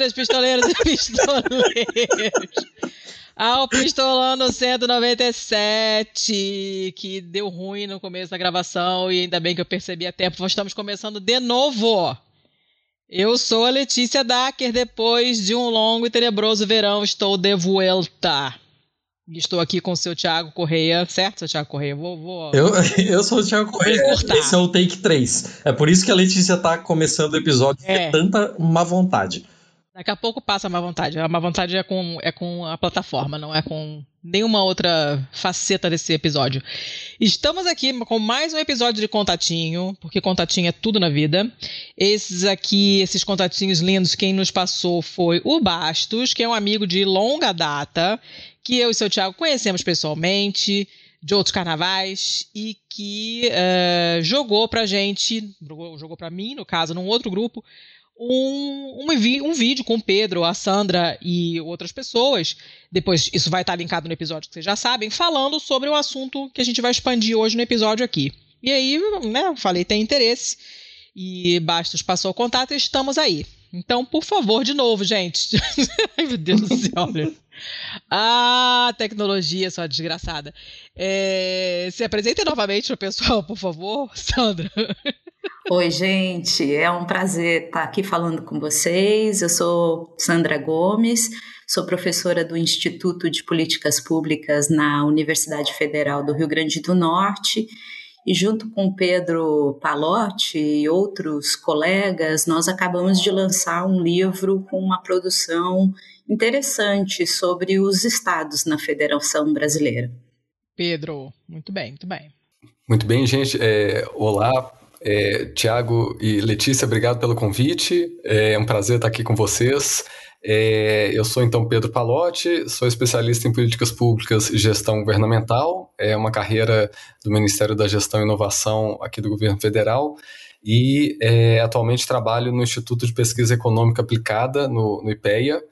Sejam bem-vindos, pistoleiros e pistoleiros. Ao Pistolando 197, que deu ruim no começo da gravação e ainda bem que eu percebi a tempo. Nós estamos começando de novo. Eu sou a Letícia Dacker. Depois de um longo e tenebroso verão, estou de volta. Estou aqui com o seu Thiago Correia, certo, seu Thiago Correia? Vou, vou... Eu, eu sou o Thiago Correia. Esse é o take 3. É por isso que a Letícia tá começando o episódio é. com tanta má vontade. Daqui a pouco passa a má vontade. A má vontade é com, é com a plataforma, não é com nenhuma outra faceta desse episódio. Estamos aqui com mais um episódio de Contatinho, porque Contatinho é tudo na vida. Esses aqui, esses contatinhos lindos, quem nos passou foi o Bastos, que é um amigo de longa data que eu e seu Tiago conhecemos pessoalmente, de outros carnavais, e que uh, jogou pra gente, jogou, jogou pra mim, no caso, num outro grupo, um, um, um, vídeo com o Pedro, a Sandra e outras pessoas. Depois, isso vai estar linkado no episódio que vocês já sabem, falando sobre o assunto que a gente vai expandir hoje no episódio aqui. E aí, né, falei, tem interesse. E Bastos passou o contato e estamos aí. Então, por favor, de novo, gente. Ai, meu Deus do céu. Ah, tecnologia, sua desgraçada. É, se apresente novamente o pessoal, por favor, Sandra. Oi, gente. É um prazer estar aqui falando com vocês. Eu sou Sandra Gomes, sou professora do Instituto de Políticas Públicas na Universidade Federal do Rio Grande do Norte e junto com Pedro Palotti e outros colegas, nós acabamos de lançar um livro com uma produção interessante sobre os estados na Federação Brasileira. Pedro, muito bem, muito bem. Muito bem, gente. É, olá, é, Tiago e Letícia, obrigado pelo convite. É um prazer estar aqui com vocês. É, eu sou então Pedro Palotti, sou especialista em políticas públicas e gestão governamental. É uma carreira do Ministério da Gestão e Inovação aqui do governo federal. E é, atualmente trabalho no Instituto de Pesquisa Econômica Aplicada, no, no IPEA.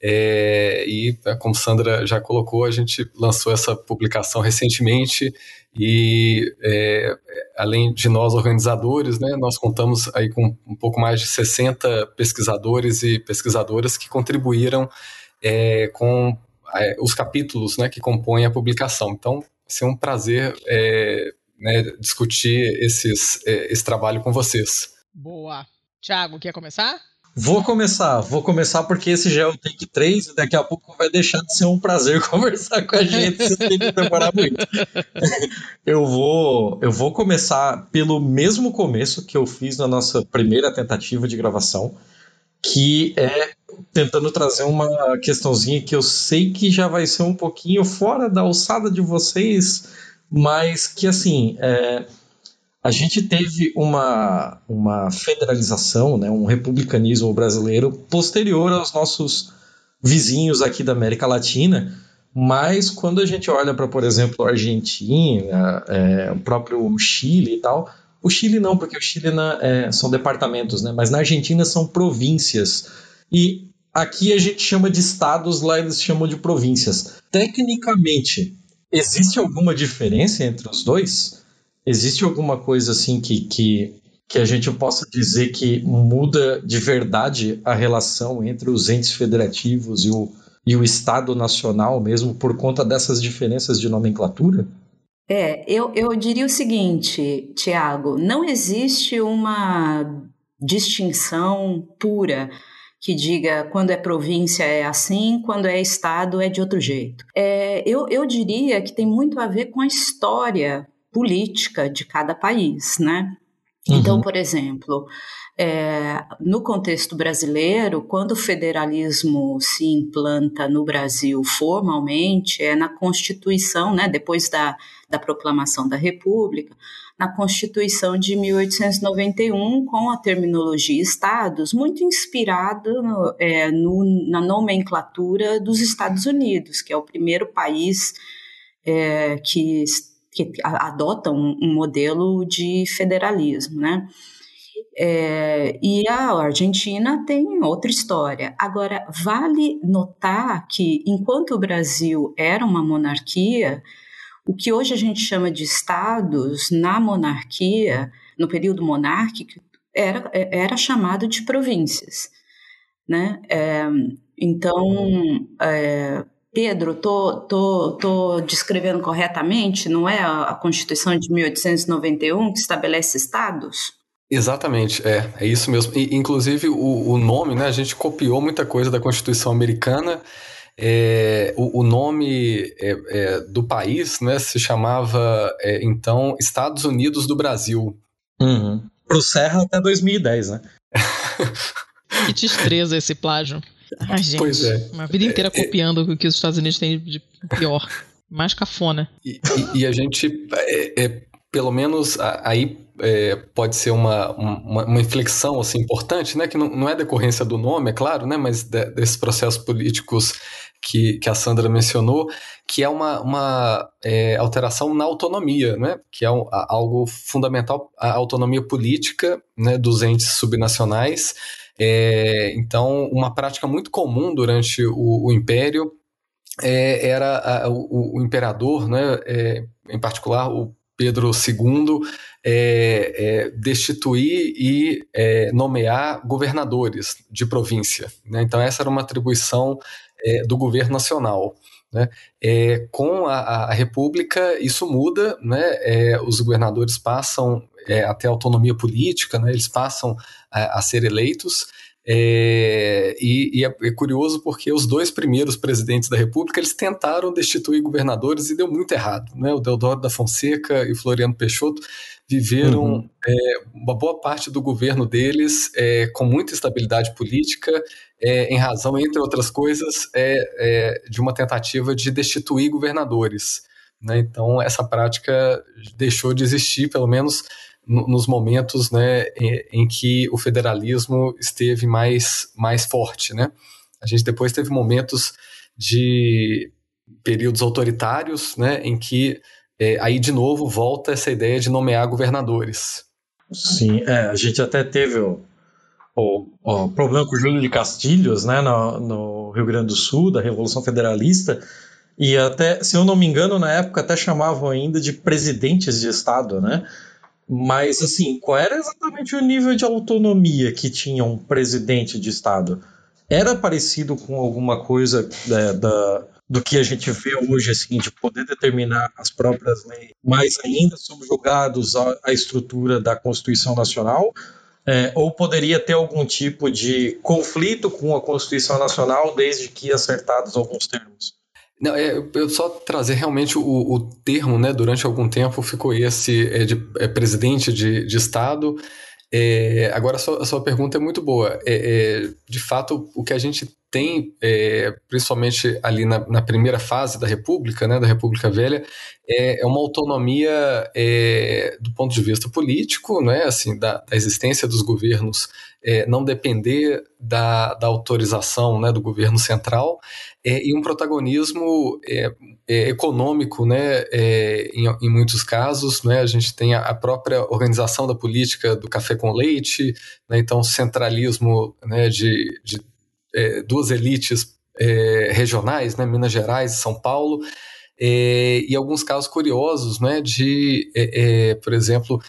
É, e, como Sandra já colocou, a gente lançou essa publicação recentemente e é, além de nós organizadores, né, nós contamos aí com um pouco mais de 60 pesquisadores e pesquisadoras que contribuíram é, com é, os capítulos né, que compõem a publicação. Então, é um prazer é, né, discutir esses, é, esse trabalho com vocês. Boa. Tiago, quer começar? Vou começar, vou começar porque esse já é o take 3 e daqui a pouco vai deixar de ser um prazer conversar com a gente se tem que demorar muito. eu vou, eu vou começar pelo mesmo começo que eu fiz na nossa primeira tentativa de gravação, que é tentando trazer uma questãozinha que eu sei que já vai ser um pouquinho fora da alçada de vocês, mas que assim, é, a gente teve uma, uma federalização, né, um republicanismo brasileiro posterior aos nossos vizinhos aqui da América Latina, mas quando a gente olha para, por exemplo, a Argentina, é, o próprio Chile e tal, o Chile não, porque o Chile na, é, são departamentos, né, mas na Argentina são províncias. E aqui a gente chama de estados, lá eles chamam de províncias. Tecnicamente, existe alguma diferença entre os dois? Existe alguma coisa assim que, que, que a gente possa dizer que muda de verdade a relação entre os entes federativos e o, e o Estado Nacional mesmo por conta dessas diferenças de nomenclatura? É, eu, eu diria o seguinte, Tiago: não existe uma distinção pura que diga quando é província é assim, quando é estado é de outro jeito. É, eu, eu diria que tem muito a ver com a história política de cada país, né? Então, uhum. Então, por exemplo, é, no contexto brasileiro, quando o federalismo se implanta no Brasil formalmente, é na Constituição, né, depois da, da proclamação da República, na Constituição de 1891, com a terminologia Estados, muito inspirado no, é, no, na nomenclatura dos Estados Unidos, que é o primeiro país é, que que adotam um, modelo de federalismo, né? É, e a Argentina tem outra história. Agora, vale notar que, enquanto o Brasil era uma monarquia, o que hoje a gente chama de estados, na monarquia, no período monárquico, era, era chamado de províncias. né? É, então, é, Pedro, tô, tô, tô descrevendo corretamente? Não é a, Constituição de 1891 que estabelece estados? Exatamente, é, é isso mesmo. E, inclusive, o, o nome, né, a gente copiou muita coisa da Constituição americana. É, o, o, nome é, é, do país né, se chamava, é, então, Estados Unidos do Brasil. Uhum. Pro Serra até 2010, né? que destreza esse plágio. Ai, gente, pois é. Uma vida inteira é, é. copiando o que os Estados Unidos têm de pior. Mais cafona. E, e, e a gente, é, é, pelo menos aí é, pode ser uma, uma, uma, inflexão assim, importante, né? que não, não é decorrência do nome, é claro, né? mas de, desses processos políticos que, que a Sandra mencionou, que é uma, uma é, alteração na autonomia, né? que é um, algo fundamental, a autonomia política né, dos entes subnacionais, é, então, uma prática muito comum durante o, o Império é, era a, o, o, imperador, né, é, em particular o Pedro II, é, é, destituir e é, nomear governadores de província. Né? Então, essa era uma atribuição do governo nacional. Né? É, com a, a, República, isso muda, né? É, os governadores passam é, a ter autonomia política, né? eles passam a, a ser eleitos. É, e, e é, é, curioso porque os dois primeiros presidentes da República eles tentaram destituir governadores e deu muito errado. Né? O Deodoro da Fonseca e o Floriano Peixoto viveram uhum. é, uma boa parte do governo deles é, com muita estabilidade política, é, em razão, entre outras coisas, é, de uma tentativa de destituir governadores. Né? Então, essa prática deixou de existir, pelo menos nos momentos né, em, que o federalismo esteve mais, mais forte. Né? A gente depois teve momentos de períodos autoritários né, em que é, aí de novo volta essa ideia de nomear governadores. Sim, é, a gente até teve o, o, o, problema com o Júlio de Castilhos né, no, no Rio Grande do Sul, da Revolução Federalista, e até, se eu não me engano, na época até chamavam ainda de presidentes de Estado, né? Mas, assim, qual era exatamente o nível de autonomia que tinha um presidente de Estado? Era parecido com alguma coisa né, da, do que a gente vê hoje, assim, de poder determinar as próprias leis, mas ainda subjugados à, à estrutura da Constituição Nacional? É, ou poderia ter algum tipo de conflito com a Constituição Nacional, desde que acertados alguns termos? Não, é, eu só trazer realmente o, o termo, né? Durante algum tempo ficou esse é, de é, presidente de, de Estado. É, agora, a sua, a sua, pergunta é muito boa. É, é de fato, o que a gente tem, é, principalmente ali na, na, primeira fase da República, né, da República Velha, é, é uma autonomia do ponto de vista político, né, assim, da, da existência dos governos não depender da, da autorização né, do governo central, é, e um protagonismo é, é, econômico, né, é, em, em, muitos casos, né, a gente tem a, a, própria organização da política do café com leite, né, então centralismo né, de, de é, duas elites é, regionais, né, Minas Gerais e São Paulo, e alguns casos curiosos, né, de, por exemplo,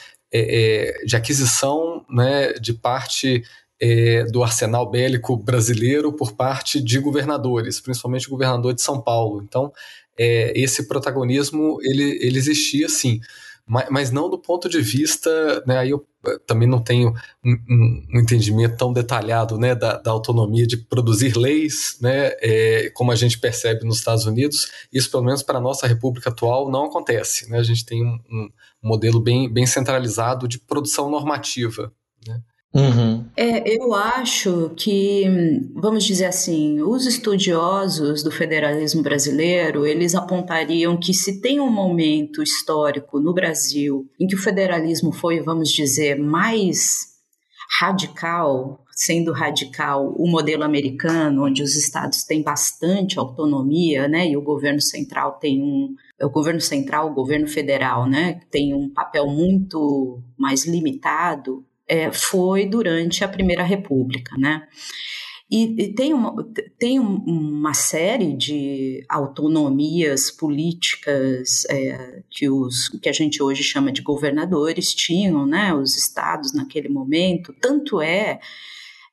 de aquisição né, de parte é, do arsenal bélico brasileiro por parte de governadores, principalmente o governador de São Paulo. Então, é, esse protagonismo ele, ele existia sim, mas, mas, não do ponto de vista, né, aí eu eh, também não tenho um, um, entendimento tão detalhado né, da, da, autonomia de produzir leis, né, é, como a gente percebe nos Estados Unidos, isso pelo menos para a nossa república atual não acontece. Né, a gente tem um, um modelo bem, bem centralizado de produção normativa. Uhum. É, eu acho que, vamos dizer assim, os estudiosos do federalismo brasileiro, eles apontariam que se tem um momento histórico no Brasil em que o federalismo foi, vamos dizer, mais radical, sendo radical o modelo americano, onde os estados têm bastante autonomia, né, e o governo central tem um o governo central, o governo federal, né, tem um papel muito mais limitado é, foi durante a Primeira República, né? E, e tem, uma, tem uma série de autonomias políticas é, que, os, que a gente hoje chama de governadores tinham, né? Os estados naquele momento. Tanto é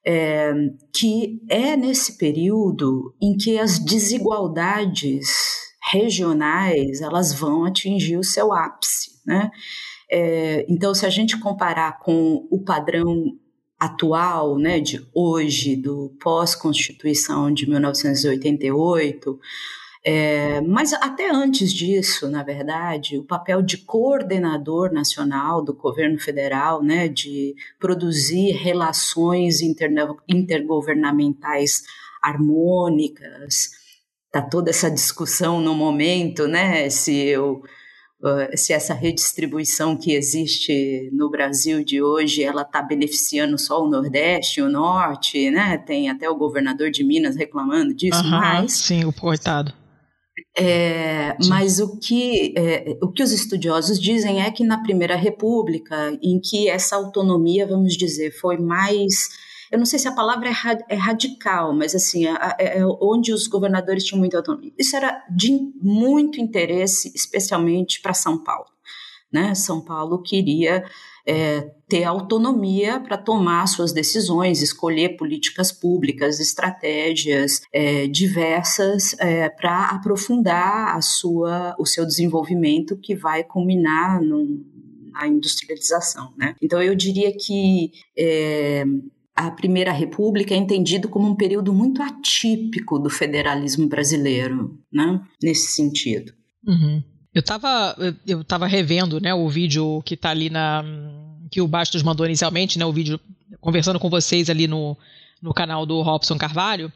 é, que é nesse período em que as desigualdades regionais elas vão atingir o seu ápice, né? É, então, se a gente comparar com o padrão atual, né, de hoje, do pós-constituição de 1988, é, mas até antes disso, na verdade, o papel de coordenador nacional do governo federal, né, de produzir relações intergovernamentais harmônicas, tá toda essa discussão no momento, né, se eu se essa redistribuição que existe no Brasil de hoje ela está beneficiando só o Nordeste, o Norte, né? Tem até o governador de Minas reclamando disso, uhum, mas sim, o coitado. É, mas o que, é, o que os estudiosos dizem é que na Primeira República, em que essa autonomia, vamos dizer, foi mais. Eu não sei se a palavra é, é radical, mas assim, é, onde os governadores tinham muita autonomia. Isso era de muito interesse, especialmente para São Paulo. Né? São Paulo queria é, ter autonomia para tomar suas decisões, escolher políticas públicas, estratégias é, diversas é, para aprofundar a sua, o seu desenvolvimento que vai culminar no, na industrialização. Né? Então, eu diria que é, a Primeira República é entendido como um período muito atípico do federalismo brasileiro, né? nesse sentido. Uhum. Eu estava eu tava revendo, né, o vídeo que está ali na que o Bastos mandou inicialmente, né, o vídeo conversando com vocês ali no, no canal do Robson Carvalho.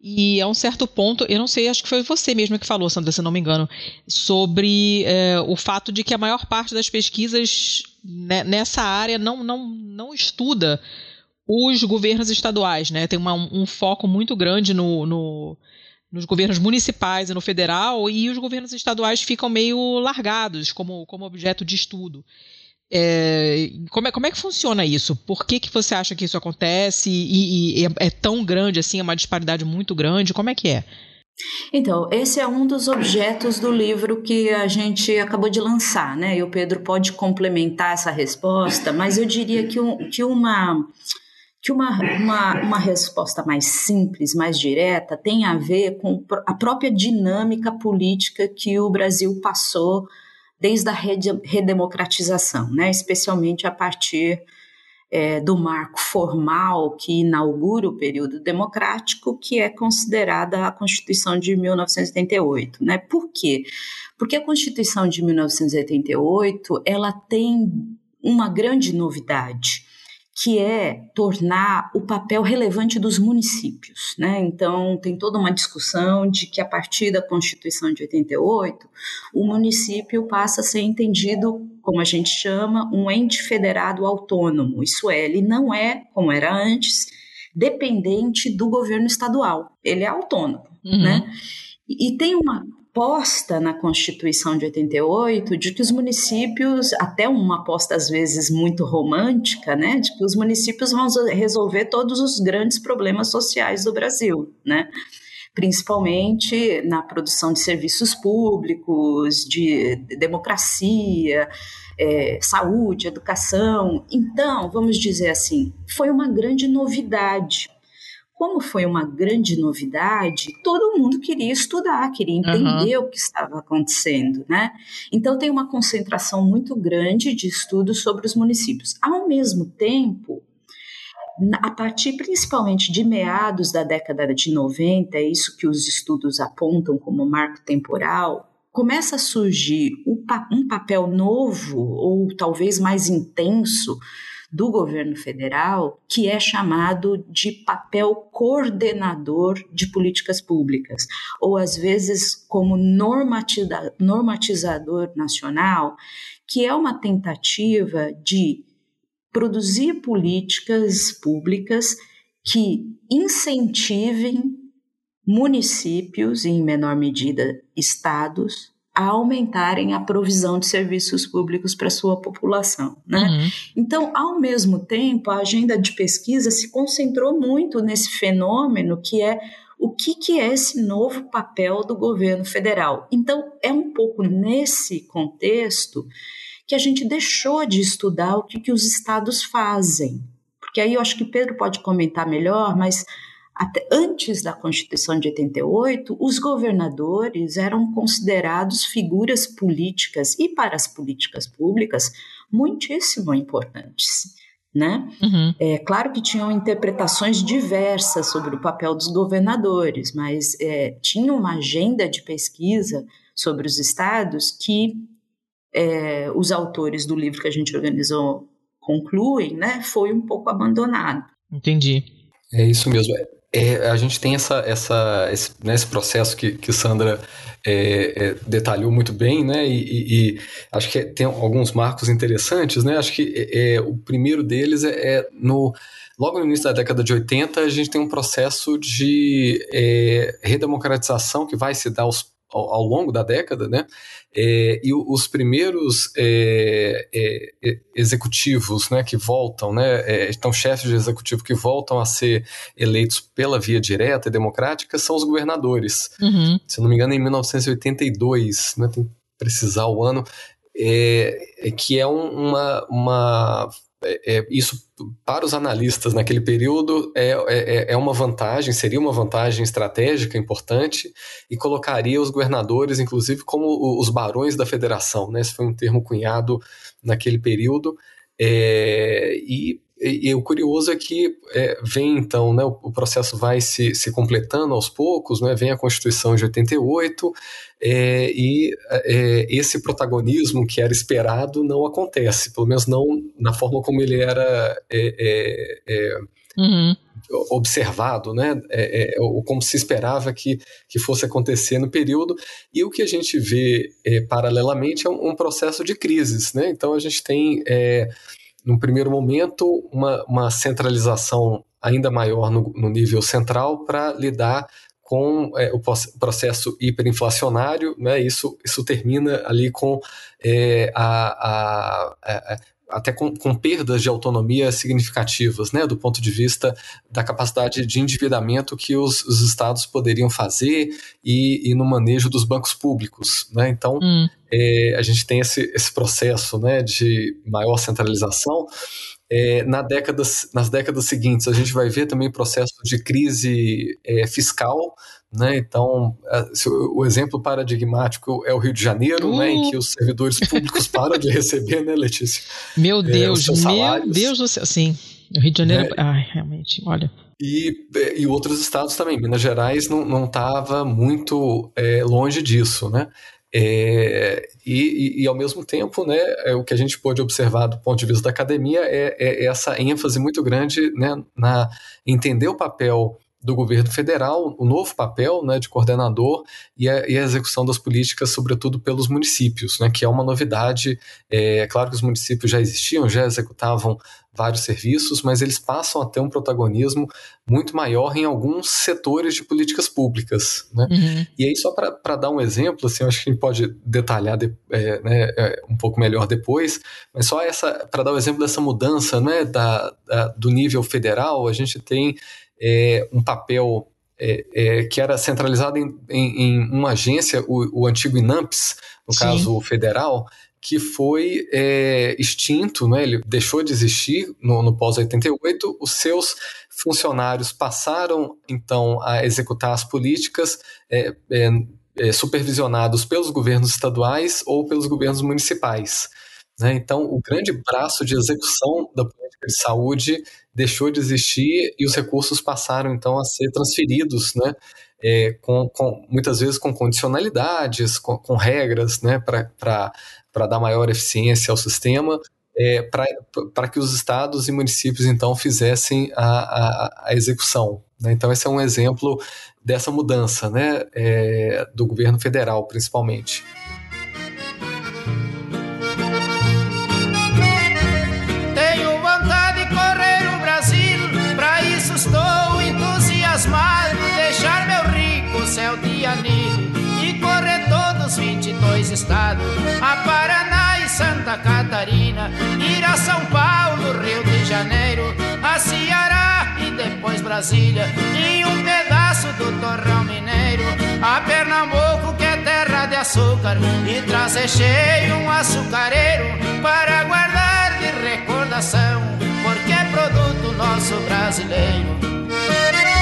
E a um certo ponto, eu não sei, acho que foi você mesmo que falou, Sandra, se não me engano, sobre é, o fato de que a maior parte das pesquisas nessa área não, não, não estuda os governos estaduais, né? Tem uma, um foco muito grande no, no nos governos municipais e no federal, e os governos estaduais ficam meio largados como, como objeto de estudo. É, como, é, como é que funciona isso? Por que, que você acha que isso acontece e, e é, é tão grande assim, é uma disparidade muito grande? Como é que é? Então, esse é um dos objetos do livro que a gente acabou de lançar, né? E o Pedro pode complementar essa resposta, mas eu diria que, um, que uma que uma, uma, uma resposta mais simples, mais direta, tem a ver com a própria dinâmica política que o Brasil passou desde a redemocratização, né? especialmente a partir é, do marco formal que inaugura o período democrático, que é considerada a Constituição de 1988. Né? Por quê? Porque a Constituição de 1988 ela tem uma grande novidade que é tornar o papel relevante dos municípios. Né? Então, tem toda uma discussão de que, a partir da Constituição de 88, o município passa a ser entendido, como a gente chama, um ente federado autônomo. Isso é, ele não é, como era antes, dependente do governo estadual. Ele é autônomo. Uhum. Né? E, e tem uma aposta na Constituição de 88 de que os municípios, até uma aposta às vezes muito romântica, né, de que os municípios vão resolver todos os grandes problemas sociais do Brasil, né? Principalmente na produção de serviços públicos, de democracia, é, saúde, educação. Então, vamos dizer assim, foi uma grande novidade como foi uma grande novidade, todo mundo queria estudar, queria entender uhum. o que estava acontecendo, né? Então tem uma concentração muito grande de estudos sobre os municípios. Ao mesmo tempo, a partir principalmente de meados da década de 90, é isso que os estudos apontam como marco temporal, começa a surgir um papel novo ou talvez mais intenso do governo federal, que é chamado de papel coordenador de políticas públicas, ou às vezes como normatizador nacional, que é uma tentativa de produzir políticas públicas que incentivem municípios e, em menor medida, estados a aumentarem a provisão de serviços públicos para sua população. Né? Uhum. Então, ao mesmo tempo, a agenda de pesquisa se concentrou muito nesse fenômeno que é o que, que é esse novo papel do governo federal. Então, é um pouco nesse contexto que a gente deixou de estudar o que, que os estados fazem porque aí eu acho que Pedro pode comentar melhor, mas até antes da Constituição de 88, os governadores eram considerados figuras políticas e para as políticas públicas muitíssimo importantes. Né? Uhum. É claro que tinham interpretações diversas sobre o papel dos governadores, mas é, tinha uma agenda de pesquisa sobre os estados que é, os autores do livro que a gente organizou concluem, né? Foi um pouco abandonado. Entendi. É isso mesmo. É, a gente tem essa, essa, esse, né, esse processo que, que Sandra é, é, detalhou muito bem, né? E, e, e, acho que tem alguns marcos interessantes, né? Acho que é, é o primeiro deles é, é, no logo no início da década de 80 a gente tem um processo de é, redemocratização que vai se dar aos ao, ao longo da década, né? É, e os primeiros é, é, é, executivos né, que voltam, né, é, então chefes de executivo que voltam a ser eleitos pela via direta e democrática são os governadores. Uhum. Se não me engano, em 1982, né, tem que precisar o ano, é, que é um, uma, uma é, é, isso para os analistas naquele período é, é, é, uma vantagem, seria uma vantagem estratégica importante e colocaria os governadores, inclusive, como os barões da federação. Né? Esse foi um termo cunhado naquele período. É, e e, e, o curioso é que é, vem então, né, o, o, processo vai se, se completando aos poucos, né, vem a Constituição de 88 é, e é, esse protagonismo que era esperado não acontece, pelo menos não na forma como ele era é, é, é, uhum. observado, né, ou como se esperava que, que fosse acontecer no período. E o que a gente vê paralelamente é um, um, processo de crises. Né? Então a gente tem num primeiro momento, uma, uma centralização ainda maior no, no nível central para lidar com é, o processo hiperinflacionário, né? isso, isso termina ali com é, a, a, a, até com, com, perdas de autonomia significativas, né, do ponto de vista da capacidade de endividamento que os, os estados poderiam fazer e, e, no manejo dos bancos públicos. Né? Então, hum. é, a gente tem esse, esse processo né, de maior centralização. É, na décadas, nas décadas seguintes, a gente vai ver também processo de crise é, fiscal, né? Então, o exemplo paradigmático é o Rio de Janeiro, uh. né, em que os servidores públicos param de receber, né, Letícia? Meu é, Deus, é, meu Deus do céu, sim. O Rio de Janeiro, é. ai, realmente, olha. E, e outros estados também. Minas Gerais não estava muito é, longe disso, né? É, e, e, e, ao mesmo tempo, né, é, o que a gente pôde observar do ponto de vista da academia é, é essa ênfase muito grande né, na entender o papel do governo federal, o novo papel né, de coordenador e a, e a, execução das políticas, sobretudo pelos municípios, né, que é uma novidade. É, é, claro que os municípios já existiam, já executavam vários serviços, mas eles passam a ter um protagonismo muito maior em alguns setores de políticas públicas. Né? Uhum. E aí, só para dar um exemplo, assim, acho que a gente pode detalhar de, é, né, é, um pouco melhor depois, mas só essa para dar o um exemplo dessa mudança né, da, da, do nível federal, a gente tem é, um papel é, é, que era centralizado em, em, em uma agência, o, o, antigo INAMPS, no Sim. caso federal, que foi é, extinto, né? ele deixou de existir no, no pós-88, os seus funcionários passaram então a executar as políticas é, é, supervisionados pelos governos estaduais ou pelos governos municipais. Né? Então, o grande braço de execução da política de saúde deixou de existir e os recursos passaram então a ser transferidos, né? É, com, com, muitas vezes com condicionalidades, com, com regras, né, para dar maior eficiência ao sistema, é, para que os estados e municípios então fizessem a, a, a execução. Né? Então, esse é um exemplo dessa mudança né, é, do governo federal, principalmente. Estado, a Paraná e Santa Catarina, ir a São Paulo, Rio de Janeiro, a Ceará e depois Brasília, e um pedaço do torrão mineiro, a Pernambuco que é terra de açúcar, e trazer cheio um açucareiro para guardar de recordação, porque que é produto nosso brasileiro.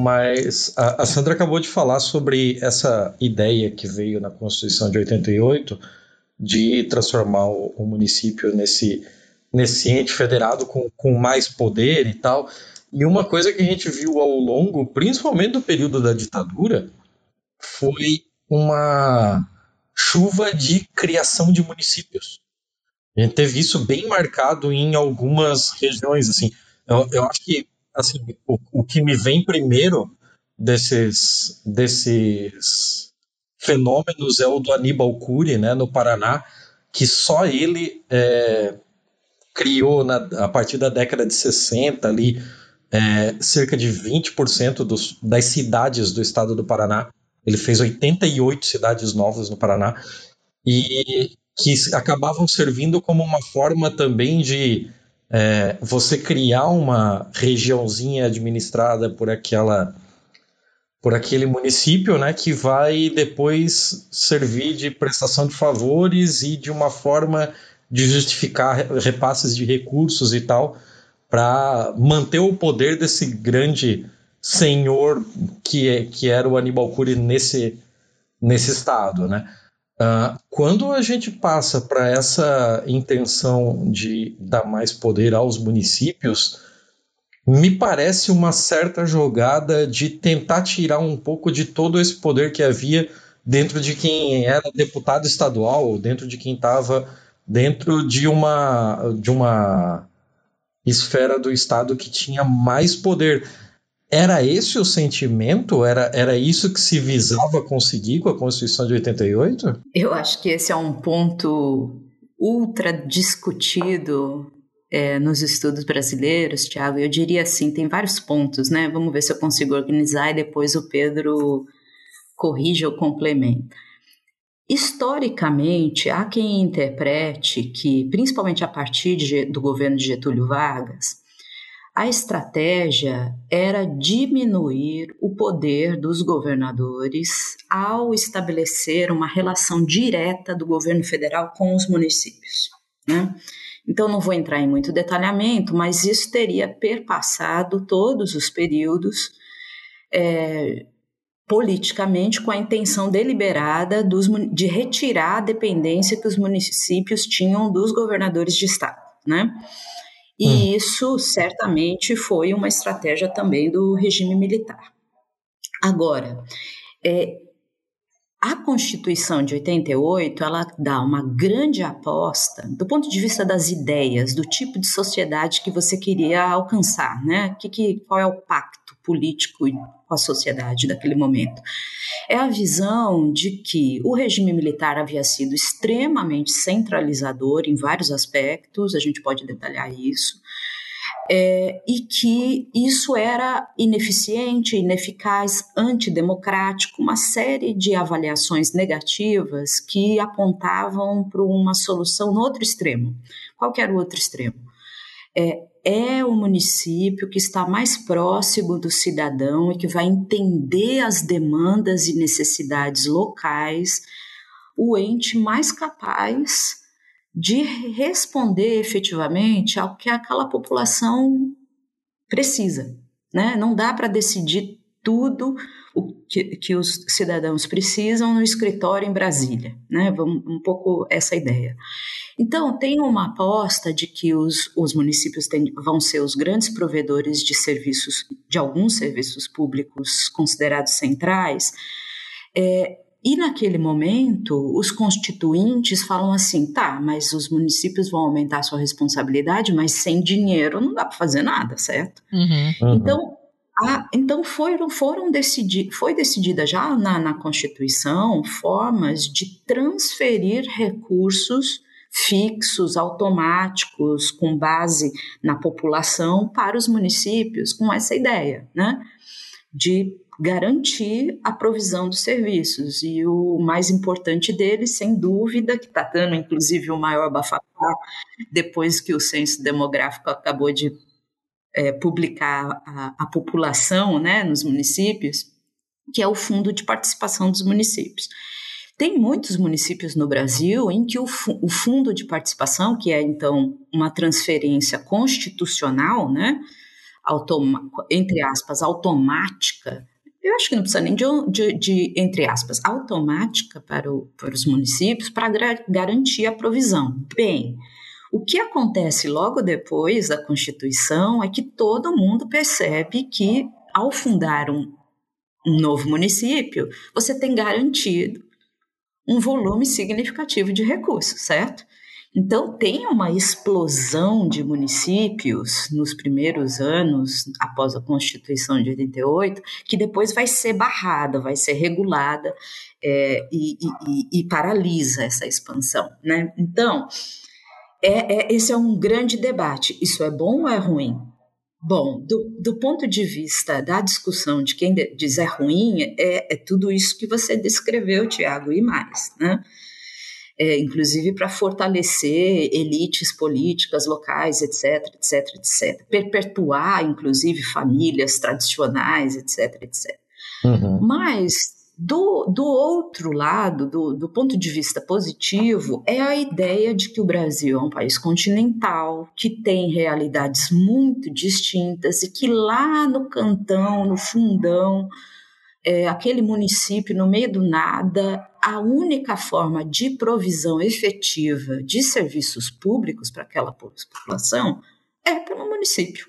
Mas a, a, Sandra acabou de falar sobre essa ideia que veio na Constituição de 88 de transformar o, o município nesse, nesse ente federado com, com mais poder e tal. E uma coisa que a gente viu ao longo, principalmente do período da ditadura, foi uma chuva de criação de municípios. A gente teve isso bem marcado em algumas regiões. Assim, eu, eu acho que assim, o, o que me vem primeiro desses, desses fenômenos é o do Aníbal Cury, né, no Paraná, que só ele é, criou na, a partir da década de 60 ali é, cerca de 20% dos, das cidades do estado do Paraná. Ele fez 88 cidades novas no Paraná e que acabavam servindo como uma forma também de é, você criar uma regiãozinha administrada por aquela por aquele município, né, que vai depois servir de prestação de favores e de uma forma de justificar repasses de recursos e tal para manter o poder desse grande senhor que, é, que era o Aníbal Cury nesse, nesse estado, né? Uh, quando a gente passa para essa intenção de dar mais poder aos municípios, me parece uma certa jogada de tentar tirar um pouco de todo esse poder que havia dentro de quem era deputado estadual, dentro de quem estava dentro de uma, de uma esfera do Estado que tinha mais poder. Era esse o sentimento? Era, era isso que se visava conseguir com a Constituição de 88? Eu acho que esse é um ponto ultra discutido é, nos estudos brasileiros, Tiago. Eu diria assim: tem vários pontos, né? Vamos ver se eu consigo organizar e depois o Pedro corrige ou complementa. Historicamente, há quem interprete que, principalmente a partir de, do governo de Getúlio Vargas, a estratégia era diminuir o poder dos governadores ao estabelecer uma relação direta do governo federal com os municípios. Né? Então, não vou entrar em muito detalhamento, mas isso teria perpassado todos os períodos é, politicamente com a intenção deliberada dos, de retirar a dependência que os municípios tinham dos governadores de estado. Né? E hum. isso certamente foi uma estratégia também do regime militar. Agora, é, a Constituição de 88, ela dá uma grande aposta do ponto de vista das ideias, do tipo de sociedade que você queria alcançar, né? Que, que, qual é o pacto político com a sociedade daquele momento? É a visão de que o regime militar havia sido extremamente centralizador em vários aspectos, a gente pode detalhar isso, é, e que isso era ineficiente, ineficaz, antidemocrático, uma série de avaliações negativas que apontavam para uma solução no outro extremo. Qual era o outro extremo? É, é o município que está mais próximo do cidadão e que vai entender as demandas e necessidades locais, o ente mais capaz de responder efetivamente ao que aquela população precisa. Né? Não dá para decidir tudo que, que, os cidadãos precisam no escritório em Brasília. Né? Vamos, um pouco essa ideia. Então, tem uma aposta de que os, os municípios tem, vão ser os grandes provedores de serviços, de alguns serviços públicos considerados centrais, é, e naquele momento, os constituintes falam assim: tá, mas os municípios vão aumentar sua responsabilidade, mas sem dinheiro não dá para fazer nada, certo? Uhum. Uhum. Então, a, então foram, foram decidir, foi decidida já na, na Constituição formas de transferir recursos fixos, automáticos, com base na população, para os municípios, com essa ideia, né? De garantir a provisão dos serviços. E o mais importante deles, sem dúvida, que está dando inclusive o maior bafafá, depois que o censo demográfico acabou de é, publicar a, a população né, nos municípios, que é o Fundo de Participação dos Municípios. Tem muitos municípios no Brasil em que o, o fundo de participação, que é então uma transferência constitucional, né, entre aspas, automática, eu acho que não precisa nem de, de, de entre aspas, automática para, o, para os municípios para garantir a provisão. Bem, o que acontece logo depois da Constituição é que todo mundo percebe que, ao fundar um, um novo município, você tem garantido um volume significativo de recursos, certo? Então, tem uma explosão de municípios nos primeiros anos, após a Constituição de 88, que depois vai ser barrada, vai ser regulada é, e, e, e, paralisa essa expansão. Né? Então, é, é, esse é um grande debate. Isso é bom ou é ruim? Bom, do, do ponto de vista da discussão de quem diz é ruim, é, é tudo isso que você descreveu, Tiago, e mais, né? É, inclusive para fortalecer elites políticas locais, etc, etc, etc. Perpetuar, inclusive, famílias tradicionais, etc, etc. Uhum. Mas do, do outro lado, do, do ponto de vista positivo, é a ideia de que o Brasil é um país continental, que tem realidades muito distintas e que lá no cantão, no fundão, é, aquele município no meio do nada, a única forma de provisão efetiva de serviços públicos para aquela população é pelo município.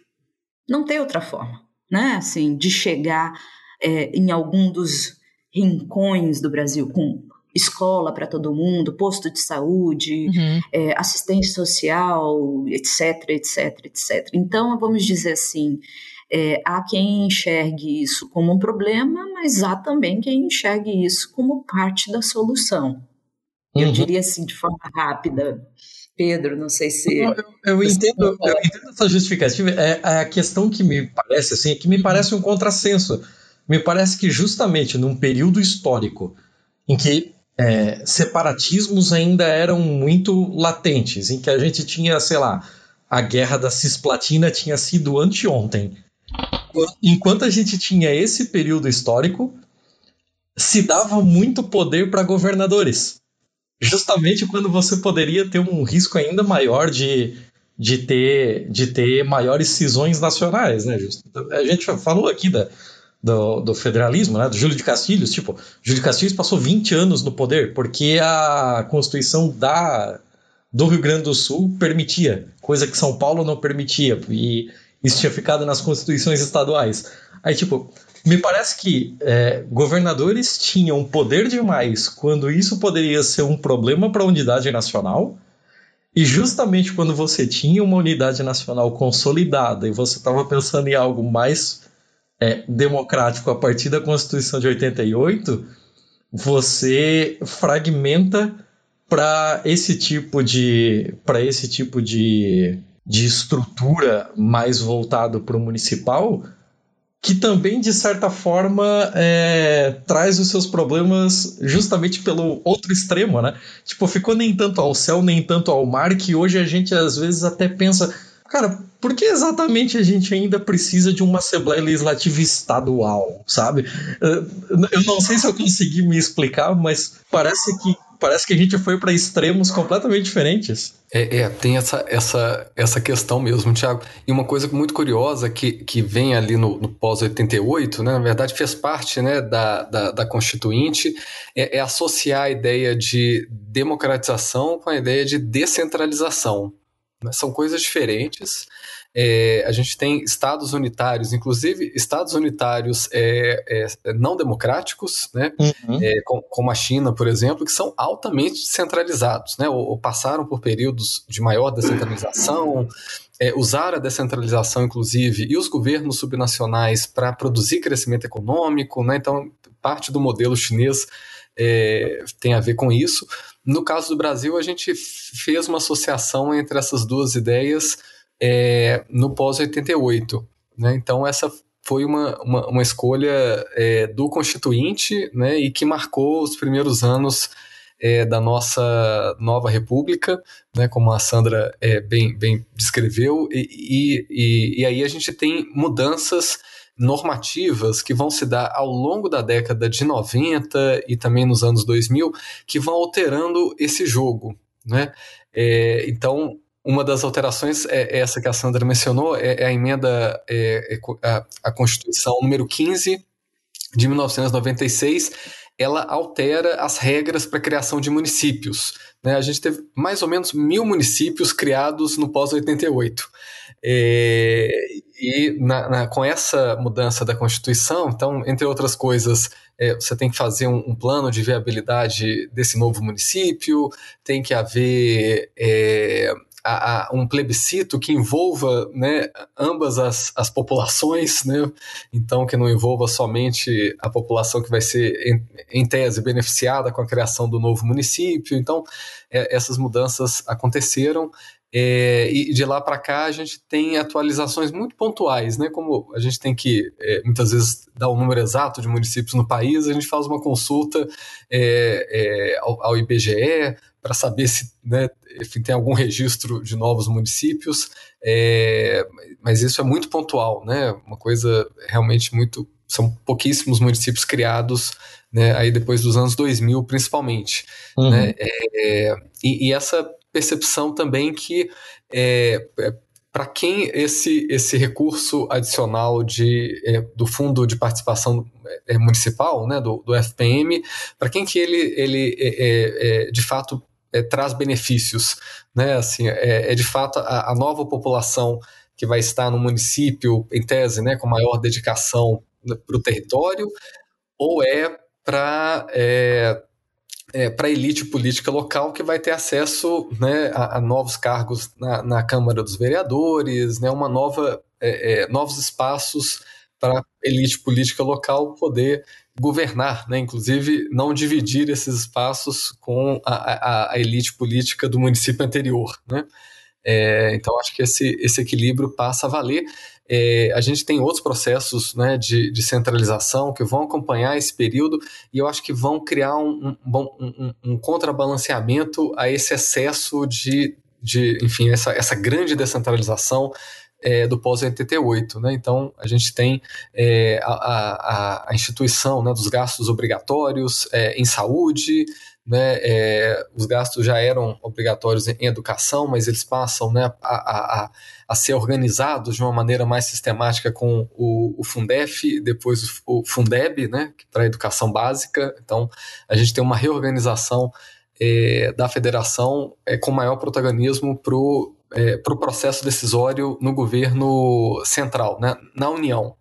Não tem outra forma, né? Assim, de chegar é, em algum dos rincões do Brasil, com escola para todo mundo, posto de saúde, uhum. é, assistência social, etc, etc, etc. Então, vamos dizer assim, é, há quem enxergue isso como um problema, mas há também quem enxergue isso como parte da solução. Uhum. Eu diria assim, de forma rápida, Pedro, não sei se. Eu, eu entendo, eu entendo essa justificativa. É, é, a questão que me parece assim, é que me parece um contrassenso me parece que justamente num período histórico em que é, separatismos ainda eram muito latentes, em que a gente tinha, sei lá, a guerra da Cisplatina tinha sido anteontem. Enquanto a gente tinha esse período histórico, se dava muito poder para governadores. Justamente quando você poderia ter um risco ainda maior de, de, ter, de ter maiores cisões nacionais. Né? A gente falou aqui da, do, do, federalismo, né, do Júlio de Castilhos. Tipo, Júlio de Castilhos passou 20 anos no poder porque a Constituição da, do Rio Grande do Sul permitia, coisa que São Paulo não permitia, e isso tinha ficado nas constituições estaduais. Aí, tipo, me parece que é, governadores tinham poder demais quando isso poderia ser um problema para a unidade nacional. E justamente quando você tinha uma unidade nacional consolidada e você estava pensando em algo mais é, democrático a partir da Constituição de 88, você fragmenta para esse tipo de para esse tipo de, de estrutura mais voltado para o municipal que também de certa forma é, traz os seus problemas justamente pelo outro extremo, né? Tipo, ficou nem tanto ao céu nem tanto ao mar que hoje a gente às vezes até pensa Cara, por que exatamente a gente ainda precisa de uma Assembleia Legislativa estadual, sabe? Eu não sei se eu consegui me explicar, mas parece que parece que a gente foi para extremos completamente diferentes. É, é, tem essa, essa, essa questão mesmo, Tiago. E uma coisa muito curiosa que, que vem ali no, no pós-88, né, na verdade fez parte né, da, da, da Constituinte, é, é, associar a ideia de democratização com a ideia de descentralização. Né? São coisas diferentes. É, a gente tem estados unitários, inclusive estados unitários é, é, não democráticos, né? Uhum. É, com, como a China, por exemplo, que são altamente centralizados, né? ou, ou passaram por períodos de maior descentralização, é, usaram a descentralização, inclusive, e os governos subnacionais para produzir crescimento econômico, né? então parte do modelo chinês é, tem a ver com isso. No caso do Brasil, a gente fez uma associação entre essas duas ideias é, no pós-88. Né? Então, essa foi uma, uma, uma escolha é, do Constituinte né, e que marcou os primeiros anos é, da nossa nova república, né, como a Sandra é, bem, bem descreveu, e, e, e, aí a gente tem mudanças normativas que vão se dar ao longo da década de 90 e também nos anos 2000 que vão alterando esse jogo. Né? É, então, uma das alterações é essa que a Sandra mencionou, é, é a emenda é, é a Constituição número 15 de 1996, ela altera as regras para a criação de municípios. Né? A gente teve mais ou menos mil municípios criados no pós-88. É, e na, na, com essa mudança da Constituição, então, entre outras coisas, é, você tem que fazer um, um, plano de viabilidade desse novo município, tem que haver é, a, a um plebiscito que envolva né, ambas as, as populações, né? então que não envolva somente a população que vai ser, em, em tese, beneficiada com a criação do novo município. Então, é, essas mudanças aconteceram. É, e de lá para cá a gente tem atualizações muito pontuais, né? Como a gente tem que é, muitas vezes dar o número exato de municípios no país, a gente faz uma consulta é, é ao, ao, IBGE para saber se né, tem algum registro de novos municípios, é, mas isso é muito pontual, né? Uma coisa realmente muito. São pouquíssimos municípios criados né, aí depois dos anos 2000, principalmente. Uhum. Né? É, e, e, essa percepção também que é, é para quem esse, esse recurso adicional de, é, do Fundo de Participação é, Municipal, né, do, do FPM, para quem que ele, ele é, é, de fato é, traz benefícios, né? Assim, é, é de fato a, a, nova população que vai estar no município, em tese, né, com maior dedicação para o território, ou é para é, é, para a elite política local que vai ter acesso né, a, a novos cargos na, na, Câmara dos Vereadores, né, uma nova, é, é, novos espaços para a elite política local poder governar, né? inclusive não dividir esses espaços com a, a, a elite política do município anterior. Né? É, então, acho que esse, esse equilíbrio passa a valer. É, a gente tem outros processos né, de, de, centralização que vão acompanhar esse período e eu acho que vão criar um, um, um, um contrabalanceamento a esse excesso de, de enfim, essa, essa grande descentralização é, do pós-88. Né? Então, a gente tem é, a, a, a, instituição né, dos gastos obrigatórios é, em saúde, né, é, os gastos já eram obrigatórios em, educação, mas eles passam né, a, a, a, ser organizados de uma maneira mais sistemática com o, o Fundef, depois o, o Fundeb, né, para educação básica. Então, a gente tem uma reorganização é, da federação é, com maior protagonismo para o é, pro processo decisório no governo central, né, na União.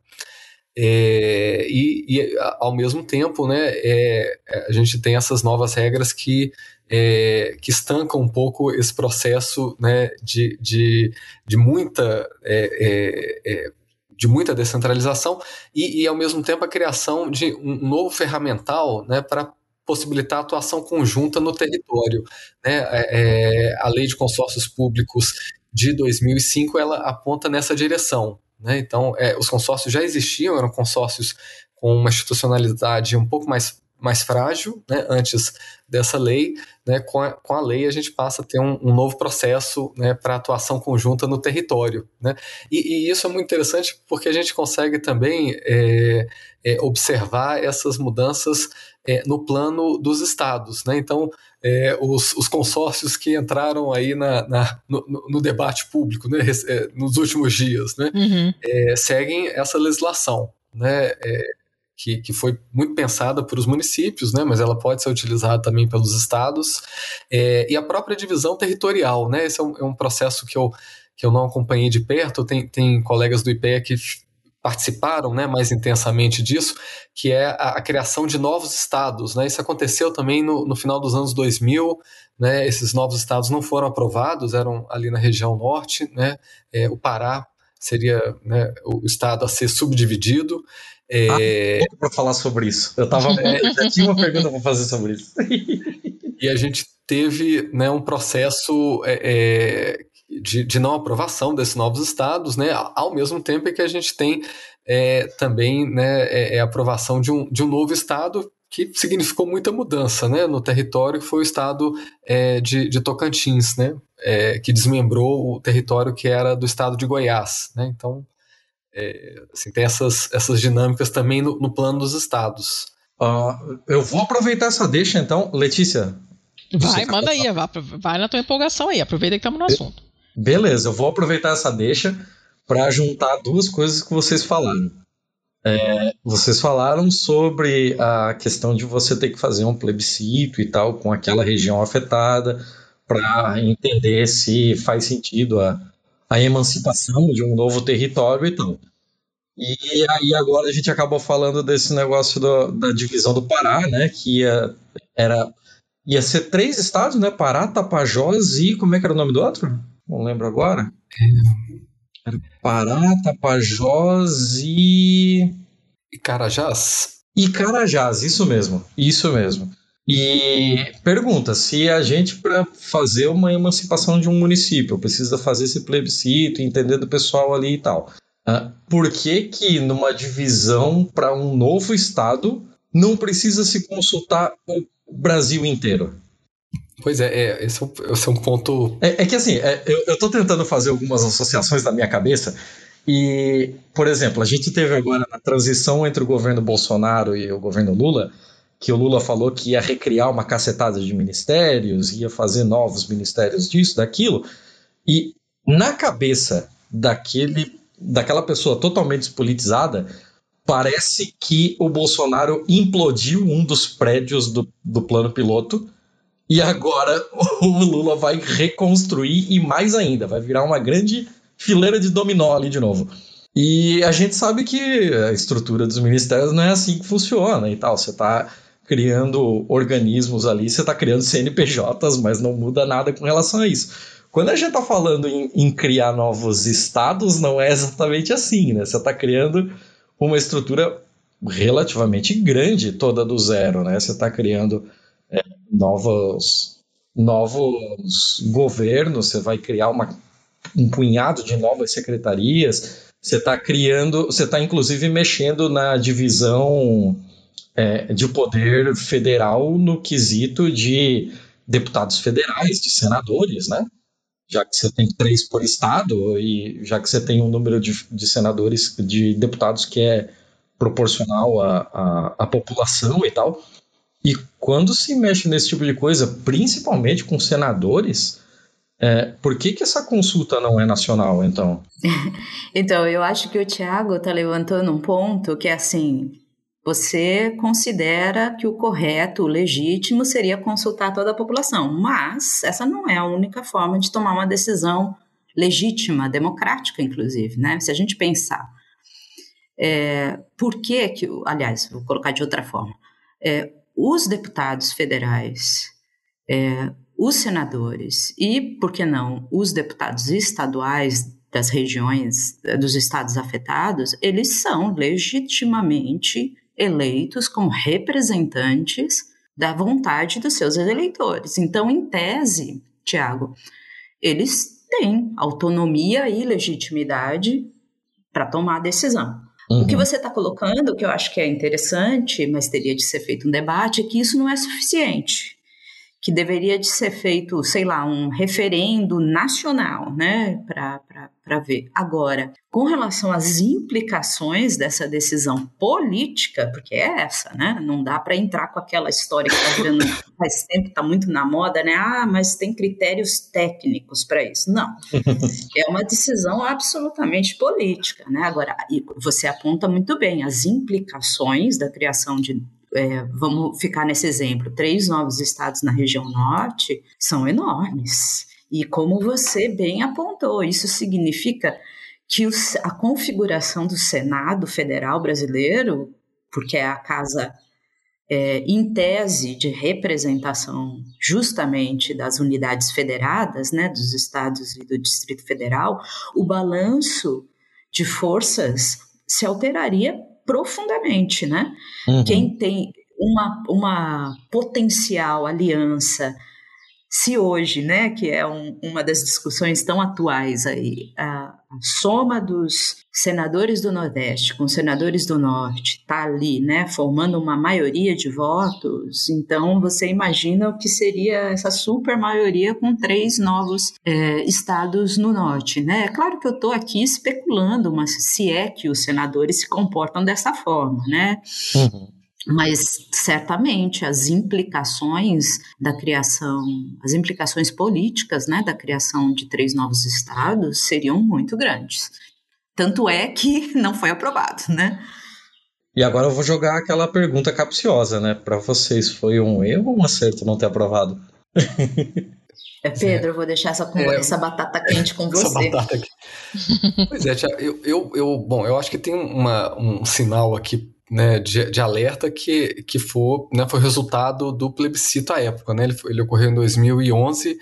É, e, e, ao mesmo tempo, né, é, é, a gente tem essas novas regras que, é, que estancam um pouco esse processo né, de, de, de muita é, é, de muita descentralização e, e, ao mesmo tempo, a criação de um novo ferramental né, para possibilitar a atuação conjunta no território. Né? É, a lei de consórcios públicos de 2005 ela aponta nessa direção. Né? Então, é, os consórcios já existiam, eram consórcios com uma institucionalidade um pouco mais, mais frágil né, antes dessa lei. Né? Com, a, com a lei, a gente passa a ter um, um novo processo né, para atuação conjunta no território. Né? E, e, isso é muito interessante porque a gente consegue também é, é, observar essas mudanças é, no plano dos estados. Né? Então, é, os, os, consórcios que entraram aí na, na no, no, debate público né, é, nos últimos dias né, uhum. é, seguem essa legislação. Né, é, que, que foi muito pensada por os municípios, né, mas ela pode ser utilizada também pelos estados, é, e a própria divisão territorial. Né, esse é um, é um processo que eu, que eu não acompanhei de perto, tem, tem colegas do IPEA que participaram né, mais intensamente disso, que é a, a, criação de novos estados. Né? Isso aconteceu também no, no final dos anos 2000, né? esses novos estados não foram aprovados, eram ali na região norte, né? É, o Pará seria né, o estado a ser subdividido. É... Ah, para falar sobre isso. Eu tava, é, já tinha uma pergunta para fazer sobre isso. e a gente teve né, um processo é, é de, de não aprovação desses novos estados, né, ao mesmo tempo que a gente tem é, também né, é, é, a aprovação de um, de um novo estado que significou muita mudança né, no território, que foi o estado é, de, de Tocantins, né, é, que desmembrou o território que era do estado de Goiás. Né, então, é, assim, tem essas, essas dinâmicas também no, no plano dos estados. Uh, eu vou aproveitar essa deixa, então. Letícia. Vai, manda aí, vai, vai na tua empolgação aí, aproveita que estamos no assunto. Beleza, eu vou aproveitar essa deixa para juntar duas coisas que vocês falaram. É, vocês falaram sobre a questão de você ter que fazer um plebiscito e tal com aquela região afetada para entender se faz sentido a, a emancipação de um novo território e tal. E aí agora a gente acabou falando desse negócio do, da divisão do Pará, né? Que ia, era, ia ser três estados, né? Pará, Tapajós e como é que era o nome do outro? Não lembro agora. Era Pará, Tapajós e. E Carajás? E Carajás, isso mesmo. Isso mesmo. E pergunta: se a gente, para fazer uma emancipação de um município, precisa fazer esse plebiscito, entender do pessoal ali e tal. Uh, por que, que numa divisão para um novo estado não precisa se consultar o Brasil inteiro? Pois é, é esse, é um, é ponto. É, é que assim, é, eu, tô tentando fazer algumas associações na minha cabeça. E, por exemplo, a gente teve agora na transição entre o governo Bolsonaro e o governo Lula, que o Lula falou que ia recriar uma cacetada de ministérios, ia fazer novos ministérios disso, daquilo. E na cabeça daquele, daquela pessoa totalmente despolitizada, parece que o Bolsonaro implodiu um dos prédios do, do plano piloto e agora o Lula vai reconstruir e mais ainda, vai virar uma grande fileira de dominó ali de novo. E a gente sabe que a estrutura dos ministérios não é assim que funciona e tal. Você está criando organismos ali, você está criando CNPJs, mas não muda nada com relação a isso. Quando a gente está falando em, em, criar novos estados, não é exatamente assim, né? Você está criando uma estrutura relativamente grande toda do zero, né? Você está criando é, novos, novos governos, você vai criar uma, um punhado de novas secretarias, você está criando, você está inclusive mexendo na divisão é, de poder federal no quesito de deputados federais, de senadores, né? Já que você tem três por estado e já que você tem um número de, de senadores, de deputados que é proporcional à, à, à população e tal, e quando se mexe nesse tipo de coisa, principalmente com senadores, é, por que, que essa consulta não é nacional, então? então, eu acho que o Tiago está levantando um ponto que é assim: você considera que o correto, o legítimo, seria consultar toda a população, mas essa não é a única forma de tomar uma decisão legítima, democrática, inclusive, né? Se a gente pensar. É, por que que, aliás, vou colocar de outra forma, é, os deputados federais, é, os senadores e, por que não, os deputados estaduais das regiões, dos estados afetados, eles são legitimamente eleitos como representantes da vontade dos seus eleitores. Então, em tese, Tiago, eles têm autonomia e legitimidade para tomar a decisão. Uhum. O que uhum. você está colocando, que eu acho que é interessante, mas teria de ser feito um debate, é que isso não é suficiente. Que deveria de ser feito, sei lá, um referendo nacional, né, para ver. Agora, com relação às implicações dessa decisão política, porque é essa, né? Não dá para entrar com aquela história que está vendo faz tempo, está muito na moda, né? Ah, mas tem critérios técnicos para isso. Não. é uma decisão absolutamente política, né? Agora, você aponta muito bem as implicações da criação de é, vamos ficar nesse exemplo, três novos estados na região norte são enormes. E como você bem apontou, isso significa que a configuração do Senado Federal brasileiro, porque é a casa é, em tese de representação justamente das unidades federadas, né, dos estados e do Distrito Federal, o balanço de forças se alteraria profundamente, né? Uhum. Quem tem uma, uma potencial aliança se hoje, né, que é um, uma das discussões tão atuais aí, a, a soma dos senadores do Nordeste com senadores do Norte está ali, né, formando uma maioria de votos, então você imagina o que seria essa super maioria com três novos é, estados no Norte, né? É claro que eu estou aqui especulando, mas se é que os senadores se comportam dessa forma, né? Uhum. Mas certamente as implicações da criação, as implicações políticas, né, da criação de três novos estados seriam muito grandes. Tanto é que não foi aprovado, né? E agora eu vou jogar aquela pergunta capciosa, né? Para vocês, foi um erro ou um acerto não ter aprovado? É, Pedro, eu vou deixar essa, é, essa batata quente com você. Essa batata aqui. pois é, eu, eu, eu, bom, eu acho que tem uma, um sinal aqui né, de, de, alerta que, que for, né, foi resultado do plebiscito à época. Né? Ele, ele, ocorreu em 2011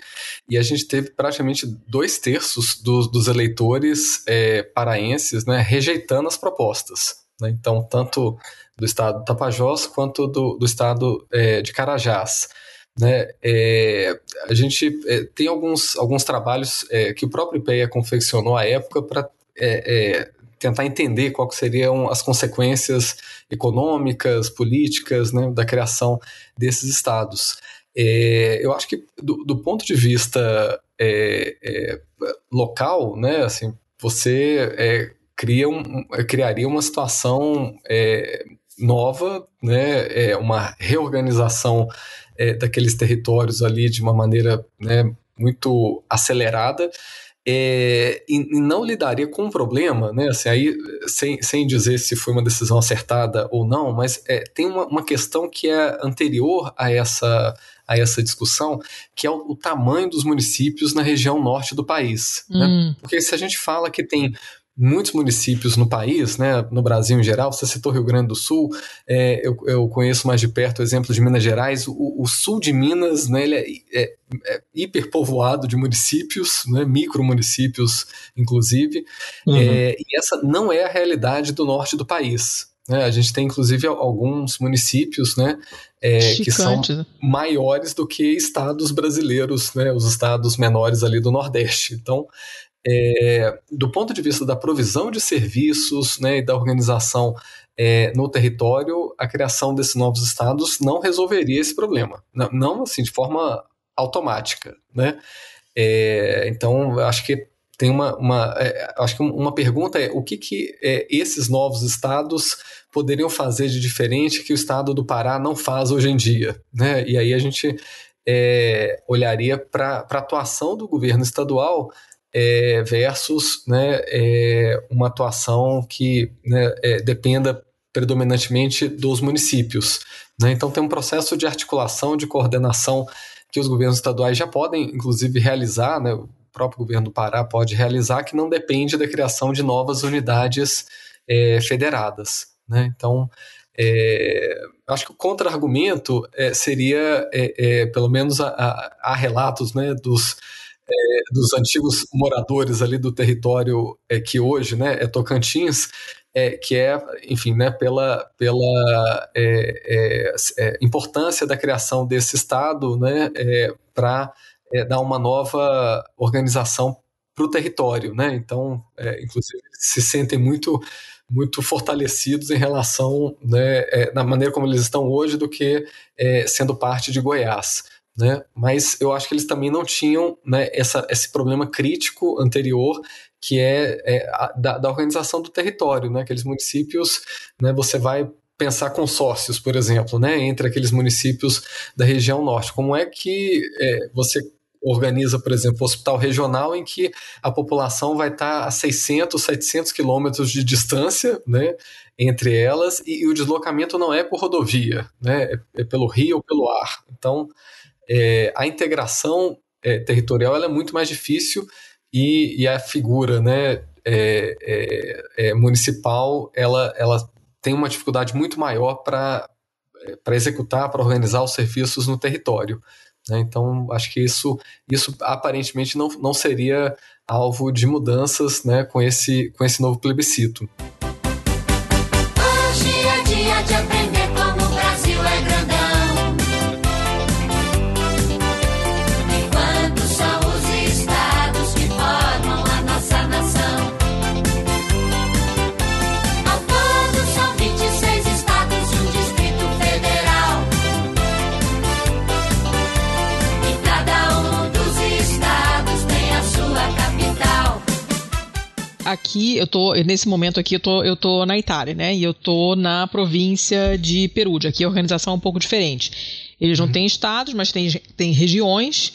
e a gente teve praticamente dois terços dos, eleitores é, paraenses né, rejeitando as propostas. Né? Então, tanto do estado do Tapajós quanto do, do estado é, de Carajás. Né? É, a gente é, tem alguns, alguns trabalhos é, que o próprio IPEA confeccionou à época para é, é, tentar entender quais seriam as consequências econômicas, políticas, né, da criação desses estados. É, eu acho que do, do ponto de vista é, é, local, né, assim, você é, cria um, criaria uma situação é, nova, né, é, uma reorganização daqueles territórios ali de uma maneira né, muito acelerada é, e, não lidaria com um problema, né? Assim, aí, sem, sem dizer se foi uma decisão acertada ou não, mas é, tem uma, uma questão que é anterior a essa, a essa discussão, que é o, o tamanho dos municípios na região norte do país. Né? Hum. Né? Porque se a gente fala que tem muitos municípios no país, né, no Brasil em geral, você citou Rio Grande do Sul, é, eu, eu, conheço mais de perto o exemplo de Minas Gerais, o, o sul de Minas né, ele é, é, é hiperpovoado de municípios, né, micromunicípios inclusive, uhum. é, e essa não é a realidade do norte do país. Né? A gente tem inclusive alguns municípios né, é, que são né? maiores do que estados brasileiros, né, os estados menores ali do Nordeste. Então, é, do ponto de vista da provisão de serviços né, e da organização é, no território, a criação desses novos estados não resolveria esse problema. Não, não assim, de forma automática. Né? É, então, acho que tem uma, uma é, acho que uma pergunta é o que, que é, esses novos estados poderiam fazer de diferente que o estado do Pará não faz hoje em dia, né? E aí a gente é, olharia para a atuação do governo estadual é, versus né, é, uma atuação que né, é, dependa predominantemente dos municípios. Né? Então, tem um processo de articulação, de coordenação que os governos estaduais já podem, inclusive, realizar, né? o próprio governo do Pará pode realizar, que não depende da criação de novas unidades é, federadas. Né? Então, é, acho que o contra-argumento é, seria, é, é, pelo menos, há relatos né, dos é, dos antigos moradores ali do território é, que hoje né, é Tocantins, é, que é, enfim, né, pela, pela é, é, é importância da criação desse Estado né, para dar uma nova organização para o território. Né? Então, inclusive, se sentem muito muito fortalecidos em relação né, na maneira como eles estão hoje do que sendo parte de Goiás né? Mas eu acho que eles também não tinham né, essa, esse problema crítico anterior que é, é a, da, da, organização do território, né? Aqueles municípios, né? Você vai pensar consórcios, por exemplo, né? Entre aqueles municípios da região norte. Como é que é, você organiza, por exemplo, um hospital regional em que a população vai estar a 600, 700 quilômetros de distância, né, entre elas, e, e, o deslocamento não é por rodovia, né, é, é pelo rio ou pelo ar. Então, é, a integração é, territorial é muito mais difícil e, e a figura né, é, é, é, municipal ela, ela tem uma dificuldade muito maior para executar, para organizar os serviços no território. Né? Então, acho que isso, isso aparentemente não, não seria alvo de mudanças né, com, esse, com esse novo plebiscito. Aqui eu tô, nesse momento aqui eu tô, eu tô na Itália, né? E eu tô na província de Perugia. Aqui a organização é um pouco diferente. Eles não uhum. têm estados, mas têm, têm regiões.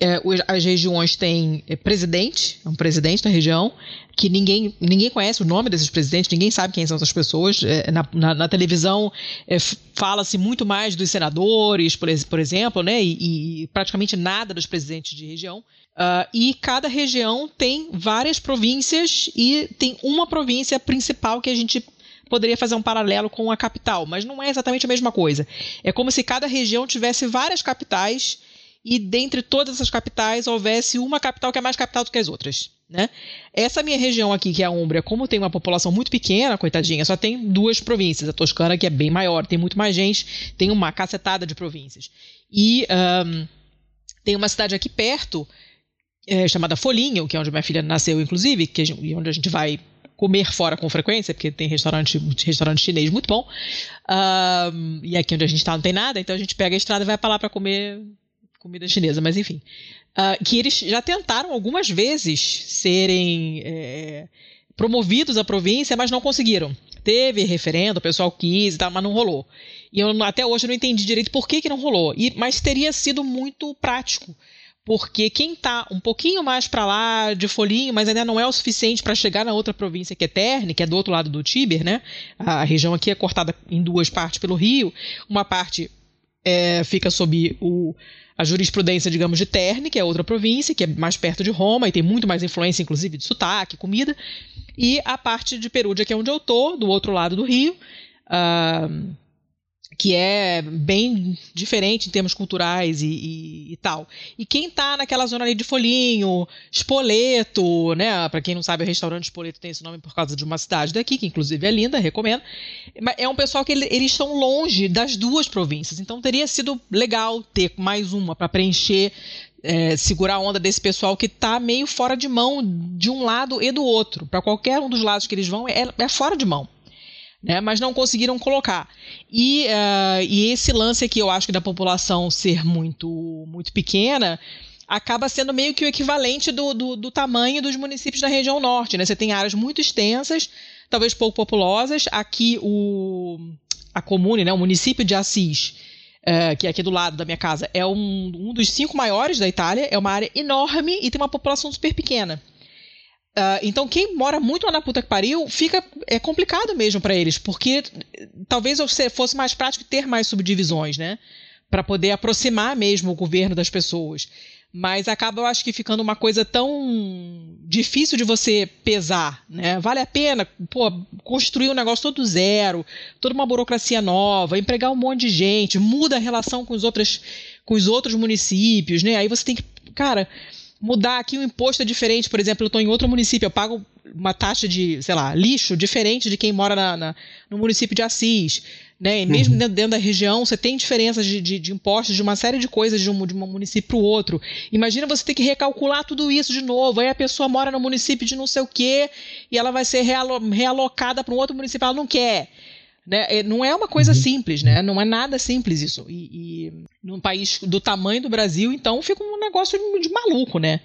É, as regiões têm é, presidente, um presidente da região, que ninguém, ninguém conhece o nome desses presidentes, ninguém sabe quem são essas pessoas. É, na, na, na, televisão é, fala-se muito mais dos senadores, por, por exemplo, né, e, e, praticamente nada dos presidentes de região. Uh, e cada região tem várias províncias e tem uma província principal que a gente poderia fazer um paralelo com a capital, mas não é exatamente a mesma coisa. É como se cada região tivesse várias capitais e dentre todas essas capitais houvesse uma capital que é mais capital do que as outras. Né? Essa minha região aqui, que é a Umbria, como tem uma população muito pequena, coitadinha, só tem duas províncias. A Toscana, que é bem maior, tem muito mais gente, tem uma cacetada de províncias. E um, tem uma cidade aqui perto, é, chamada Folinho, que é onde minha filha nasceu, inclusive, que, onde a gente vai comer fora com frequência, porque tem restaurante, restaurante chinês muito bom. E aqui onde a gente está não tem nada, então a gente pega a estrada e vai para lá para comer comida chinesa, mas enfim. Uh, que eles já tentaram algumas vezes serem é, promovidos à província, mas não conseguiram. Teve referendo, o pessoal quis mas não rolou. E eu até hoje não entendi direito por que, que não rolou. E, mas teria sido muito prático. Porque quem está um pouquinho mais para lá de folhinho, mas ainda não é o suficiente para chegar na outra província que é Terne, que é do outro lado do Tiber, né? A região aqui é cortada em duas partes pelo rio. Uma parte é, fica sob o, a jurisprudência, digamos, de Terne, que é outra província, que é mais perto de Roma e tem muito mais influência, inclusive, de sotaque, comida, e a parte de Perúdia, que é onde eu tô, do outro lado do rio, uh, que é bem diferente em termos culturais e, e, e tal. E quem está naquela zona ali de Folhinho, Spoleto, né? Para quem não sabe, o restaurante Spoleto tem esse nome por causa de uma cidade daqui, que inclusive é linda, recomendo. É um pessoal que ele, eles estão longe das duas províncias, então teria sido legal ter mais uma para preencher é, segurar a onda desse pessoal que está meio fora de mão de um lado e do outro. Para qualquer um dos lados que eles vão, é, é fora de mão né, mas não conseguiram colocar. E, uh, e esse lance aqui, eu acho que da população ser muito, muito pequena, acaba sendo meio que o equivalente do, do, do, tamanho dos municípios da região norte. Né? Você tem áreas muito extensas, talvez pouco populosas. Aqui, o, a comune, né, o município de Assis, uh, que é aqui do lado da minha casa, é um, um dos cinco maiores da Itália, é uma área enorme e tem uma população super pequena. Uh, então, quem mora muito lá na puta que pariu, fica é complicado mesmo para eles, porque talvez fosse mais prático ter mais subdivisões, né? Para poder aproximar mesmo o governo das pessoas. Mas acaba, eu acho que ficando uma coisa tão difícil de você pesar, né? Vale a pena, pô, construir um negócio todo zero, toda uma burocracia nova, empregar um monte de gente, muda a relação com os outros, com os outros municípios, né? Aí você tem que, cara, mudar aqui o imposto é diferente. Por exemplo, eu estou em outro município, eu pago uma taxa de, sei lá, lixo diferente de quem mora na, na no município de Assis. Né? E mesmo uhum. dentro, dentro, da região, você tem diferenças de, de, de, impostos de uma série de coisas de um, de um município para o outro. Imagina você ter que recalcular tudo isso de novo. Aí a pessoa mora no município de não sei o quê e ela vai ser realo, realocada para um outro município. Ela não quer. Né? É, não é uma coisa uhum. simples, né? Não é nada simples isso. E, e num país do tamanho do Brasil, então fica um negócio de, maluco, né?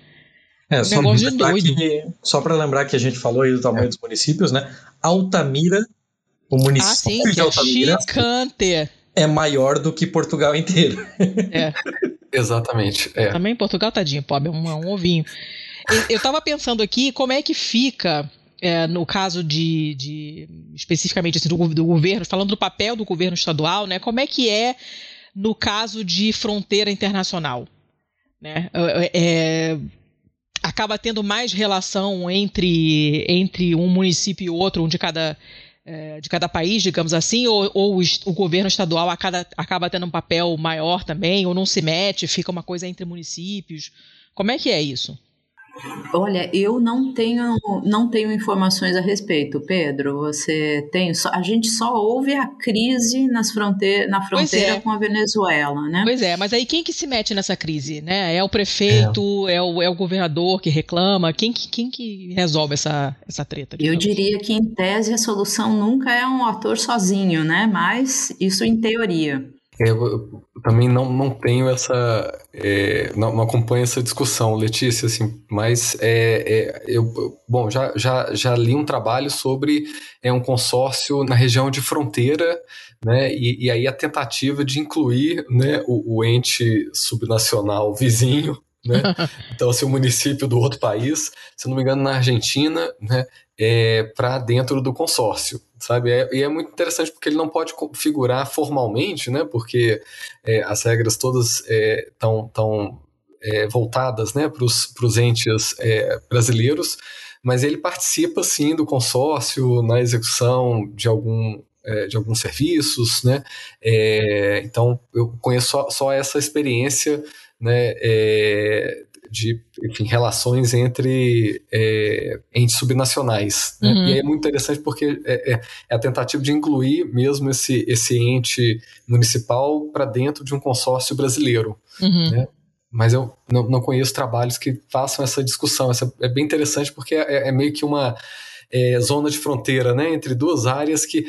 É, um só negócio de doido. Que, só para lembrar que a gente falou aí do tamanho é. dos municípios, né? Altamira, o município ah, sim, de é Altamira é, é maior do que Portugal inteiro. É. Exatamente. É. Também Portugal, tadinho, pobre, é um, um ovinho. Eu, eu tava pensando aqui como é que fica é, no caso de, de especificamente assim, do, do, governo, falando do papel do governo estadual, né, como é que é no caso de fronteira internacional? Né? É, é acaba tendo mais relação entre, entre um município e outro, um de cada, é, de cada país, digamos assim, ou, ou o, o, governo estadual acaba, acaba tendo um papel maior também, ou não se mete, fica uma coisa entre municípios? Como é que é isso? Olha, eu não tenho, não tenho informações a respeito, Pedro. Você tem? A gente só ouve a crise nas fronte na fronteira é. com a Venezuela, né? Pois é, mas aí quem que se mete nessa crise, né? É o prefeito, é, é o, é o governador que reclama? Quem que, quem que resolve essa, essa treta? Eu diria que, em tese, a solução nunca é um ator sozinho, né? Mas isso em teoria. É, eu também não, não tenho essa. É, não, não, acompanho essa discussão, Letícia, assim, mas é, é, eu, bom, já, já, já li um trabalho sobre é, um consórcio na região de fronteira, né, e, e aí a tentativa de incluir né, o, o ente subnacional vizinho né? Então, assim, o município do outro país, se não me engano, na Argentina, né, é, para dentro do consórcio, sabe? É, e é muito interessante porque ele não pode figurar formalmente, né? Porque é, as regras todas estão é, tão, é, voltadas, né, para os entes é, brasileiros, mas ele participa sim do consórcio na execução de algum de alguns serviços, né? então eu conheço só, só essa experiência né, é, de enfim, relações entre é, entes subnacionais. Né? Uhum. E é muito interessante porque é, é, é, a tentativa de incluir mesmo esse, esse ente municipal para dentro de um consórcio brasileiro. Uhum. Né? Mas eu não, não, conheço trabalhos que façam essa discussão. Essa é bem interessante porque é, é meio que uma é, zona de fronteira né, entre duas áreas que,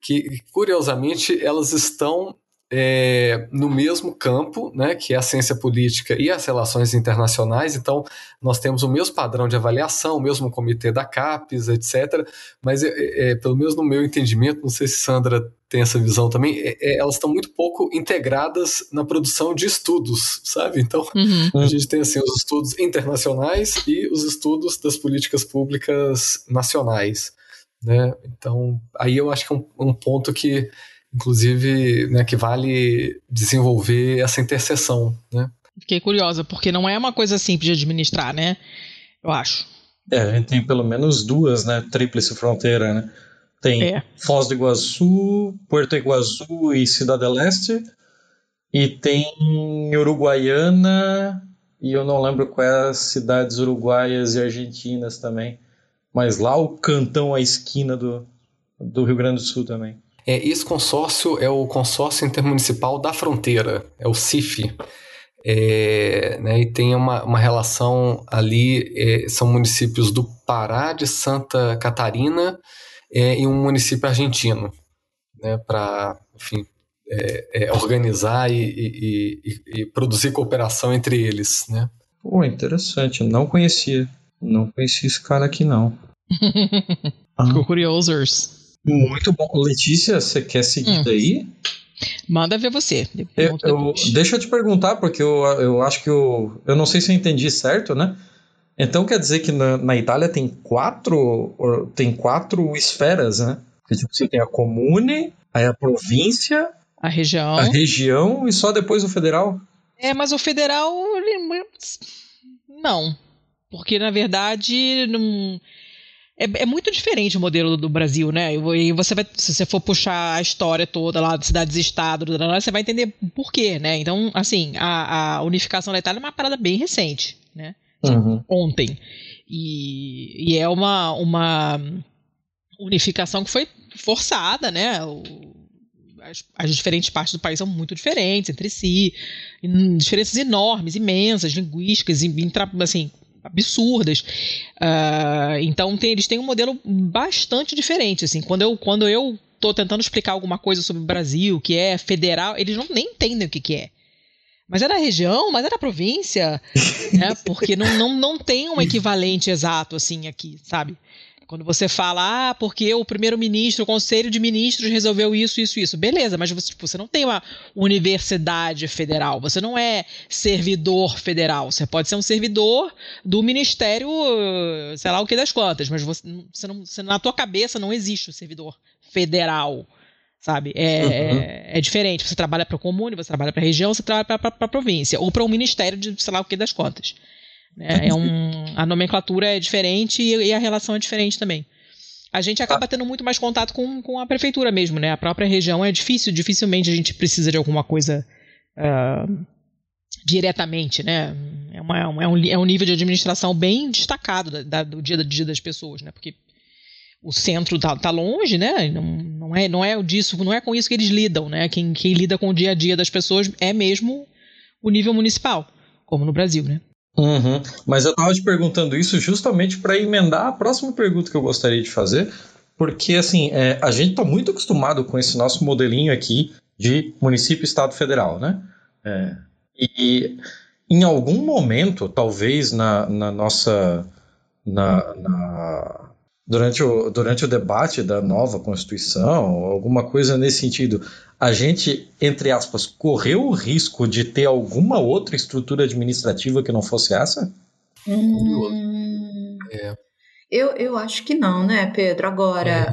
que, curiosamente, elas estão é, no mesmo campo, né, que é a ciência política e as relações internacionais. Então, nós temos o mesmo padrão de avaliação, o mesmo comitê da CAPES, etc. Mas, é, é, pelo menos no meu entendimento, não sei se Sandra tem essa visão também, é, é, elas estão muito pouco integradas na produção de estudos, sabe? Então, uhum. a gente tem assim os estudos internacionais e os estudos das políticas públicas nacionais. Né? Então, aí eu acho que é um, um ponto que inclusive, né, que vale desenvolver essa interseção, né? Fiquei curiosa, porque não é uma coisa simples de administrar, né? Eu acho. É, a gente tem pelo menos duas, né? Tríplice fronteira, né? Tem é. Foz do Iguaçu, Porto Iguaçu e Cidade Leste. E tem Uruguaiana, e eu não lembro quais as cidades uruguaias e argentinas também. Mas lá o cantão à esquina do, do Rio Grande do Sul também. É, esse consórcio é o Consórcio Intermunicipal da Fronteira, é o CIF. É, né, e tem uma, uma relação ali, é, são municípios do Pará, de Santa Catarina é, e um município argentino, né, para, enfim, é, é, organizar e, e, e, e, produzir cooperação entre eles. Né. Pô, interessante, não conhecia, não conhecia esse cara aqui não. Ficou ah. curiosos. Muito bom. Letícia, você quer seguir hum. daí? Manda ver você. Eu, eu, deixa eu te perguntar, porque eu, eu acho que eu. Eu não sei se eu entendi certo, né? Então quer dizer que na, na Itália tem quatro. Tem quatro esferas, né? Porque, tipo, você tem a comune, aí a província, a região. A região e só depois o federal? É, mas o federal. Não. Porque, na verdade, não é, é, muito diferente o modelo do Brasil, né? E você vai, se você for puxar a história toda lá de cidades-estado, você vai entender por quê, né? Então, assim, a, a unificação da Itália é uma parada bem recente, né? Uhum. Ontem. E, e, é uma, uma unificação que foi forçada, né? O, as, as, diferentes partes do país são muito diferentes entre si, diferenças enormes, imensas, linguísticas, assim, absurdas. Uh, então tem, eles têm um modelo bastante diferente. Assim, quando eu quando eu estou tentando explicar alguma coisa sobre o Brasil, que é federal, eles não nem entendem o que, que é. Mas é da região, mas é da província, né? Porque não, não, não tem um equivalente exato assim aqui, sabe? Quando você fala, ah, porque o primeiro-ministro, o conselho de ministros resolveu isso, isso, isso. Beleza, mas você, tipo, você não tem uma universidade federal, você não é servidor federal. Você pode ser um servidor do ministério, sei lá o que das contas, mas você, você não, você, na tua cabeça não existe o servidor federal sabe? É, uhum. é, é, diferente. Você trabalha para o comune, você trabalha para a região, você trabalha para a província, ou para um ministério de sei lá o que das contas. É, é um, a nomenclatura é diferente e, e, a relação é diferente também. A gente acaba tendo muito mais contato com, com a prefeitura mesmo, né? A própria região é difícil, dificilmente a gente precisa de alguma coisa uh, diretamente, né? É, uma, é, um, é um nível de administração bem destacado da, da, do dia a dia das pessoas, né? Porque o centro tá, tá longe, né? Não, não, é, não é disso, não é com isso que eles lidam, né? Quem, quem lida com o dia a dia das pessoas é mesmo o nível municipal, como no Brasil, né? Uhum. Mas eu estava te perguntando isso justamente para emendar a próxima pergunta que eu gostaria de fazer, porque assim, é, a gente está muito acostumado com esse nosso modelinho aqui de município, estado, federal, né? É, e em algum momento, talvez na, na nossa na, na, durante, o, durante o debate da nova Constituição, alguma coisa nesse sentido, a gente, entre aspas, correu o risco de ter alguma outra estrutura administrativa que não fosse essa? Hum, é. eu, eu acho que não, né, Pedro? Agora, é.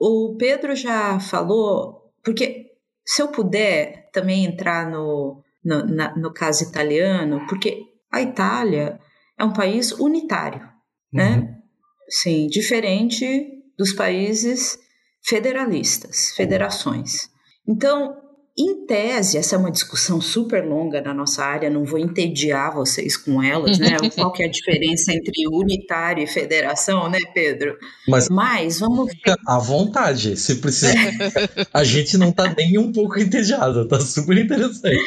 o Pedro já falou, porque se eu puder também entrar no, no, na, no caso italiano, porque a Itália é um país unitário, né? Sim, diferente dos países federalistas, federações. Então, em tese, essa é uma discussão super longa na nossa área, não vou entediar vocês com elas, né? Qual que é a diferença entre unitário e federação, né, Pedro? Mas, Mas vamos ficar à vontade, se precisa. a gente não está nem um pouco entediado, tá super interessante.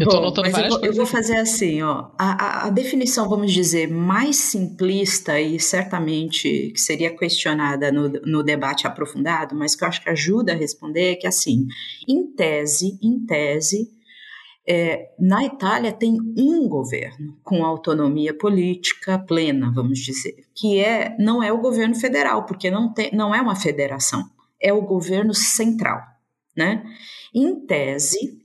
Eu, Bom, mas eu vou, eu, vou, fazer assim, ó. A, a, a, definição, vamos dizer, mais simplista e certamente que seria questionada no, no debate aprofundado, mas que eu acho que ajuda a responder é que assim, em tese, em tese, é, na Itália tem um governo com autonomia política plena, vamos dizer, que é não é o governo federal, porque não, tem, não é uma federação, é o governo central, né? Em tese,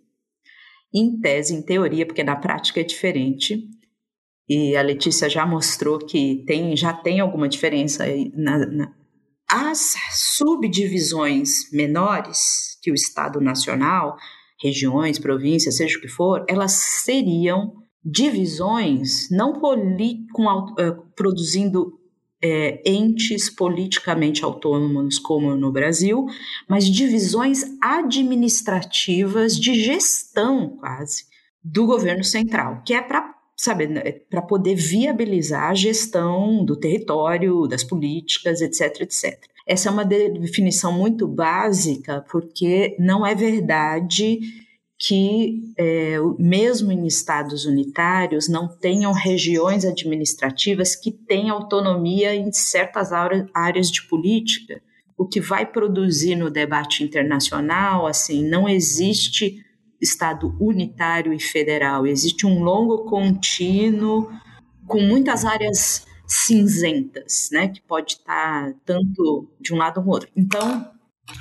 em tese, em teoria, porque na prática é diferente. E a Letícia já mostrou que tem, já tem alguma diferença na, na as subdivisões menores que o Estado Nacional, regiões, províncias, seja o que for, elas seriam divisões não com, uh, produzindo é, entes politicamente autônomos, como no Brasil, mas divisões administrativas de gestão, quase, do governo central, que é para sabe, né, para poder viabilizar a gestão do território, das políticas, etc, etc. Essa é uma definição muito básica, porque não é verdade que, é, mesmo em estados unitários, não tenham regiões administrativas que tenham autonomia em certas áreas de política, o que vai produzir no debate internacional, assim, não existe estado unitário e federal, existe um longo contínuo com muitas áreas cinzentas, né, que pode estar tanto de um lado como outro. Então,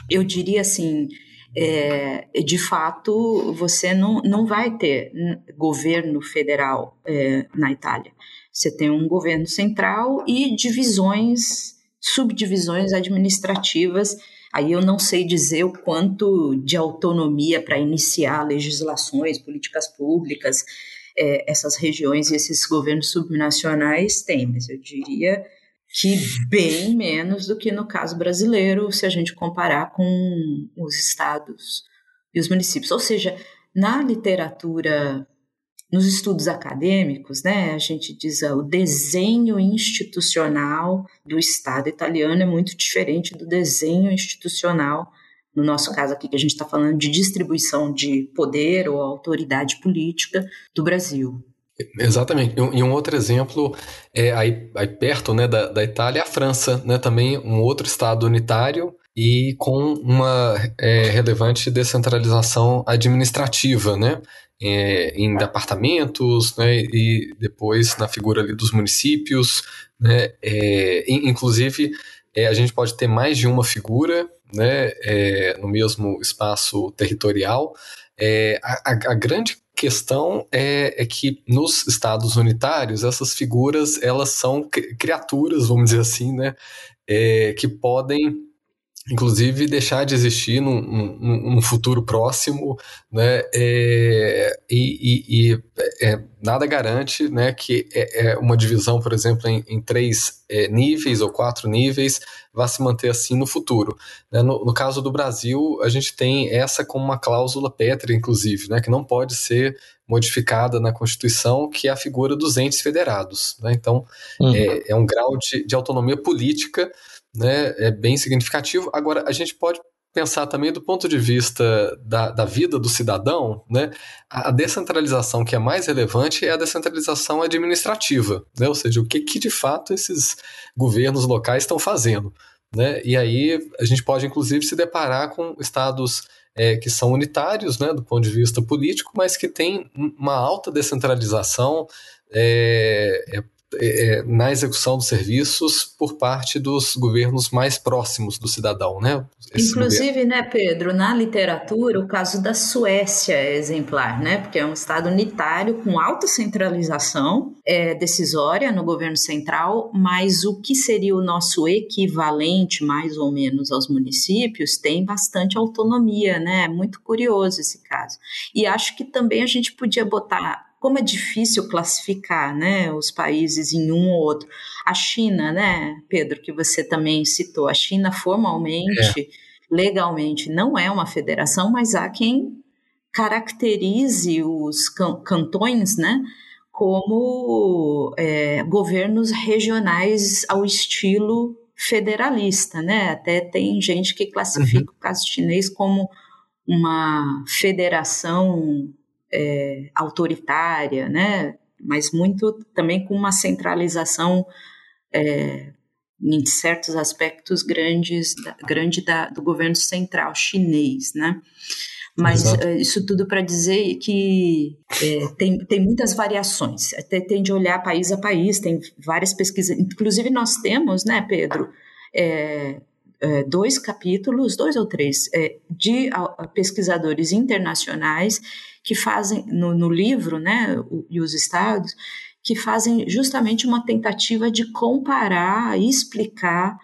eu diria assim, é, de fato, você não, não vai ter governo federal é, na Itália. Você tem um governo central e divisões, subdivisões administrativas. Aí eu não sei dizer o quanto de autonomia para iniciar legislações, políticas públicas, é, essas regiões e esses governos subnacionais têm, mas eu diria que bem menos do que no caso brasileiro, se a gente comparar com os estados e os municípios. Ou seja, na literatura, nos estudos acadêmicos, né, a gente diz ah, o desenho institucional do Estado italiano é muito diferente do desenho institucional, no nosso caso aqui, que a gente está falando de distribuição de poder ou autoridade política do Brasil. Exatamente. E um outro exemplo é aí, aí perto né, da, da Itália, a França, né, também um outro estado unitário e com uma é, relevante descentralização administrativa, né, é, em departamentos, né, e depois na figura ali dos municípios, né, é, inclusive é, a gente pode ter mais de uma figura, né, é, no mesmo espaço territorial. É, a, a, a grande questão é, é, que nos estados unitários essas figuras elas são criaturas vamos dizer assim né? É, que podem inclusive deixar de existir num, num, num futuro próximo, né? É, e, e, e é, nada garante, né, que é, é uma divisão, por exemplo, em, em três é, níveis ou quatro níveis vá se manter assim no futuro. Né? No, no, caso do Brasil, a gente tem essa como uma cláusula pétrea, inclusive, né, que não pode ser modificada na Constituição, que é a figura dos entes federados. Né? Então, uhum. é, é um grau de, de autonomia política né, é bem significativo. Agora, a gente pode pensar também do ponto de vista da, da vida do cidadão, né, a descentralização que é mais relevante é a descentralização administrativa, né, ou seja, o que, que de fato esses governos locais estão fazendo. Né, e aí a gente pode inclusive se deparar com estados é, que são unitários né, do ponto de vista político, mas que têm uma alta descentralização é, é é, na execução dos serviços por parte dos governos mais próximos do cidadão, né? Esse Inclusive, governo. né, Pedro, na literatura, o caso da Suécia é exemplar, né? Porque é um estado unitário com alta centralização é, decisória no governo central, mas o que seria o nosso equivalente, mais ou menos, aos municípios, tem bastante autonomia, né? Muito curioso esse caso. E acho que também a gente podia botar como é difícil classificar né, os países em um ou outro. A China, né, Pedro, que você também citou, a China formalmente, é. legalmente, não é uma federação, mas há quem caracterize os can cantões, né, como é, governos regionais ao estilo federalista, né? Até tem gente que classifica uhum. o caso chinês como uma federação é, autoritária, né? mas muito também com uma centralização é, em certos aspectos grandes da, grande da, do governo central chinês, né? Mas uh, isso tudo para dizer que é, tem, tem muitas variações, até tem de olhar país a país, tem várias pesquisas, inclusive nós temos, né, Pedro, é, é, dois capítulos, dois ou três, é, de a, pesquisadores internacionais que fazem, no, no livro, né, o, e os estados, que fazem justamente uma tentativa de comparar e explicar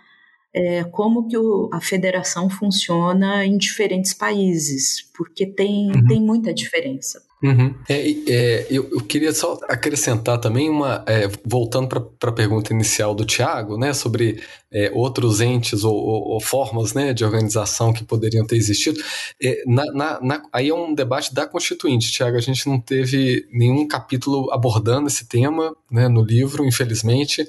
é, como que o, a federação funciona em diferentes países, porque tem, uhum. tem muita diferença. Uhum. É, é, eu, eu, queria só acrescentar também uma, é, voltando para a pergunta inicial do Tiago, né, sobre é, outros entes ou, ou, ou, formas né, de organização que poderiam ter existido. É, na, na, na, aí é um debate da Constituinte, Tiago. A gente não teve nenhum capítulo abordando esse tema né, no livro, infelizmente.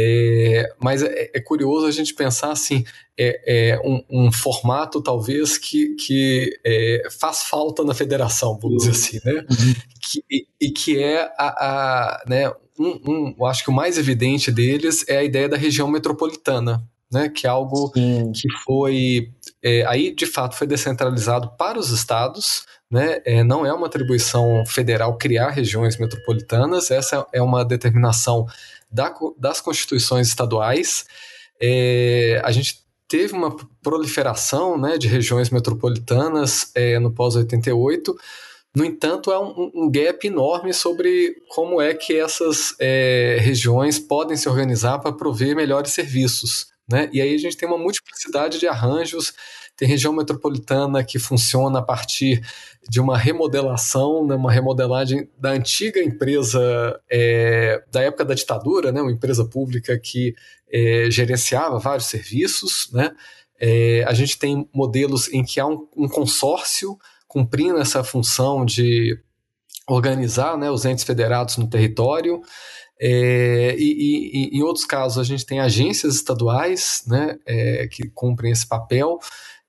É, mas é, é, curioso a gente pensar assim, é, é um, um, formato talvez que, que é, faz falta na federação, vamos dizer assim, né? Uhum. Que, e, e, que é a, a né, um, um, eu acho que o mais evidente deles é a ideia da região metropolitana, né? Que é algo Sim. que foi é, aí de fato foi descentralizado para os estados, né? É, não é uma atribuição federal criar regiões metropolitanas, essa é uma determinação da, das constituições estaduais. É, a gente teve uma proliferação né, de regiões metropolitanas é, no pós-88. No entanto, há um, um, gap enorme sobre como é que essas é, regiões podem se organizar para prover melhores serviços. Né? E aí a gente tem uma multiplicidade de arranjos tem região metropolitana que funciona a partir de uma remodelação, né, uma remodelagem da antiga empresa é, da época da ditadura, né, uma empresa pública que é, gerenciava vários serviços. Né? É, a gente tem modelos em que há um, um consórcio cumprindo essa função de organizar né, os entes federados no território. É, e, e, em outros casos, a gente tem agências estaduais né, é, que cumprem esse papel.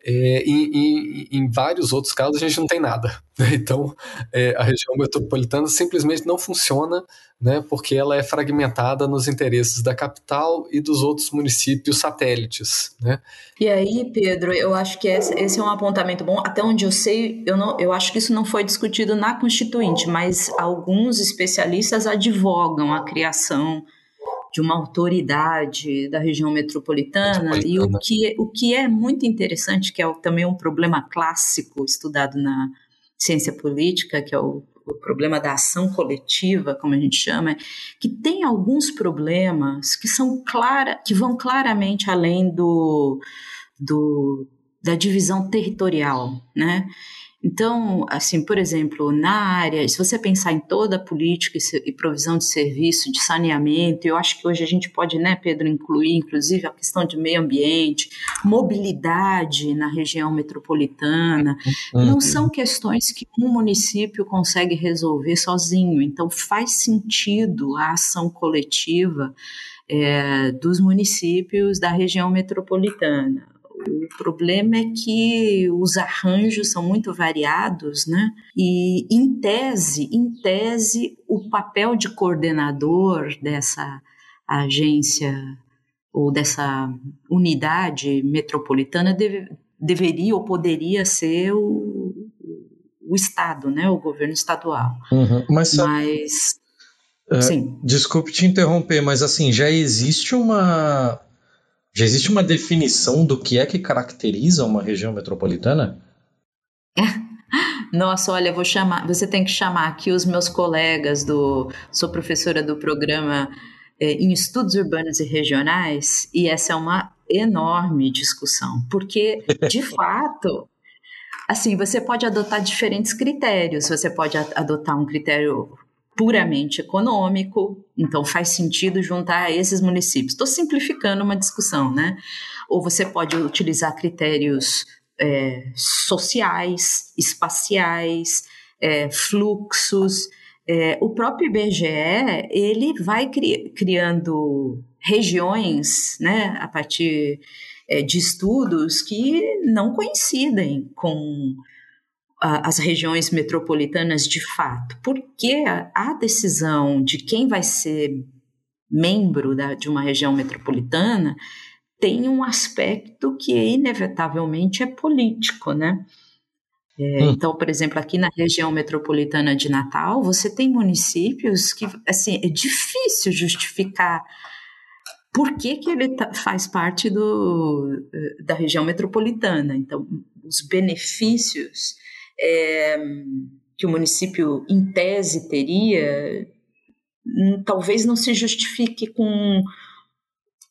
É, em vários outros casos a gente não tem nada. Né? Então, é, a região metropolitana simplesmente não funciona, né, porque ela é fragmentada nos interesses da capital e dos outros municípios satélites. Né? E aí, Pedro, eu acho que esse, esse é um apontamento bom. Até onde eu sei, eu, não, eu acho que isso não foi discutido na Constituinte, mas alguns especialistas advogam a criação de uma autoridade da região metropolitana, metropolitana. e o que, o que é muito interessante, que é também um problema clássico estudado na ciência política, que é o, o problema da ação coletiva, como a gente chama, que tem alguns problemas que são clara, que vão claramente além do, do da divisão territorial, né? Então, assim, por exemplo, na área, se você pensar em toda a política e provisão de serviço, de saneamento, eu acho que hoje a gente pode, né, Pedro, incluir, inclusive, a questão de meio ambiente, mobilidade na região metropolitana, uhum. não são questões que um município consegue resolver sozinho. Então, faz sentido a ação coletiva é, dos municípios da região metropolitana o problema é que os arranjos são muito variados, né? E em tese, em tese, o papel de coordenador dessa agência ou dessa unidade metropolitana deve, deveria ou poderia ser o, o Estado, né, o governo estadual. Uhum. Mas, mas é, sim. Desculpe te interromper, mas assim já existe uma já existe uma definição do que é que caracteriza uma região metropolitana? Nossa, olha, vou chamar. Você tem que chamar aqui os meus colegas do. Sou professora do programa é, em estudos urbanos e regionais, e essa é uma enorme discussão, porque, de fato, assim, você pode adotar diferentes critérios. Você pode adotar um critério puramente econômico, então faz sentido juntar esses municípios. Estou simplificando uma discussão, né? Ou você pode utilizar critérios é, sociais, espaciais, é, fluxos. É, o próprio IBGE ele vai cri criando regiões, né, a partir é, de estudos que não coincidem com as regiões metropolitanas de fato, porque a, decisão de quem vai ser membro da, de uma região metropolitana tem um aspecto que inevitavelmente é político, né? É, hum. Então, por exemplo, aqui na região metropolitana de Natal, você tem municípios que, assim, é difícil justificar por que, que ele tá, faz parte do, eh, da região metropolitana. Então, os benefícios é, que o município, em tese, teria, hum, talvez não se justifique com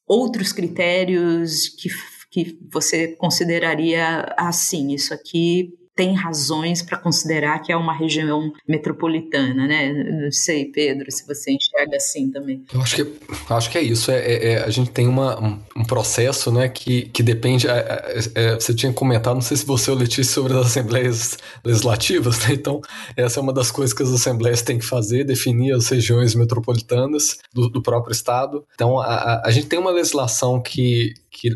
outros critérios que, que você consideraria assim, isso aqui tem razões para considerar que é uma região metropolitana, né? Não sei, Pedro, se você enxerga assim também. Eu acho que, acho que é isso. É, é, é a gente tem uma, um, processo né, que, que depende. É, é, é, você tinha comentado, não sei se você ou Letícia, sobre as assembleias legislativas, né? Então, essa é uma das coisas que as assembleias têm que fazer, definir as regiões metropolitanas do, do próprio Estado. Então, a, a, a, gente tem uma legislação que, que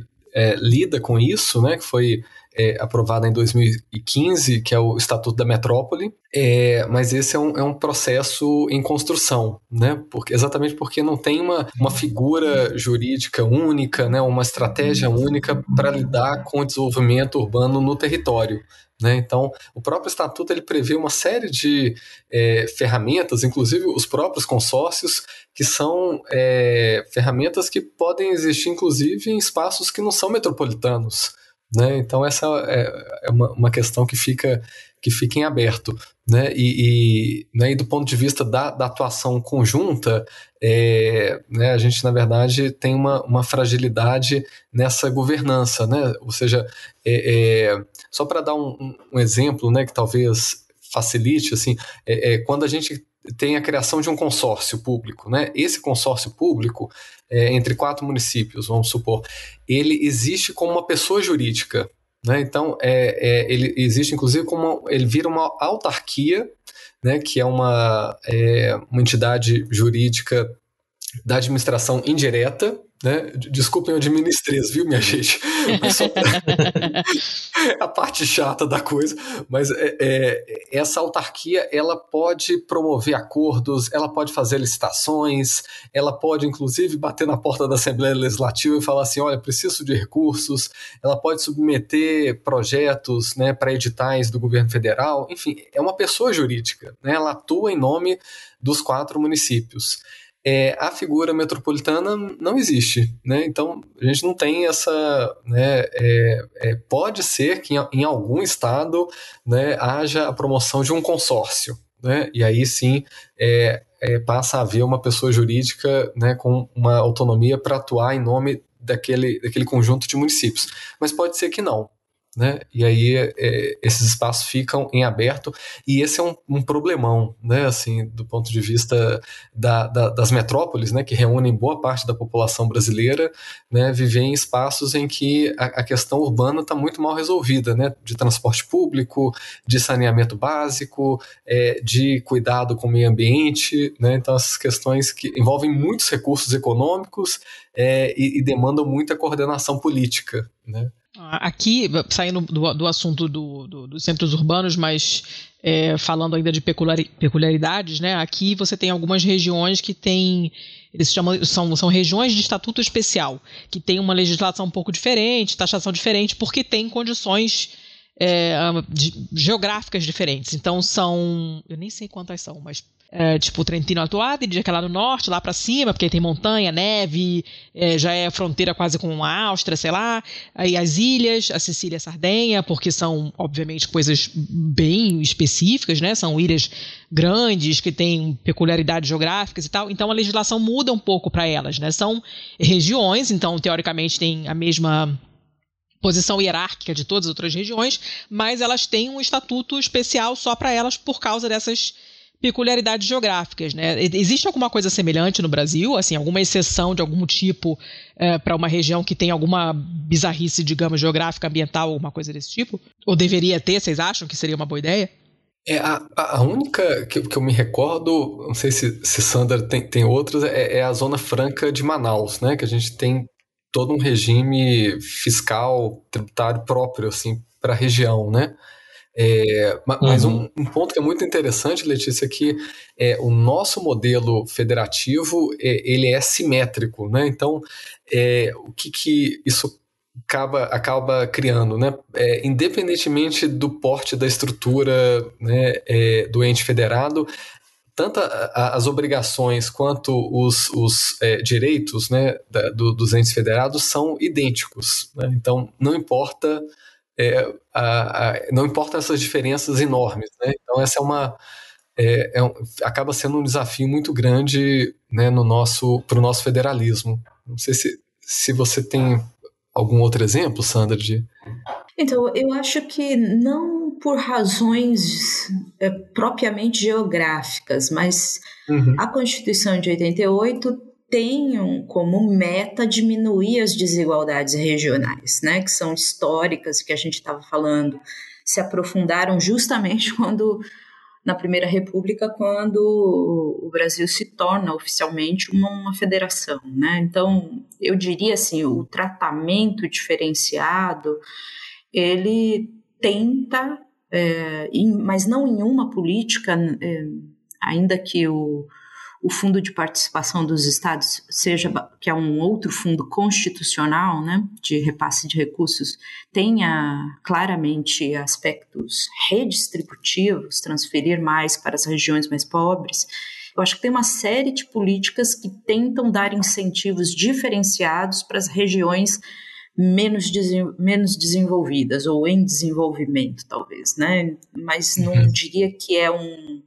lida com isso, né? Que foi é, aprovada em 2015, que é o Estatuto da Metrópole, é, mas esse é um, é um processo em construção, né? Porque, exatamente porque não tem uma, uma figura jurídica única, né? uma estratégia única para lidar com o desenvolvimento urbano no território. Né? Então, o próprio estatuto ele prevê uma série de é, ferramentas, inclusive os próprios consórcios, que são é, ferramentas que podem existir, inclusive, em espaços que não são metropolitanos. Né? Então essa é, é uma, uma, questão que fica, que fica em aberto. Né? E, e, né? e do ponto de vista da, da atuação conjunta, é, né? a gente, na verdade, tem uma, uma fragilidade nessa governança. Né? Ou seja, é, é só para dar um, um, exemplo né, que talvez facilite, assim, é, é, quando a gente tem a criação de um consórcio público. Né? Esse consórcio público, é, entre quatro municípios, vamos supor, ele existe como uma pessoa jurídica. Né? Então, é, é, ele existe inclusive como ele vira uma autarquia, né? que é uma, é, uma entidade jurídica da administração indireta, né? Desculpem eu administrez, viu, minha gente? a parte chata da coisa, mas é, é, essa autarquia ela pode promover acordos, ela pode fazer licitações, ela pode inclusive bater na porta da Assembleia Legislativa e falar assim, olha, preciso de recursos, ela pode submeter projetos né, para editais do governo federal, enfim, é uma pessoa jurídica, né? ela atua em nome dos quatro municípios é, a figura metropolitana não existe, né? Então a gente não tem essa, né? É, é, pode ser que em, em, algum estado, né, haja a promoção de um consórcio, né? E aí sim é, é, passa a haver uma pessoa jurídica, né, com uma autonomia para atuar em nome daquele, daquele conjunto de municípios. Mas pode ser que não, né? E aí é, esses espaços ficam em aberto e esse é um, um problemão, né? Assim, do ponto de vista da, da, das metrópoles, né? Que reúnem boa parte da população brasileira, né? Viver em espaços em que a, a questão urbana está muito mal resolvida, né? De transporte público, de saneamento básico, é, de cuidado com o meio ambiente, né? Então essas questões que envolvem muitos recursos econômicos é, e, e demandam muita coordenação política, né? Aqui, saindo do, do assunto do, do, dos centros urbanos, mas é, falando ainda de peculiaridades, né? Aqui você tem algumas regiões que têm. Eles chamam, são, são regiões de estatuto especial, que tem uma legislação um pouco diferente, taxação diferente, porque tem condições é, de, geográficas diferentes. Então são. Eu nem sei quantas são, mas é, tipo Trentino Alto Adige, que é lá no norte, lá para cima, porque tem montanha, neve, é, já é fronteira quase com a Áustria, sei lá. Aí as ilhas, a Sicília e a Sardenha, porque são, obviamente, coisas bem específicas, né? São ilhas grandes, que têm peculiaridades geográficas e tal. Então a legislação muda um pouco para elas, né? São regiões, então, teoricamente, tem a mesma posição hierárquica de todas as outras regiões, mas elas têm um estatuto especial só para elas por causa dessas peculiaridades geográficas, né? Existe alguma coisa semelhante no Brasil, assim, alguma exceção de algum tipo é, para uma região que tem alguma bizarrice, digamos, geográfica, ambiental, alguma coisa desse tipo? Ou deveria ter? Vocês acham que seria uma boa ideia? É, a, a única que, que eu me recordo, não sei se, se Sander tem, tem outras, é, é a Zona Franca de Manaus, né? Que a gente tem todo um regime fiscal, tributário próprio, assim, para a região, né? É, mas uhum. um, um, ponto que é muito interessante, Letícia, é que é, o nosso modelo federativo é, ele é simétrico, né? Então, é, o que, que isso acaba, acaba criando, né? É, independentemente do porte da estrutura né, é, do ente federado, tanto as obrigações quanto os, os direitos né, da, do, dos entes federados são idênticos. Né? Então, não importa é, a, a, não importa essas diferenças enormes, né? Então essa é uma é, é um, acaba sendo um desafio muito grande né, no nosso para o nosso federalismo. Não sei se, se você tem algum outro exemplo, Sandra, de... Então, eu acho que não por razões é, propriamente geográficas, mas uhum. a Constituição de 88 tenham como meta diminuir as desigualdades regionais, né, que são históricas, que a gente estava falando, se aprofundaram justamente quando na Primeira República, quando o Brasil se torna oficialmente uma, uma federação, né? Então, eu diria assim, o tratamento diferenciado, ele tenta, é, em, mas não em uma política, é, ainda que o o Fundo de Participação dos Estados seja que é um outro fundo constitucional, né, de repasse de recursos, tenha claramente aspectos redistributivos, transferir mais para as regiões mais pobres. Eu acho que tem uma série de políticas que tentam dar incentivos diferenciados para as regiões menos, menos desenvolvidas ou em desenvolvimento, talvez, né? Mas não uhum. diria que é um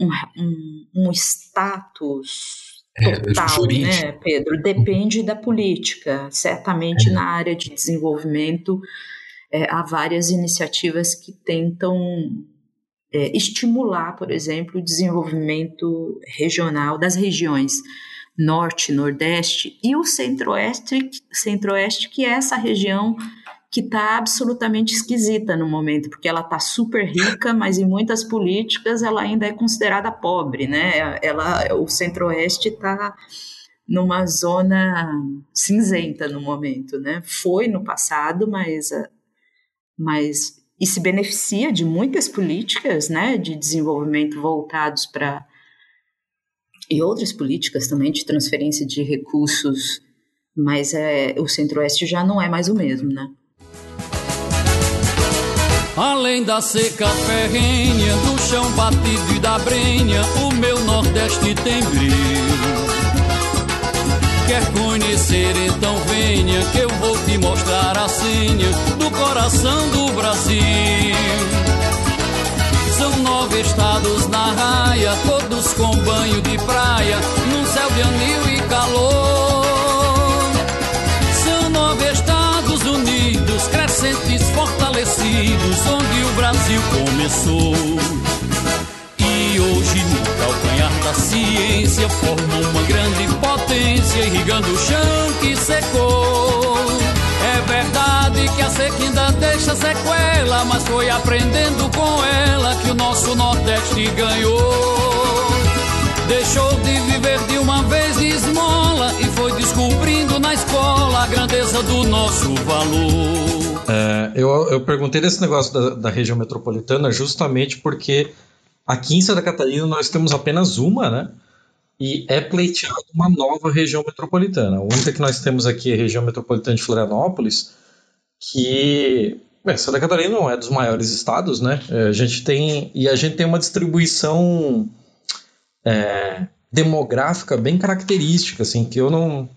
um, um, um status é, total, é, né, Pedro? Depende da política. Certamente é. na área de desenvolvimento é, há várias iniciativas que tentam é, estimular, por exemplo, o desenvolvimento regional das regiões norte, nordeste e o centro-oeste, centro-oeste que é essa região que está absolutamente esquisita no momento, porque ela está super rica, mas em muitas políticas ela ainda é considerada pobre, né? Ela, o Centro-Oeste está numa zona cinzenta no momento, né? Foi no passado, mas, mas e se beneficia de muitas políticas, né, de desenvolvimento voltados para e outras políticas também de transferência de recursos, mas é, o Centro-Oeste já não é mais o mesmo, né? Além da seca ferrenha, do chão batido e da brenha, o meu Nordeste tem brilho. Quer conhecer, então venha, que eu vou te mostrar a senha do coração do Brasil. São nove estados na raia, todos com banho de praia, num céu de anil e calor. Crescentes, fortalecidos, onde o Brasil começou. E hoje, no calcanhar da ciência, forma uma grande potência, irrigando o chão que secou. É verdade que a seca ainda deixa sequela, mas foi aprendendo com ela que o nosso Nordeste ganhou. Deixou de viver de uma vez de esmola e foi descobrindo na escola a grandeza do nosso valor. É, eu, eu perguntei desse negócio da, da região metropolitana justamente porque aqui em Santa Catarina nós temos apenas uma, né? E é pleiteado uma nova região metropolitana. A única que nós temos aqui é a região metropolitana de Florianópolis, que Bem, Santa Catarina não é dos maiores estados, né? É, a gente tem e a gente tem uma distribuição é, demográfica bem característica, assim, que eu não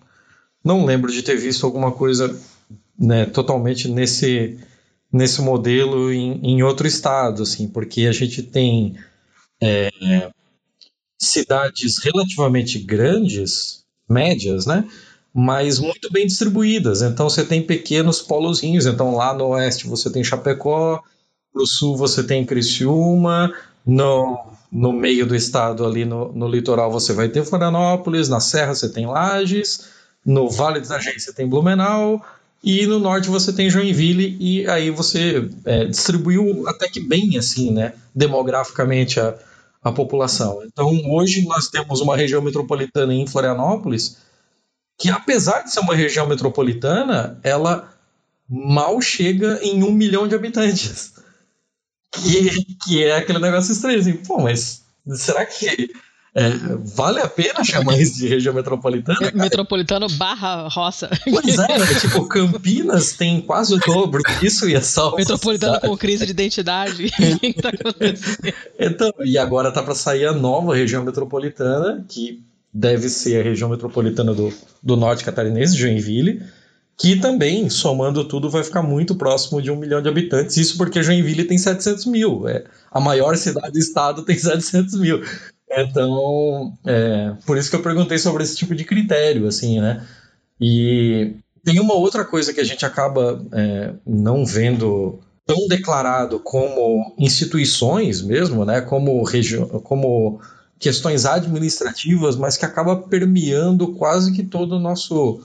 não lembro de ter visto alguma coisa né, totalmente nesse nesse modelo em, em outro estado, assim, porque a gente tem é, cidades relativamente grandes, médias, né? mas muito bem distribuídas. Então você tem pequenos polozinhos. Então lá no oeste você tem Chapecó, no sul você tem Criciúma, no, no meio do estado ali no, no litoral você vai ter Florianópolis, na serra você tem Lages, no Vale do Itajaí você tem Blumenau e no norte você tem Joinville e aí você é, distribuiu até que bem assim, né, demograficamente a, a população. Então hoje nós temos uma região metropolitana em Florianópolis que apesar de ser uma região metropolitana, ela mal chega em um milhão de habitantes. Que, que é aquele negócio estranho, assim, pô, mas será que é, vale a pena chamar isso de região metropolitana? Cara? Metropolitano barra roça. Pois é, né? tipo, Campinas tem quase o dobro disso e é só. Metropolitano com crise de identidade. tá então, e agora tá para sair a nova região metropolitana, que deve ser a região metropolitana do, do norte catarinense, Joinville, que também, somando tudo, vai ficar muito próximo de um milhão de habitantes. Isso porque Joinville tem 700 mil. É, a maior cidade do estado tem 700 mil. Então, é, por isso que eu perguntei sobre esse tipo de critério, assim, né? E tem uma outra coisa que a gente acaba é, não vendo tão declarado como instituições mesmo, né? Como, como questões administrativas, mas que acaba permeando quase que todo o nosso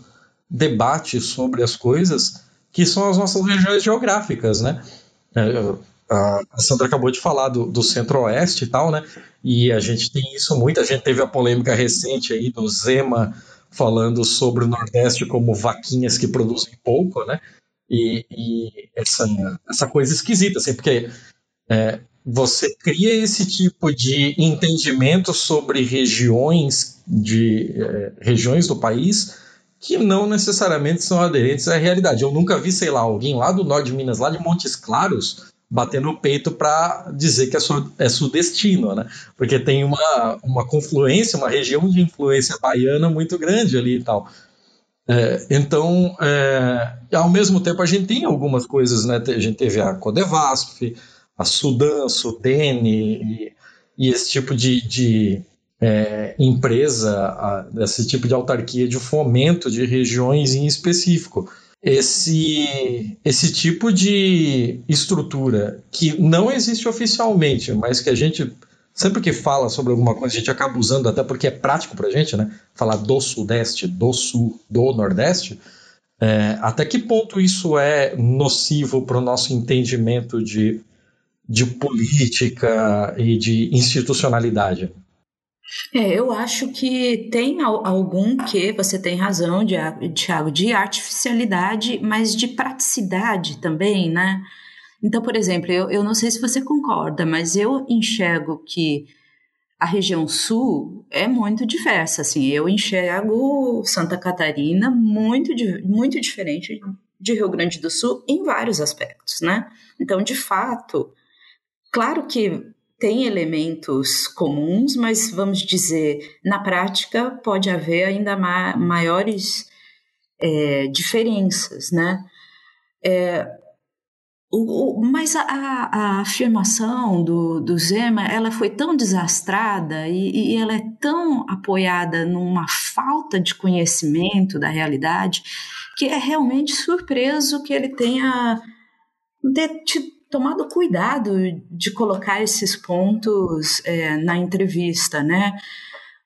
debate sobre as coisas, que são as nossas regiões geográficas, né? É, a Sandra acabou de falar do, do centro-oeste e tal, né? E a gente tem isso muito. A gente teve a polêmica recente aí do Zema falando sobre o Nordeste como vaquinhas que produzem pouco, né? E, e essa, essa coisa esquisita, assim, porque é, você cria esse tipo de entendimento sobre regiões de é, regiões do país que não necessariamente são aderentes à realidade. Eu nunca vi, sei lá, alguém lá do norte de Minas, lá de Montes Claros, batendo o peito para dizer que é, su é sudestino, né? Porque tem uma, uma confluência, uma região de influência baiana muito grande ali e tal. É, então, é, ao mesmo tempo, a gente tem algumas coisas, né? A gente teve a Codevasf, a Sudan, a Sudene e, e esse tipo de, de é, empresa, a, esse tipo de autarquia de fomento de regiões em específico. Esse, esse tipo de estrutura que não existe oficialmente, mas que a gente sempre que fala sobre alguma coisa, a gente acaba usando até porque é prático para a gente, né? Falar do Sudeste, do Sul, do Nordeste. É, até que ponto isso é nocivo para o nosso entendimento de de política e de institucionalidade? É, eu acho que tem algum que, você tem razão, Tiago, de artificialidade, mas de praticidade também, né? Então, por exemplo, eu, eu não sei se você concorda, mas eu enxergo que a região sul é muito diversa, assim, eu enxergo Santa Catarina muito, muito diferente de Rio Grande do Sul em vários aspectos, né? Então, de fato, Claro que tem elementos comuns, mas vamos dizer, na prática pode haver ainda ma maiores é, diferenças, né? É, o, o, mas a, a, afirmação do, do Zema ela foi tão desastrada e, e, ela é tão apoiada numa falta de conhecimento da realidade que é realmente surpreso que ele tenha ter tomado cuidado de colocar esses pontos é, na entrevista, né?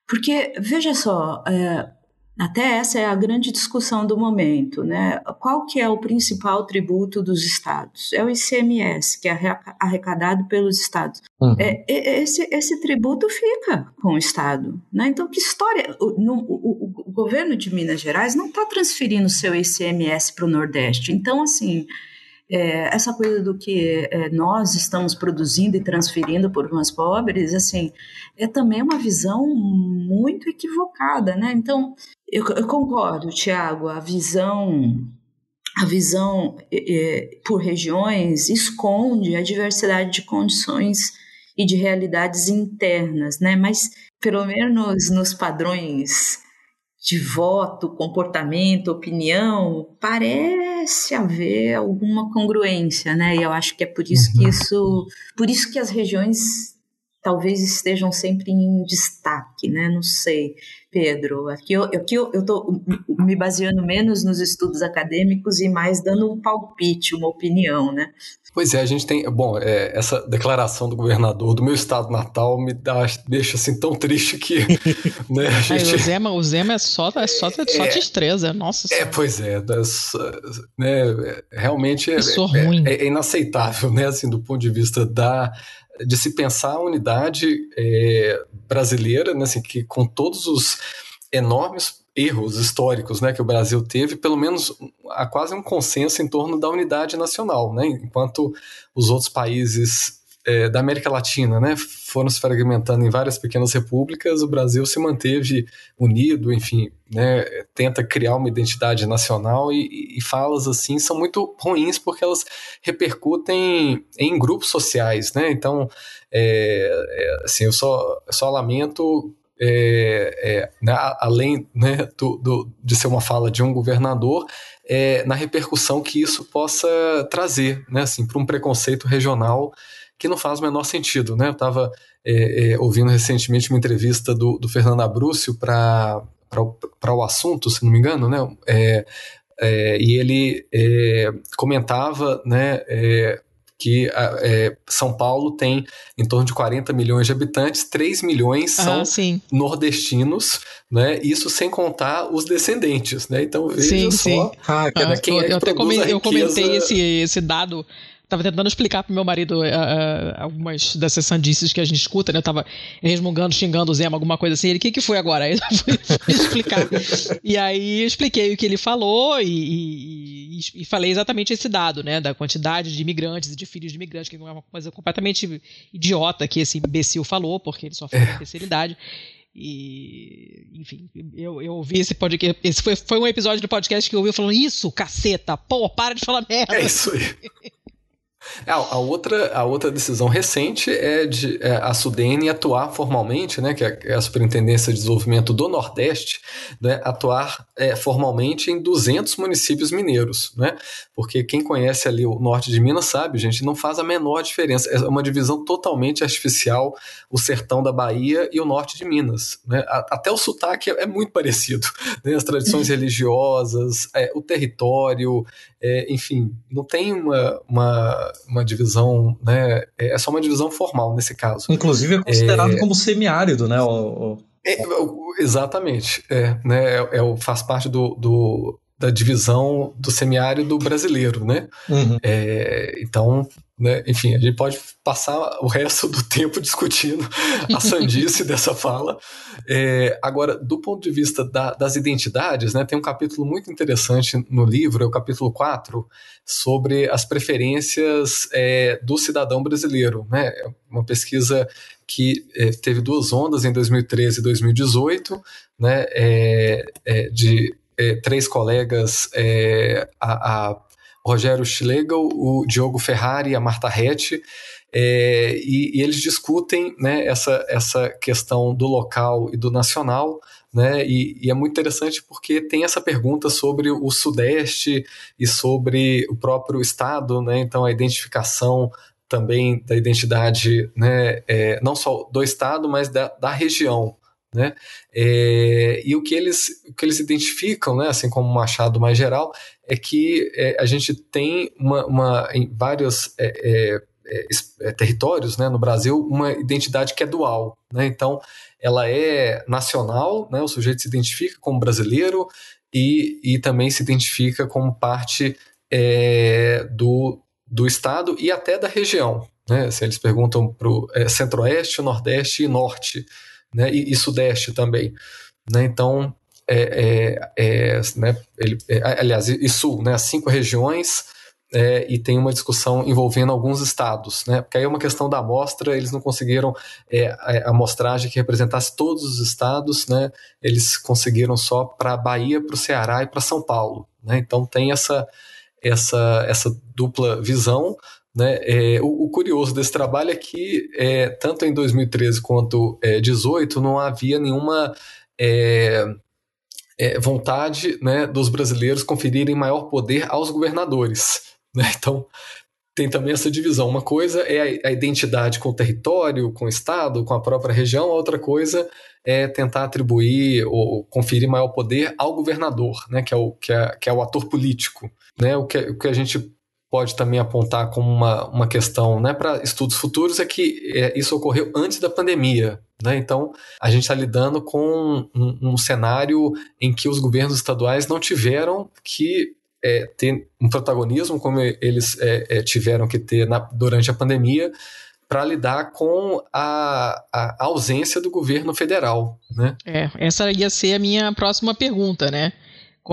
Porque, veja só, é, Até essa é a grande discussão do momento, né? Qual que é o principal tributo dos estados? É o ICMS, que é arrecadado pelos estados. Uhum. É, esse, esse tributo fica com o estado, né? Então, que história? O, no, o, o governo de Minas Gerais não está transferindo seu ICMS para o Nordeste. Então, assim, é, essa coisa do que é, nós estamos produzindo e transferindo por mais pobres, assim, é também uma visão muito equivocada, né? Então, eu, eu concordo, Tiago, a visão a visão é, por regiões esconde a diversidade de condições e de realidades internas, né? Mas pelo menos nos padrões de voto, comportamento, opinião, parece haver alguma congruência, né? E eu acho que é por isso que uhum. isso, por isso que as regiões talvez estejam sempre em destaque, né? Não sei, Pedro. Aqui eu, aqui eu, eu tô me baseando menos nos estudos acadêmicos e mais dando um palpite, uma opinião, né? Pois é, a gente tem. Bom, é, essa declaração do governador do meu estado natal me dá, deixa assim tão triste que. né, a gente... Ai, o, Zema, o Zema é só, é só, é, só destreza, nossa É, pois é, das, né, realmente é, é, é, inaceitável, né, assim, do ponto de vista da de se pensar a unidade é, brasileira, né, assim, que com todos os enormes erros históricos né, que o Brasil teve, pelo menos há quase um consenso em torno da unidade nacional, né, enquanto os outros países é, da América Latina né, foram se fragmentando em várias pequenas repúblicas, o Brasil se manteve unido, enfim, né, tenta criar uma identidade nacional e, e falas assim são muito ruins porque elas repercutem em grupos sociais, né, então é, é, assim, eu só, só lamento é, é, né, além né, do, do, de ser uma fala de um governador, é, na repercussão que isso possa trazer né, assim, para um preconceito regional que não faz o menor sentido. Né? Eu estava é, é, ouvindo recentemente uma entrevista do, do Fernando Abrúcio para o assunto, se não me engano, né? É, é, e ele é, comentava né, é, que é, São Paulo tem em torno de 40 milhões de habitantes, 3 milhões são ah, nordestinos, né? Isso sem contar os descendentes, né? Então veja sim, só sim. Ah, ah, quem eu, é que eu, até comentei, eu comentei esse, esse dado Tava tentando explicar pro meu marido uh, uh, algumas dessas sandices que a gente escuta, né? Eu tava resmungando, xingando o Zema, alguma coisa assim. Ele, o que, que foi agora? Aí eu fui, fui explicar. e aí expliquei o que ele falou e, e, e, falei exatamente esse dado, né? Da quantidade de imigrantes e de filhos de imigrantes, que é uma coisa completamente idiota que esse imbecil falou, porque ele só fala é. especialidade. E, enfim, eu, eu ouvi esse podcast. Esse foi, foi um episódio do podcast que eu ouvi falando: Isso, caceta, pô, para de falar merda. É isso aí. É, a, outra, a outra decisão recente é de é, a Sudene atuar formalmente, né, que é, é a Superintendência de Desenvolvimento do Nordeste, né, atuar é, formalmente em 200 municípios mineiros, né, porque quem conhece ali o norte de Minas sabe, gente, não faz a menor diferença, é uma divisão totalmente artificial, o sertão da Bahia e o norte de Minas, né, até o sotaque é, é muito parecido, né, as tradições religiosas, é, o território, é, enfim, não tem uma, uma, uma divisão, né? É, só uma divisão formal nesse caso. Inclusive é considerado é, como semiárido, né? O, o... É, exatamente, é, né? É, é, faz parte do, do, da divisão do semiárido brasileiro, né? Uhum. É, então, né, enfim, a gente pode passar o resto do tempo discutindo a sandice dessa fala. É, agora, do ponto de vista da, das identidades, né, tem um capítulo muito interessante no livro, é o capítulo 4, sobre as preferências é, do cidadão brasileiro. Né? É uma pesquisa que é, teve duas ondas em 2013 e 2018, né, é, de é, três colegas, é, a, a, Rogério Schlegel, o Diogo Ferrari e a Marta Rett, é, e, e, eles discutem né, essa, essa questão do local e do nacional, né, e, e, é muito interessante porque tem essa pergunta sobre o Sudeste e sobre o próprio Estado, né, então a identificação também da identidade, né, é, não só do Estado, mas da, da região. Né? É, e o que eles, o que eles identificam, né, assim como um achado mais geral, é que é, a gente tem uma, uma em vários é, é é, é, territórios né, no Brasil uma identidade que é dual. Né? Então, ela é nacional, né, o sujeito se identifica como brasileiro e, e também se identifica como parte do, do Estado e até da região. Né? Se eles perguntam para o Centro-Oeste, Nordeste e Norte, né? e, e Sudeste também. Né? Então, é, é, é, né, ele, é, aliás, e Sul, né, as cinco regiões, é, e tem uma discussão envolvendo alguns estados, né? Porque aí é uma questão da amostra, eles não conseguiram é, a amostragem que representasse todos os estados, né? Eles conseguiram só para Bahia, para o Ceará e para São Paulo, né? Então tem essa essa essa dupla visão, né? É, o, o, curioso desse trabalho é que é, tanto em 2013 quanto 2018 é, não havia nenhuma é, é, vontade né, dos brasileiros conferirem maior poder aos governadores. Né? Então, tem também essa divisão. Uma coisa é a, identidade com o território, com o Estado, com a própria região, a outra coisa é tentar atribuir ou conferir maior poder ao governador, né, que, é o, que, é, que é o ator político. Né? O, que, o que a gente pode também apontar como uma, uma questão né, para estudos futuros é que é, isso ocorreu antes da pandemia. Né? Então, a gente está lidando com um, um, cenário em que os governos estaduais não tiveram que é, ter um protagonismo como eles é, é tiveram que ter na, durante a pandemia para lidar com a, a, ausência do governo federal. Né? É, essa ia ser a minha próxima pergunta, né?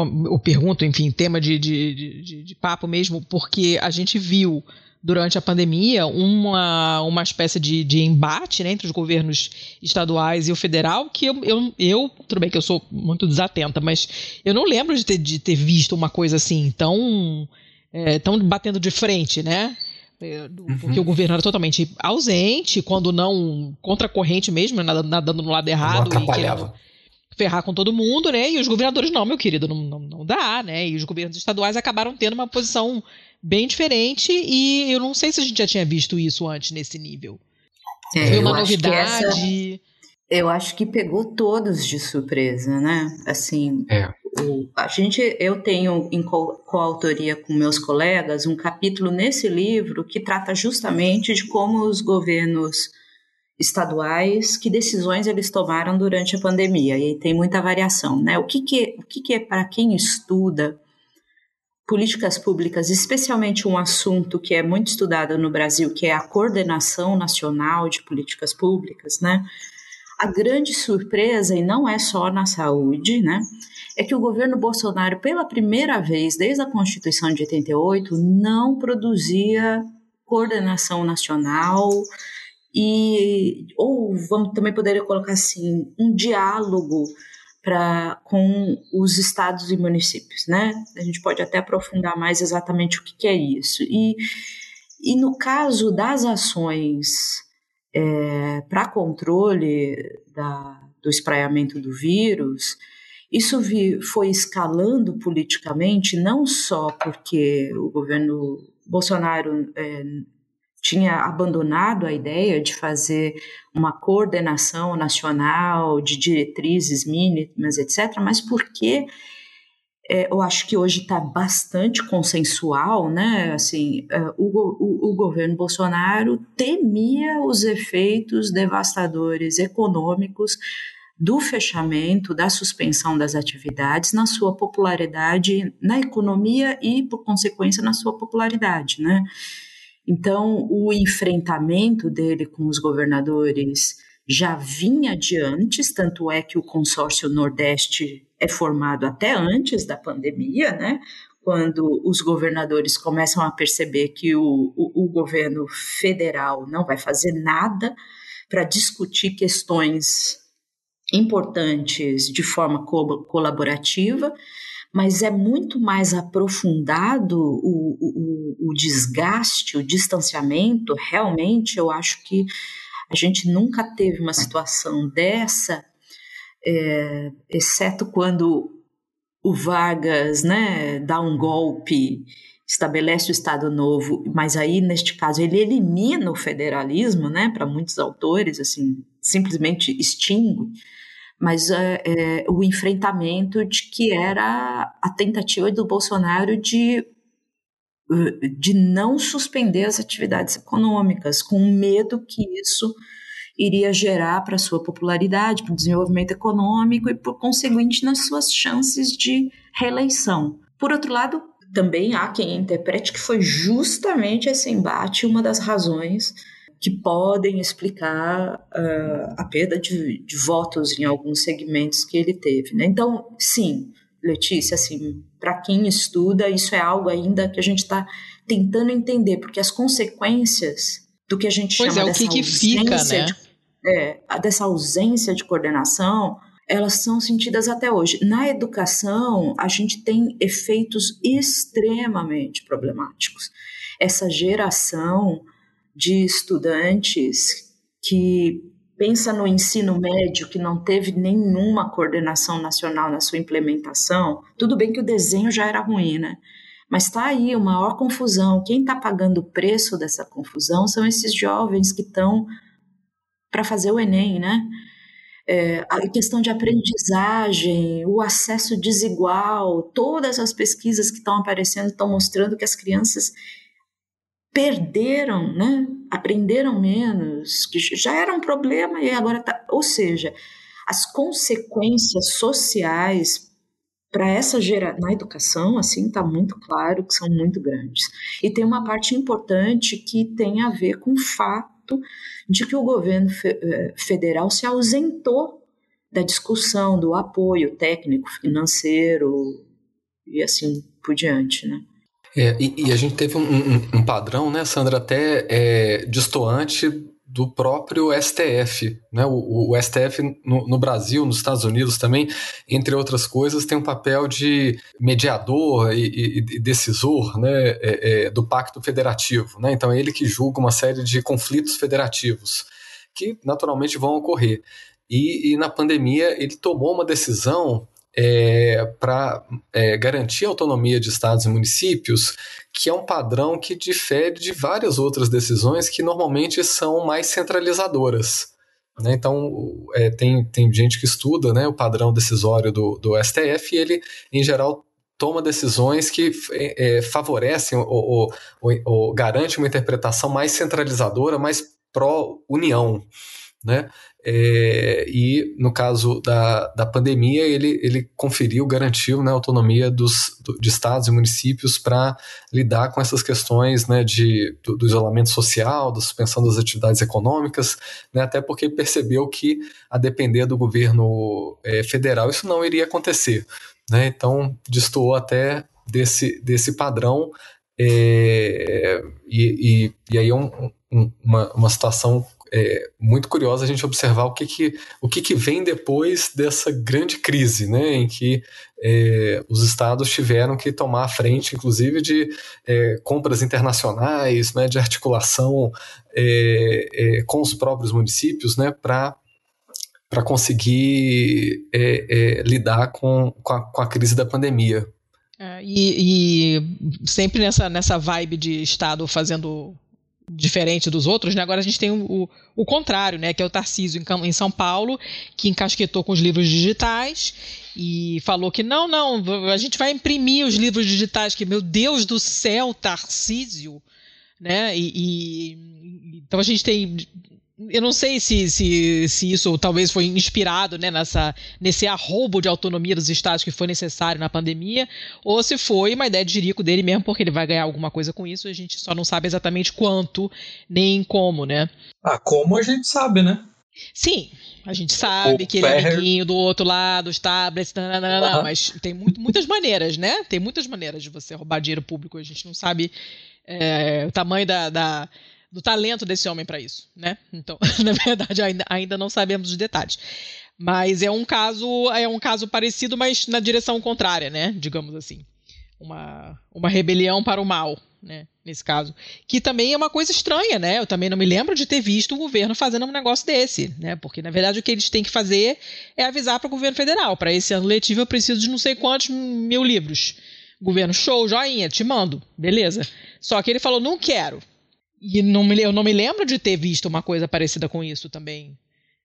Eu pergunto, enfim, tema de, de, de, de, papo mesmo, porque a gente viu durante a pandemia uma, uma espécie de, de embate né, entre os governos estaduais e o federal, que eu, eu, eu, tudo bem que eu sou muito desatenta, mas eu não lembro de ter, de ter visto uma coisa assim tão, é, tão batendo de frente, né? É, uhum. Porque o governo era totalmente ausente, quando não contra a corrente mesmo, nadando no lado errado. Não atrapalhava. E ferrar com todo mundo, né? E os governadores, não, meu querido, não, não, não dá, né? E os governos estaduais acabaram tendo uma posição bem diferente e eu não sei se a gente já tinha visto isso antes nesse nível. É, Foi uma novidade. Essa, eu acho que pegou todos de surpresa, né? Assim, é. o, a gente, eu tenho em co, coautoria com meus colegas um capítulo nesse livro que trata justamente de como os governos estaduais, que decisões eles tomaram durante a pandemia, e tem muita variação, né? O que, que, o que, que é para quem estuda políticas públicas, especialmente um assunto que é muito estudado no Brasil, que é a coordenação nacional de políticas públicas, né? A grande surpresa, e não é só na saúde, né, é que o governo Bolsonaro, pela primeira vez desde a Constituição de 88, não produzia coordenação nacional, e ou vamos também poderia colocar assim um diálogo para com os estados e municípios, né? A gente pode até aprofundar mais exatamente o que, que é isso. E, e no caso das ações é, para controle da, do espraiamento do vírus, isso vi, foi escalando politicamente, não só porque o governo Bolsonaro é, tinha abandonado a ideia de fazer uma coordenação nacional de diretrizes mínimas, etc., mas porque é, eu acho que hoje está bastante consensual, né? Assim, é, o, o, o, governo Bolsonaro temia os efeitos devastadores econômicos do fechamento, da suspensão das atividades na sua popularidade na economia e, por consequência, na sua popularidade, né? Então, o enfrentamento dele com os governadores já vinha de antes, tanto é que o consórcio Nordeste é formado até antes da pandemia, né? Quando os governadores começam a perceber que o, o, o governo federal não vai fazer nada para discutir questões importantes de forma co colaborativa, mas é muito mais aprofundado o, o, o desgaste, o distanciamento. Realmente, eu acho que a gente nunca teve uma situação dessa, é, exceto quando o Vargas né, dá um golpe, estabelece o Estado Novo, mas aí, neste caso, ele elimina o federalismo, né, para muitos autores, assim, simplesmente extingue mas é, é, o enfrentamento de que era a tentativa do Bolsonaro de de não suspender as atividades econômicas, com medo que isso iria gerar para sua popularidade, para o desenvolvimento econômico e, por conseguinte, nas suas chances de reeleição. Por outro lado, também há quem interprete que foi justamente esse embate uma das razões que podem explicar uh, a perda de, de, votos em alguns segmentos que ele teve. Né? Então, sim, Letícia, assim, para quem estuda, isso é algo ainda que a gente está tentando entender, porque as consequências do que a gente pois chama é, dessa o que, que fica, né? De, é, dessa ausência de coordenação, elas são sentidas até hoje. Na educação, a gente tem efeitos extremamente problemáticos. Essa geração de estudantes que pensa no ensino médio que não teve nenhuma coordenação nacional na sua implementação, tudo bem que o desenho já era ruim, né? Mas está aí uma maior confusão. Quem está pagando o preço dessa confusão são esses jovens que estão para fazer o Enem, né? É, a questão de aprendizagem, o acesso desigual, todas as pesquisas que estão aparecendo estão mostrando que as crianças perderam, né? aprenderam menos, que já era um problema e agora está. Ou seja, as consequências sociais para essa geração na educação assim está muito claro que são muito grandes e tem uma parte importante que tem a ver com o fato de que o governo eh, federal se ausentou da discussão do apoio técnico financeiro e assim por diante, né? É, e, e, a gente teve um, um, um padrão, né, Sandra, até é, distoante do próprio STF. Né? O, o STF no, no, Brasil, nos Estados Unidos também, entre outras coisas, tem um papel de mediador e, e, e decisor né, é, é, do Pacto Federativo. Né? Então é ele que julga uma série de conflitos federativos que naturalmente vão ocorrer. E, e na pandemia ele tomou uma decisão é, para é, garantir a autonomia de estados e municípios, que é um padrão que difere de várias outras decisões que normalmente são mais centralizadoras. Né? Então, é, tem, tem gente que estuda né, o padrão decisório do, do STF e ele, em geral, toma decisões que é, é favorecem ou, ou, ou, ou garantem uma interpretação mais centralizadora, mais pró-união. Né? É, e no caso da, da pandemia, ele, ele conferiu, garantiu né, a autonomia dos, do, de estados e municípios para lidar com essas questões né, de, do, do, isolamento social, da suspensão das atividades econômicas, né, até porque percebeu que, a depender do governo é, federal, isso não iria acontecer. Né, então, destoou até desse, desse padrão. É, e, e, e aí é um, uma, uma situação é muito curioso a gente observar o que, que, o que, que vem depois dessa grande crise, né, em que é, os estados tiveram que tomar a frente, inclusive, de é, compras internacionais, né, de articulação é, é com os próprios municípios, né, para para conseguir é, é, lidar com, com a, com, a, crise da pandemia. E, e, sempre nessa, nessa vibe de Estado fazendo diferente dos outros, né? Agora a gente tem o, o, contrário, né? Que é o Tarcísio em, em, São Paulo, que encasquetou com os livros digitais e falou que não, não, a gente vai imprimir os livros digitais, que, meu Deus do céu, Tarcísio, né? E, e então a gente tem eu não sei se, se, se isso talvez foi inspirado né, nessa, nesse arrobo de autonomia dos estados que foi necessário na pandemia, ou se foi uma ideia de jirico dele mesmo, porque ele vai ganhar alguma coisa com isso, a gente só não sabe exatamente quanto, nem como, né? Ah, como a gente sabe, né? Sim, a gente sabe o que ele é amiguinho do outro lado, os tablets, nananana, uhum. mas tem muito, muitas maneiras, né? Tem muitas maneiras de você roubar dinheiro público, a gente não sabe é, o tamanho da, da do talento desse homem para isso, né? Então, na verdade, ainda, ainda não sabemos os detalhes. Mas é um caso é um caso parecido, mas na direção contrária, né? Digamos assim. Uma, uma rebelião para o mal, né? Nesse caso. Que também é uma coisa estranha, né? Eu também não me lembro de ter visto o governo fazendo um negócio desse, né? Porque, na verdade, o que eles têm que fazer é avisar para o governo federal. Para esse ano letivo, eu preciso de não sei quantos mil livros. Governo, show, joinha, te mando. Beleza. Só que ele falou, não quero. E não me, eu não me lembro de ter visto uma coisa parecida com isso também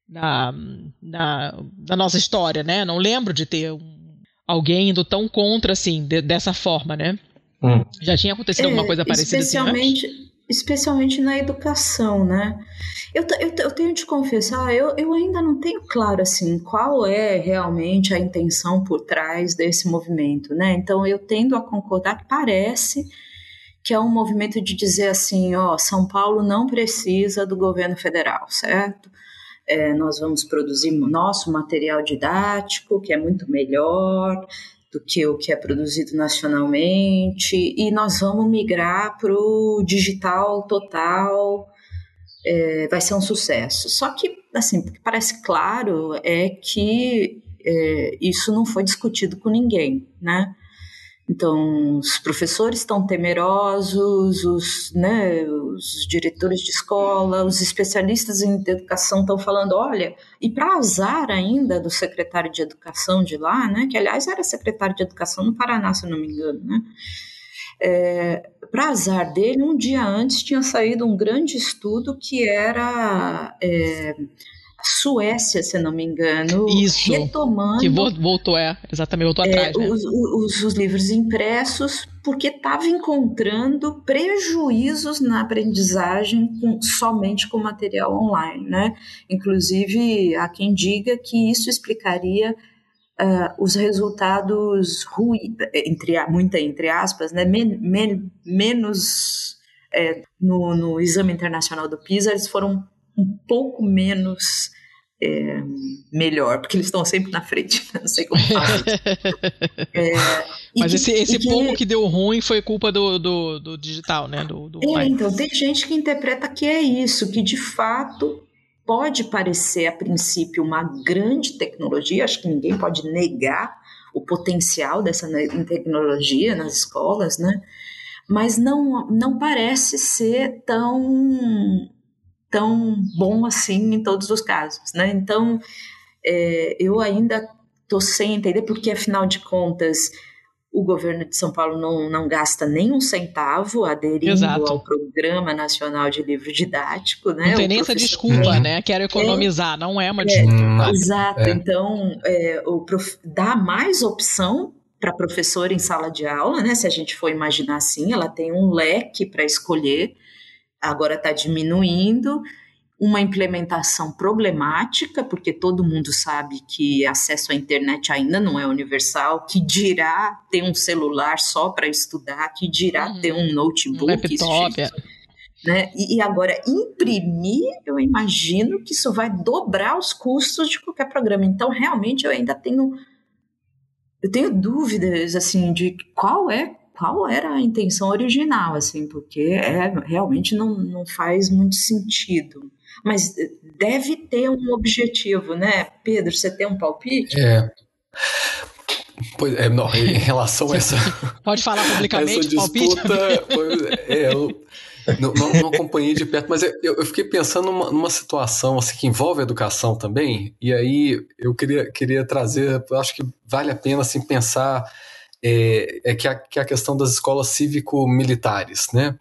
na, na, na nossa história, né? Não lembro de ter um, alguém indo tão contra assim, de, dessa forma, né? Hum. Já tinha acontecido é, alguma coisa parecida especialmente, assim Especialmente na educação, né? Eu, eu, eu tenho de confessar, eu, eu ainda não tenho claro assim qual é realmente a intenção por trás desse movimento, né? Então eu tendo a concordar que parece que é um movimento de dizer assim, ó, São Paulo não precisa do governo federal, certo? É, nós vamos produzir nosso material didático, que é muito melhor, do que o que é produzido nacionalmente, e nós vamos migrar para o digital total, é, vai ser um sucesso. Só que, assim, o que parece claro é que é, isso não foi discutido com ninguém, né? Então, os professores estão temerosos, os, né, os diretores de escola, os especialistas em educação estão falando: olha, e para azar ainda do secretário de educação de lá, né, que aliás era secretário de educação no Paraná, se eu não me engano, né? É, para azar dele, um dia antes tinha saído um grande estudo que era. É, Suécia, se não me engano, Isso, retomando. Que voltou, é, exatamente, voltou é, atrás. Né? Os, os, os, livros impressos, porque estava encontrando prejuízos na aprendizagem com, somente com material online. Né? Inclusive, há quem diga que isso explicaria Uh, os resultados ruins, entre, muita entre aspas, né, men, men, menos é, no, no exame internacional do PISA, eles foram um pouco menos é, melhor, porque eles estão sempre na frente, não sei como falar. é, Mas que, esse, esse que, pouco que deu ruim foi culpa do, do, do digital, né? Do, do é, então, tem gente que interpreta que é isso, que de fato pode parecer a princípio uma grande tecnologia, acho que ninguém pode negar o potencial dessa tecnologia nas escolas, né? Mas não, não parece ser tão tão bom assim em todos os casos, né? Então, é, eu ainda estou sem entender, porque afinal de contas o governo de São Paulo não, não gasta nem um centavo aderindo Exato. ao Programa Nacional de Livro Didático, né? Não tem nem essa desculpa, né? Quero economizar, é, não é uma é, desculpa. É, exato, é. então o prof, dá mais opção para professor em sala de aula, né? Se a gente for imaginar assim, ela tem um leque para escolher agora está diminuindo, uma implementação problemática, porque todo mundo sabe que acesso à internet ainda não é universal, que dirá ter um celular só para estudar, que dirá hum, ter um notebook. Um laptop. É. né? E, e, agora, imprimir, eu imagino que isso vai dobrar os custos de qualquer programa. Então, realmente, eu ainda tenho. Eu tenho dúvidas, assim, de qual é qual era a intenção original, assim, porque é, realmente não, não faz muito sentido. Mas deve ter um objetivo, né? Pedro, você tem um palpite? É. Pois é, não, em relação a essa. Pode falar publicamente, essa disputa, pois, é, eu não, não, não, acompanhei de perto, mas eu, eu fiquei pensando numa, numa, situação assim, que envolve a educação também, e aí eu queria, queria trazer, acho que vale a pena assim, pensar é, é que, a, que a questão das escolas cívico-militares, né?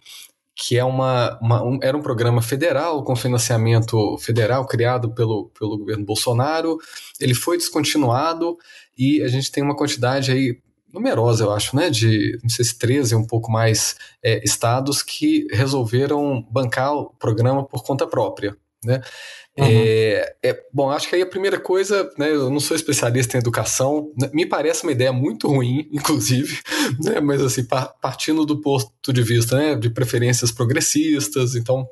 que é uma, uma um, era um programa federal com financiamento federal criado pelo, pelo governo Bolsonaro. Ele foi descontinuado e a gente tem uma quantidade aí numerosa, eu acho, né, de não sei se 13 um pouco mais é, estados que resolveram bancar o programa por conta própria, né? Uhum. É, é, bom, acho que aí a primeira coisa, né, eu não sou especialista em educação, né, me parece uma ideia muito ruim, inclusive, né, mas assim, partindo do ponto de vista né, de preferências progressistas, então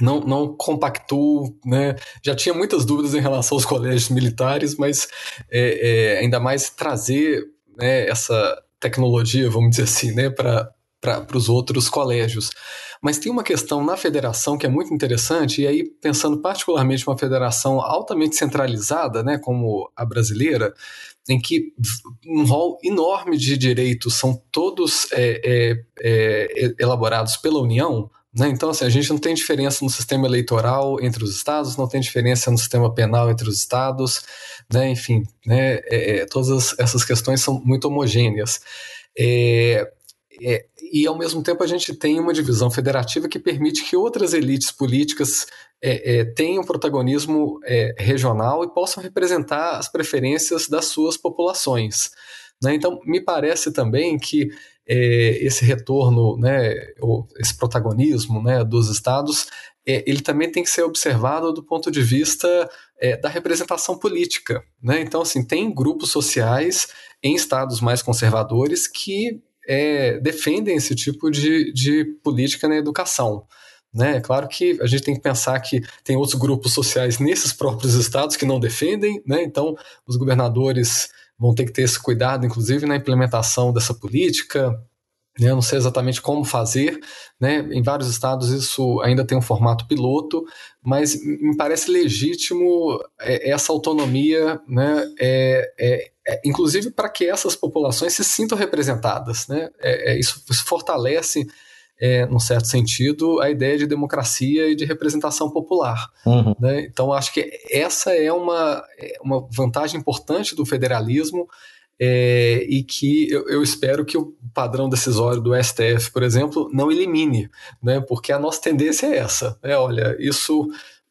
não, não compactuo, né, já tinha muitas dúvidas em relação aos colégios militares, mas é, é ainda mais trazer né, essa tecnologia, vamos dizer assim, né, para os outros colégios. Mas tem uma questão na federação que é muito interessante, e aí pensando particularmente uma federação altamente centralizada, né, como a brasileira, em que um rol enorme de direitos são todos é, é, é, elaborados pela União, né? Então, assim, a gente não tem diferença no sistema eleitoral entre os estados, não tem diferença no sistema penal entre os estados, né? enfim, né? É, é, todas essas questões são muito homogêneas. É, é, e ao mesmo tempo a gente tem uma divisão federativa que permite que outras elites políticas é, é, tenham protagonismo é, regional e possam representar as preferências das suas populações. Né? Então, me parece também que é, esse retorno, né, esse protagonismo né, dos estados, é, ele também tem que ser observado do ponto de vista é, da representação política. Né? Então, assim, tem grupos sociais em estados mais conservadores que é, defendem esse tipo de, de política na educação. Né? É claro que a gente tem que pensar que tem outros grupos sociais nesses próprios estados que não defendem, né? então os governadores vão ter que ter esse cuidado, inclusive na implementação dessa política. Né? Eu não sei exatamente como fazer, né? em vários estados isso ainda tem um formato piloto, mas me parece legítimo é, essa autonomia, né? é, é, é inclusive para que essas populações se sintam representadas. Né? É, é, isso, isso fortalece é, num certo sentido, a ideia de democracia e de representação popular. Uhum. Né? Então, acho que essa é uma, é uma vantagem importante do federalismo é, e que eu, eu, espero que o padrão decisório do STF, por exemplo, não elimine, né? porque a nossa tendência é essa. Né? Olha, isso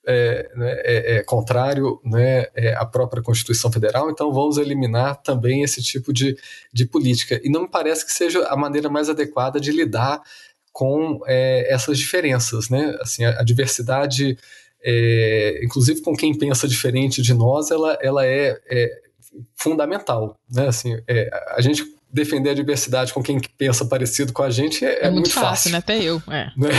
é, né, é, é, contrário né, é, à própria Constituição Federal, então vamos eliminar também esse tipo de, de política. E não me parece que seja a maneira mais adequada de lidar com é, essas diferenças, né? Assim, a, a diversidade, é, inclusive com quem pensa diferente de nós, ela, ela é, é fundamental, né? Assim, é, a gente defender a diversidade com quem pensa parecido com a gente é, é, é muito, muito, fácil, fácil, né? Até eu, é. Né?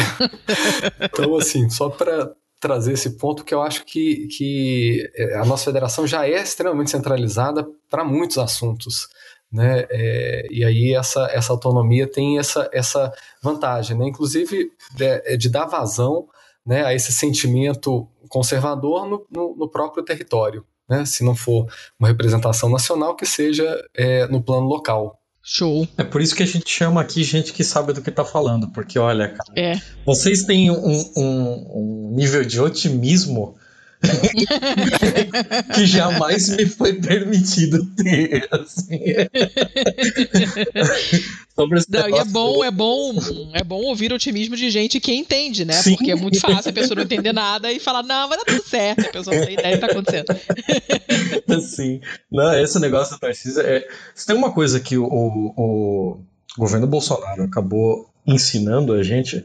então, assim, só para trazer esse ponto que eu acho que, que é, a nossa federação já é extremamente centralizada para muitos assuntos né? É, e aí essa, essa autonomia tem essa, essa vantagem, né? Inclusive de, é, de dar vazão né, a esse sentimento conservador no, no, no próprio território, né? Se não for uma representação nacional, que seja é, no plano local. Show. É por isso que a gente chama aqui gente que sabe do que tá falando, porque olha, cara, é. vocês têm um, um, um nível de otimismo que jamais me foi permitido ter. Assim. Não, e é bom, é bom, é bom ouvir otimismo de gente que entende, né? Sim. Porque é muito fácil a pessoa não entender nada e falar, não, vai dar tudo certo, a pessoa não tem ideia do que tá acontecendo. Sim. Não, esse negócio da Tarcísio é. Se tem uma coisa que o, o, o governo Bolsonaro acabou ensinando a gente,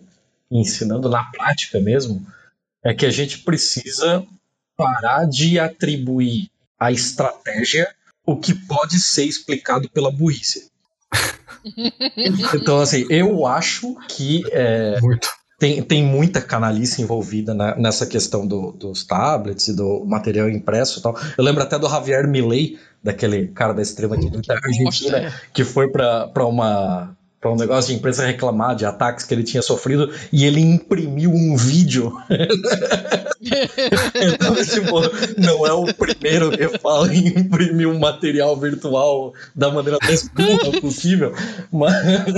ensinando na prática mesmo, é que a gente precisa parar de atribuir à estratégia o que pode ser explicado pela burrice. então, assim, eu acho que é, tem, tem muita canalice envolvida na, nessa questão do, dos tablets e do material impresso e tal. Eu lembro até do Javier Milei, daquele cara da extrema direita argentina, que foi para uma para um negócio de imprensa reclamar de ataques que ele tinha sofrido e ele imprimiu um vídeo. então, tipo, não é o primeiro que fala em imprimir um material virtual da maneira mais burra possível, mas,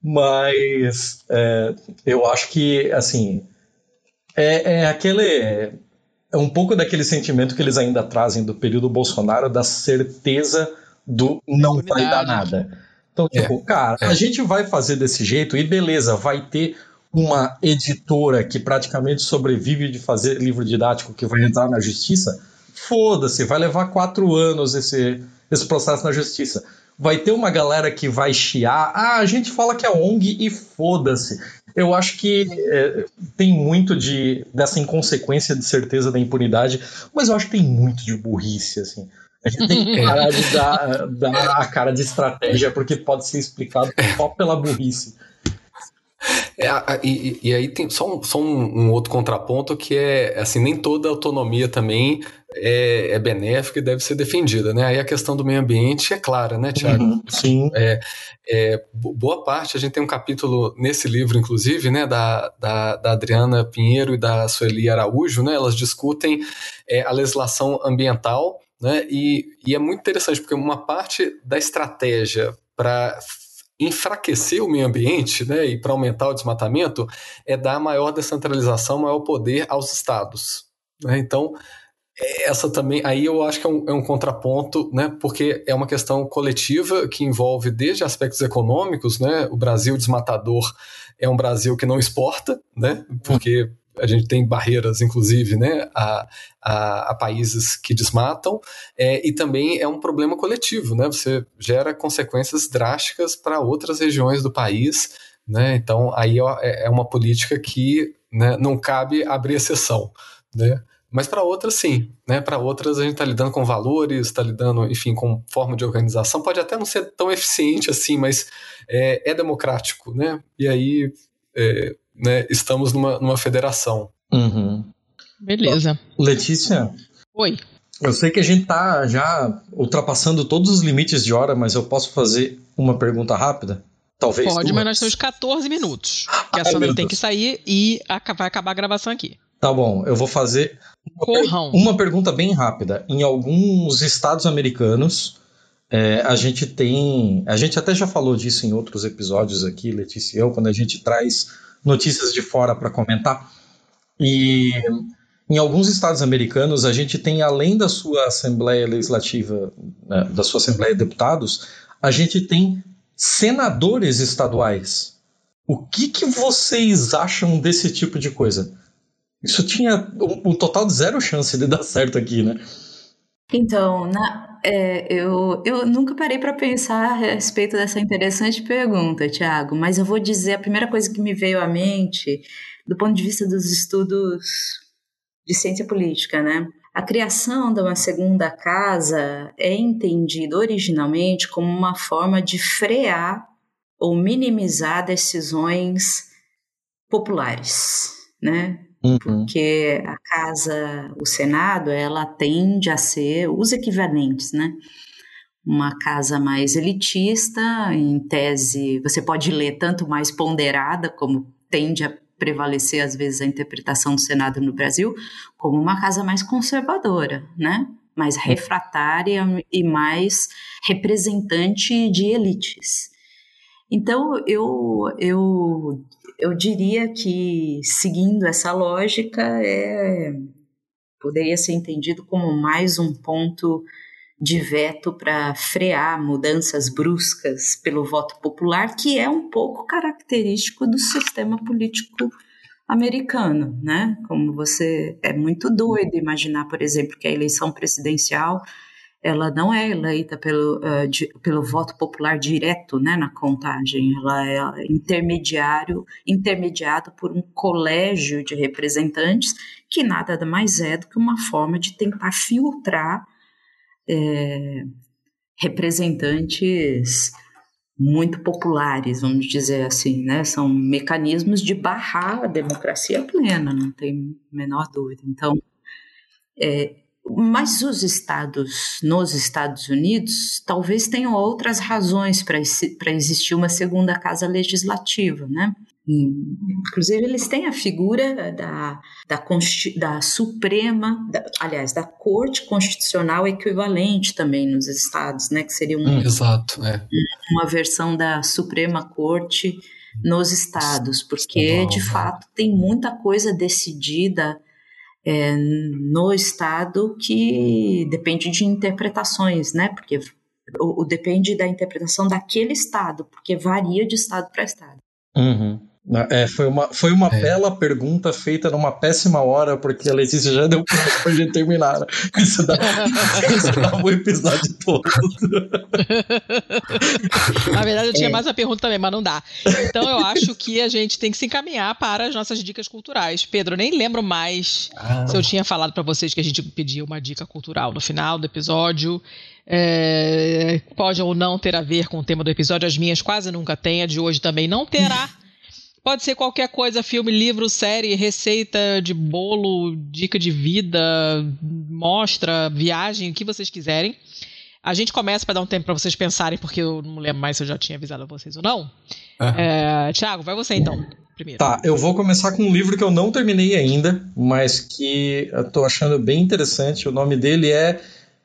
mas é, eu acho que, assim, é, é aquele. É um pouco daquele sentimento que eles ainda trazem do período Bolsonaro, da certeza do não vai dar nada. Então, é. tipo, é, cara, é. a gente vai fazer desse jeito e beleza, vai ter uma editora que praticamente sobrevive de fazer livro didático que vai entrar na justiça. Foda-se, vai levar quatro anos esse, esse processo na justiça. Vai ter uma galera que vai chiar. Ah, a gente fala que é ONG e foda-se. Eu acho que é, tem muito de dessa inconsequência de certeza da impunidade, mas eu acho que tem muito de burrice, assim. A gente tem que parar de dar, dar a cara de estratégia, porque pode ser explicado só pela burrice. É, e, e, aí tem só, um, só um, um, outro contraponto que é assim, nem toda autonomia também é, é, benéfica e deve ser defendida, né? Aí a questão do meio ambiente é clara, né, Tiago? Uhum, sim. É, é, boa parte, a gente tem um capítulo nesse livro, inclusive, né, da, da, da Adriana Pinheiro e da Sueli Araújo, né? Elas discutem é, a legislação ambiental né? E, e é muito interessante, porque uma parte da estratégia para enfraquecer o meio ambiente né, e para aumentar o desmatamento é dar maior descentralização, maior poder aos estados. Né? Então, essa também, aí eu acho que é um, é um, contraponto, né, porque é uma questão coletiva que envolve desde aspectos econômicos, né, o Brasil desmatador é um Brasil que não exporta, né, porque a gente tem barreiras, inclusive, né, a, a, a países que desmatam, é, e também é um problema coletivo, né? Você gera consequências drásticas para outras regiões do país, né? Então, aí é, é uma política que né, não cabe abrir exceção, né? Mas para outras, sim. Né? Para outras, a gente está lidando com valores, está lidando, enfim, com forma de organização. Pode até não ser tão eficiente assim, mas é, é democrático. Né? E aí é, né, estamos numa, numa federação. Uhum. Beleza. Letícia? Oi. Eu sei que a gente está já ultrapassando todos os limites de hora, mas eu posso fazer uma pergunta rápida? Talvez. Pode, mas nós temos 14 minutos. Que a Sandra tem que sair e vai acabar a gravação aqui. Tá bom, eu vou fazer Corram. uma pergunta bem rápida. Em alguns estados americanos, é, a gente tem. A gente até já falou disso em outros episódios aqui, Letícia e eu, quando a gente traz notícias de fora para comentar. E em alguns estados americanos, a gente tem, além da sua Assembleia Legislativa, né, da sua Assembleia de Deputados, a gente tem senadores estaduais. O que, que vocês acham desse tipo de coisa? Isso tinha um, um, total de zero chance de dar certo aqui, né? Então, na, é, eu, eu nunca parei para pensar a respeito dessa interessante pergunta, Tiago, mas eu vou dizer a primeira coisa que me veio à mente, do ponto de vista dos estudos de ciência política, né? A criação de uma segunda casa é entendida originalmente como uma forma de frear ou minimizar decisões populares, né? Uhum. Porque a casa, o Senado, ela tende a ser os equivalentes, né? Uma casa mais elitista, em tese, você pode ler tanto mais ponderada, como tende a prevalecer às vezes a interpretação do Senado no Brasil, como uma casa mais conservadora, né? Mais refratária e mais representante de elites. Então, eu, eu eu diria que, seguindo essa lógica, é, poderia ser entendido como mais um ponto de veto para frear mudanças bruscas pelo voto popular, que é um pouco característico do sistema político americano, né? Como você é muito doido imaginar, por exemplo, que a eleição presidencial ela não é eleita pelo, uh, de, pelo voto popular direto né, na contagem, ela é intermediário, intermediado por um colégio de representantes que nada mais é do que uma forma de tentar filtrar é, representantes muito populares, vamos dizer assim, né? São mecanismos de barrar a democracia plena, não tem menor dúvida. Então, é, mas os estados, nos Estados Unidos, talvez tenham outras razões para existir uma segunda casa legislativa, né? Inclusive, eles têm a figura da, da, da Suprema, da, aliás, da Corte Constitucional equivalente também nos estados, né? Que seria um, hum, exato, é. uma versão da Suprema Corte nos estados, porque, de fato, tem muita coisa decidida é, no Estado que depende de interpretações, né? Porque o, o, depende da interpretação daquele Estado, porque varia de Estado para Estado. Uhum. É, foi uma, foi uma é. bela pergunta feita numa péssima hora, porque a Letícia já deu pra gente terminar. Né? Isso dá, isso dá um episódio todo. Na verdade, eu tinha é. mais uma pergunta também, mas não dá. Então, eu acho que a gente tem que se encaminhar para as nossas dicas culturais. Pedro, eu nem lembro mais ah. se eu tinha falado para vocês que a gente pedia uma dica cultural no final do episódio. É, pode ou não ter a ver com o tema do episódio, as minhas quase nunca têm, a de hoje também não terá. Pode ser qualquer coisa, filme, livro, série, receita de bolo, dica de vida, mostra, viagem, o que vocês quiserem. A gente começa para dar um tempo para vocês pensarem, porque eu não lembro mais se eu já tinha avisado a vocês ou não. Uhum. É, Tiago, vai você então, primeiro. Tá, eu vou começar com um livro que eu não terminei ainda, mas que eu tô achando bem interessante. O nome dele é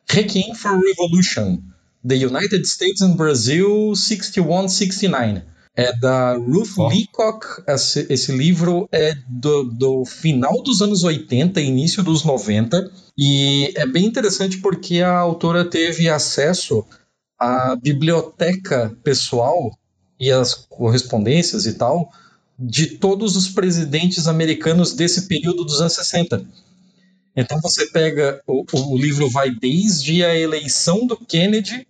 Requiem for Revolution: The United States and Brazil 61-69. É da Ruth oh. Leacock. Esse, esse, livro é do, do, final dos anos 80, início dos 90. E é bem interessante porque a autora teve acesso à biblioteca pessoal e as correspondências e tal de todos os presidentes americanos desse período dos anos 60. Então você pega, o, o livro vai desde a eleição do Kennedy,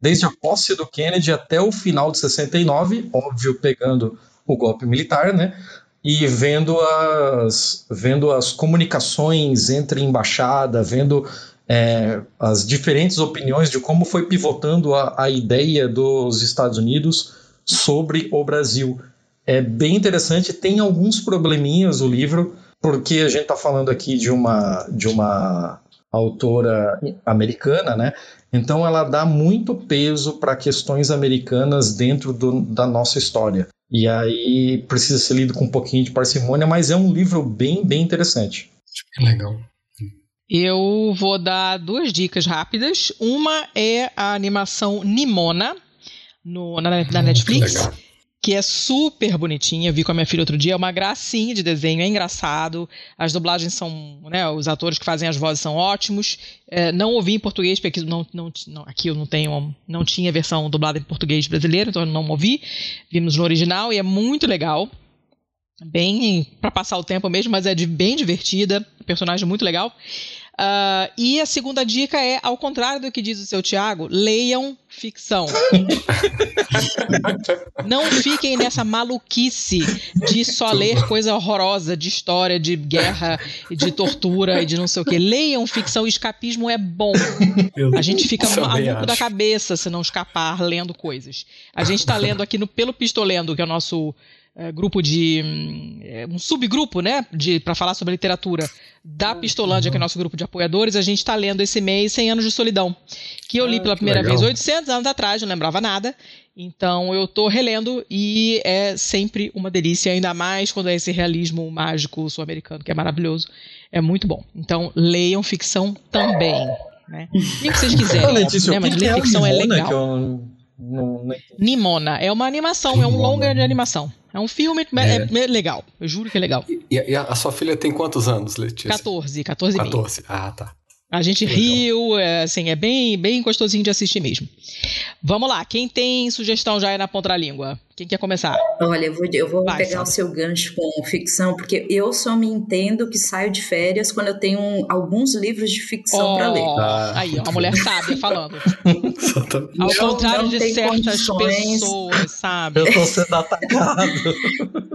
desde a posse do Kennedy até o final de 69, óbvio, pegando o golpe militar, né? E vendo as, vendo as comunicações entre embaixada, vendo é, as diferentes opiniões de como foi pivotando a, a ideia dos Estados Unidos sobre o Brasil. É bem interessante, tem alguns probleminhas o livro, porque a gente está falando aqui de uma, de uma autora americana, né? Então ela dá muito peso para questões americanas dentro do, da nossa história. E aí precisa ser lido com um pouquinho de parcimônia, mas é um livro bem, bem interessante. Legal. Eu vou dar duas dicas rápidas. Uma é a animação Nimona no, na, na Netflix. Legal que é super bonitinha. Vi com a minha filha outro dia, é uma gracinha de desenho, é engraçado. As dublagens são, né, os atores que fazem as vozes são ótimos. É, não ouvi em português, porque aqui, não, não, aqui eu não tenho, não tinha versão dublada em português brasileiro, então eu não ouvi. Vimos no original e é muito legal. Bem para passar o tempo mesmo, mas é de, bem divertida, personagem muito legal. Uh, e a segunda dica é, ao contrário do que diz o seu Tiago, leiam ficção. Não fiquem nessa maluquice de só ler coisa horrorosa de história, de guerra, de tortura e de não sei o que. Leiam ficção, escapismo é bom. A gente fica maluco da cabeça se não escapar lendo coisas. A gente está lendo aqui no Pelo Pistolendo, que é o nosso é, grupo de. É, um subgrupo, né? para falar sobre literatura da Pistolândia, que é nosso grupo de apoiadores. A gente está lendo esse mês 100 Anos de Solidão, que eu li ah, pela primeira vez 800 anos atrás, não lembrava nada. Então eu tô relendo e é sempre uma delícia, ainda mais quando é esse realismo mágico sul-americano, que é maravilhoso. É muito bom. Então leiam ficção também. Né? Nem que vocês quiserem. Letícia, né? Mas ler é ficção é legal. Não, não... Nimona. É uma animação, Nimona. é um longa de animação. É um filme é. é legal. Eu juro que é legal. E, e, a sua filha tem quantos anos, Letícia? 14, 14 14. Ah, tá. A gente Legal. riu, é, assim, é bem, bem gostosinho de assistir mesmo. Vamos lá, quem tem sugestão já é na ponta da língua? Quem quer começar? Olha, eu vou, eu vou Vai, pegar sabe. o seu gancho com ficção, porque eu só me entendo que saio de férias quando eu tenho um, alguns livros de ficção oh, para ler. Ah. Aí, ó, a mulher sábia falando. Ao contrário não de certas condições. pessoas, sabe? Eu tô sendo atacado.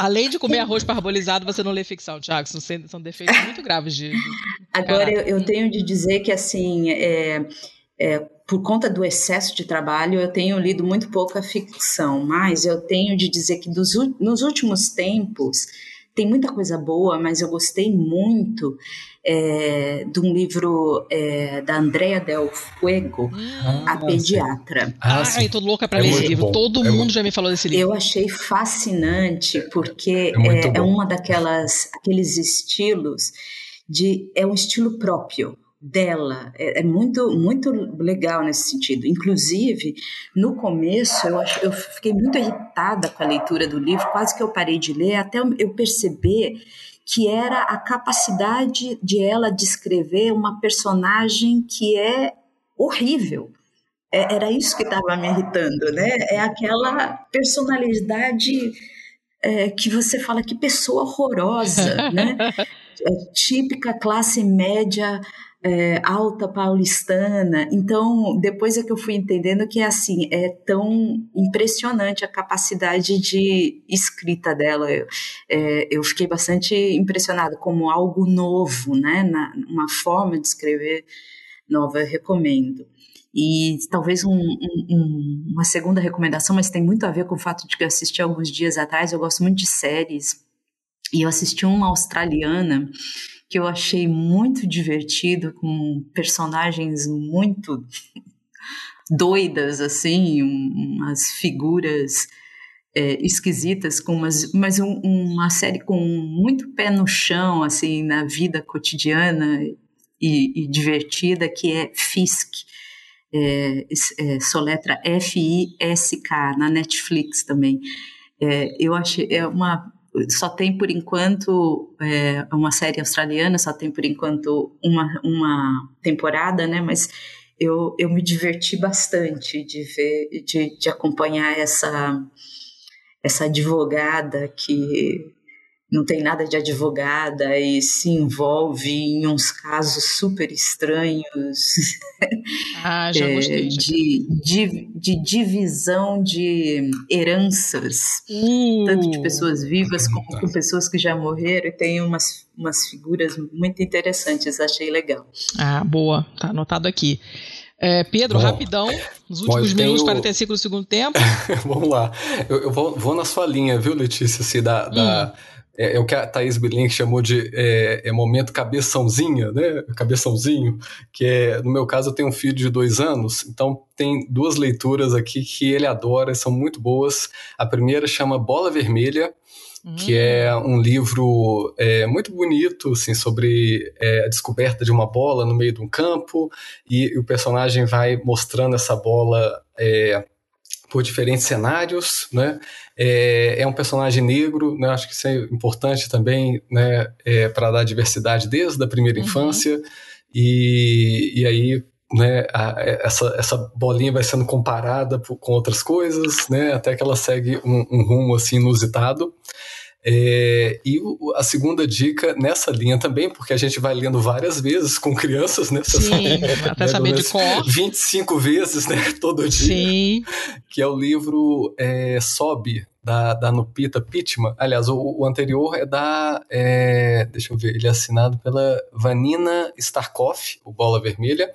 Além de comer arroz parbolizado, você não lê ficção, Tiago. São, são defeitos muito graves de. Agora, eu, eu, tenho de dizer que, assim, é, é, por conta do excesso de trabalho, eu tenho lido muito pouca ficção, mas eu tenho de dizer que dos, nos últimos tempos tem muita coisa boa, mas eu gostei muito é, de um livro é, da Andrea Del Fuego, ah, A Pediatra. Ah, Ai, tô louca para é ler esse livro. Bom. Todo é mundo já me falou desse livro. Eu achei fascinante, porque é, é, é uma daquelas aqueles estilos de é um estilo próprio dela. É, é, muito muito legal nesse sentido. Inclusive no começo eu acho eu fiquei muito irritada com a leitura do livro quase que eu parei de ler até eu perceber que era a capacidade de ela descrever uma personagem que é horrível. É, era isso que estava me irritando né? É aquela personalidade é, que você fala que pessoa horrorosa né? É, típica classe média é, alta paulistana. Então, depois é que eu fui entendendo que é assim, é tão impressionante a capacidade de escrita dela. Eu, é, eu fiquei bastante impressionada como algo novo, né? Na, uma forma de escrever nova, eu recomendo. E talvez um, um, uma segunda recomendação, mas tem muito a ver com o fato de que eu assisti alguns dias atrás. Eu gosto muito de séries. E eu assisti uma australiana que eu achei muito divertido, com personagens muito doidas, assim, umas figuras é, esquisitas, com umas, mas um, uma série com muito pé no chão, assim, na vida cotidiana e, e divertida, que é Fisk. É, é, soletra F-I-S-K, na Netflix também. É, eu achei, é uma só tem por enquanto é, uma série australiana, só tem por enquanto uma, uma temporada, né? Mas eu, eu me diverti bastante de ver, de, de acompanhar essa essa advogada que não tem nada de advogada e se envolve em uns casos super estranhos ah, já gostei, é, de, de, de, divisão de heranças, uh, tanto de pessoas vivas como com pessoas que já morreram, e tem umas, umas figuras muito interessantes, achei legal. Ah, boa, tá anotado aqui. É, Pedro, Bom, rapidão, nos últimos tenho... minutos, 45 do segundo tempo. Vamos lá. Eu, eu vou, vou, na sua linha, viu, Letícia? Assim, da, hum. da é, é, o que a Thaís Bilink chamou de é, é, momento cabeçãozinha, né? Cabeçãozinho, que é, no meu caso, eu tenho um filho de dois anos, então tem duas leituras aqui que ele adora, são muito boas. A primeira chama Bola Vermelha, que é hum. um livro é, muito bonito, assim, sobre é, a descoberta de uma bola no meio de um campo, e, e o personagem vai mostrando essa bola é, por diferentes cenários, né? É, é, um personagem negro, né? Acho que isso é importante também, né? É, para dar diversidade desde a primeira uhum. infância e, e aí, né? A, essa, essa bolinha vai sendo comparada por, com outras coisas, né? Até que ela segue um, um rumo assim inusitado. É, e o, a segunda dica nessa linha também, porque a gente vai lendo várias vezes com crianças, né? Sim, sabe, até né, saber de cor. 25 vezes, né? Todo dia. Sim. Que é o livro é, Sobe, da, da Nupita Pitman. Aliás, o, o anterior é da. É, deixa eu ver, ele é assinado pela Vanina Starkoff, o Bola Vermelha.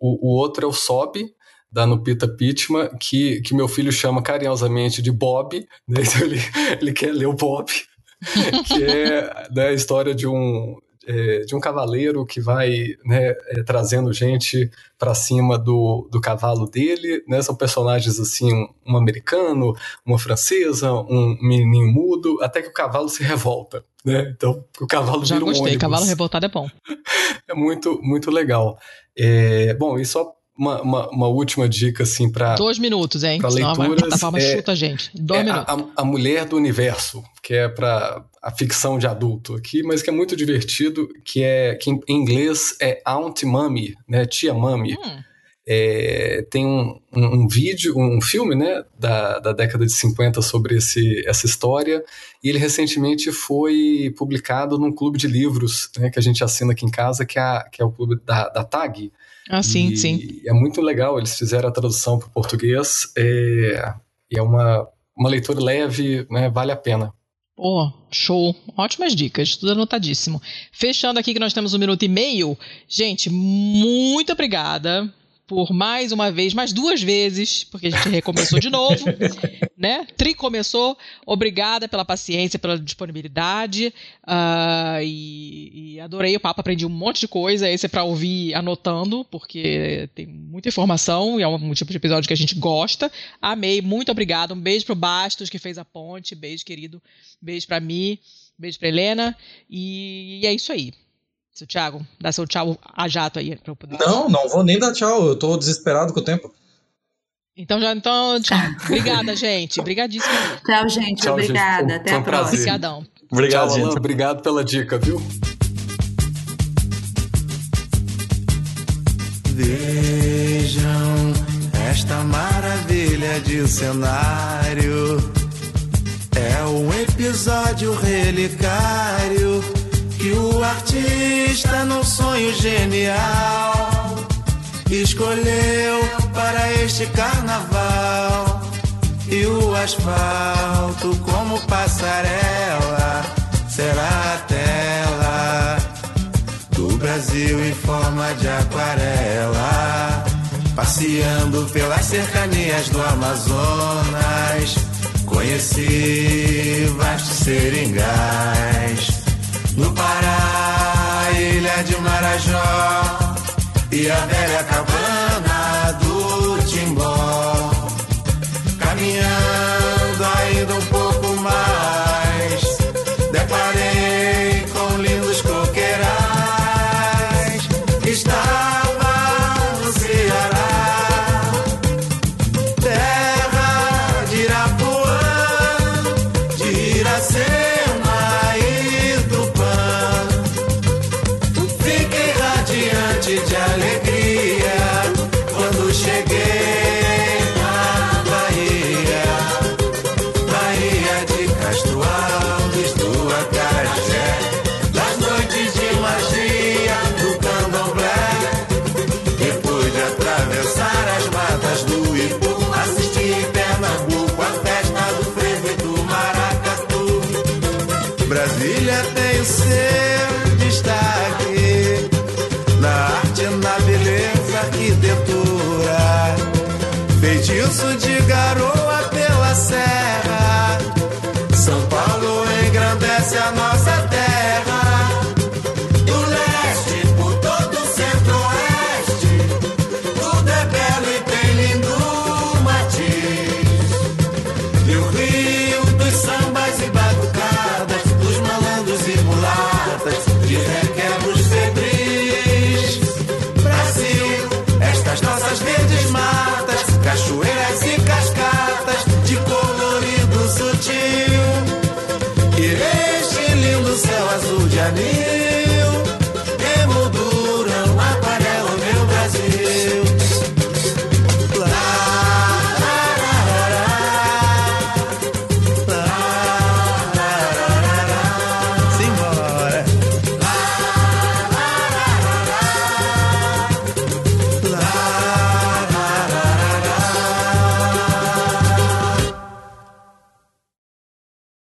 O, o outro é o Sobe, da Nupita Pitman, que, que meu filho chama carinhosamente de Bob, né? então ele, ele quer ler o Bob, que é né, a história de um, é, de um cavaleiro que vai né, é, trazendo gente para cima do, do cavalo dele. Né? São personagens assim, um, um, americano, uma francesa, um menininho mudo, até que o cavalo se revolta. Né? Então o cavalo Já vira gostei, um ônibus. cavalo revoltado é bom. é muito, muito legal. É, bom, e só uma, uma, uma, última dica, assim, para. Dois minutos, hein? Pra Senão leituras, a plataforma é, chuta a gente. Dois é minutos. A, a, Mulher do Universo, que é para a ficção de adulto aqui, mas que é muito divertido, que é que em inglês é Aunt Mummy, né? Tia Mummy. Hum. É, tem um, um, um, vídeo, um filme, né, da, da década de 50 sobre esse, essa história, e ele recentemente foi publicado num clube de livros, né, que a gente assina aqui em casa, que é, que é o clube da, da TAG, ah, sim, e sim. É muito legal, eles fizeram a tradução para o português, é, e é uma, uma leitura leve, né, vale a pena. Pô, show. Ótimas dicas, tudo anotadíssimo. Fechando aqui que nós temos um minuto e meio. Gente, muito obrigada por mais uma vez, mais duas vezes, porque a gente recomeçou de novo, né? Tri começou. Obrigada pela paciência, pela disponibilidade. Uh, e, e, adorei o papo, aprendi um monte de coisa. Esse é para ouvir anotando, porque tem muita informação e é um tipo de episódio que a gente gosta. Amei, muito obrigada. Um beijo pro Bastos, que fez a ponte. Beijo, querido. Beijo para mim. Beijo pra Helena. E, e é isso aí. Seu Thiago, dá seu tchau a jato aí pra eu poder. Não, não vou nem dar tchau, eu tô desesperado com o tempo. Então já então, tchau. Obrigada, gente. Obrigadíssimo. Tchau, gente. Tchau, Obrigada. Gente. Até a próxima. Obrigadão. Obrigado, tchau, gente. Obrigado pela dica, viu? Vejam esta maravilha de cenário. É um episódio relicário que o artista, num sonho genial, escolheu para este carnaval. E o asfalto, como passarela, será a tela do Brasil em forma de aquarela. Passeando pelas cercanias do Amazonas, conheci vastos seringais no Pará, ilha de Marajó e a velha cabana do Timbó. Caminhando Feitiço de garoa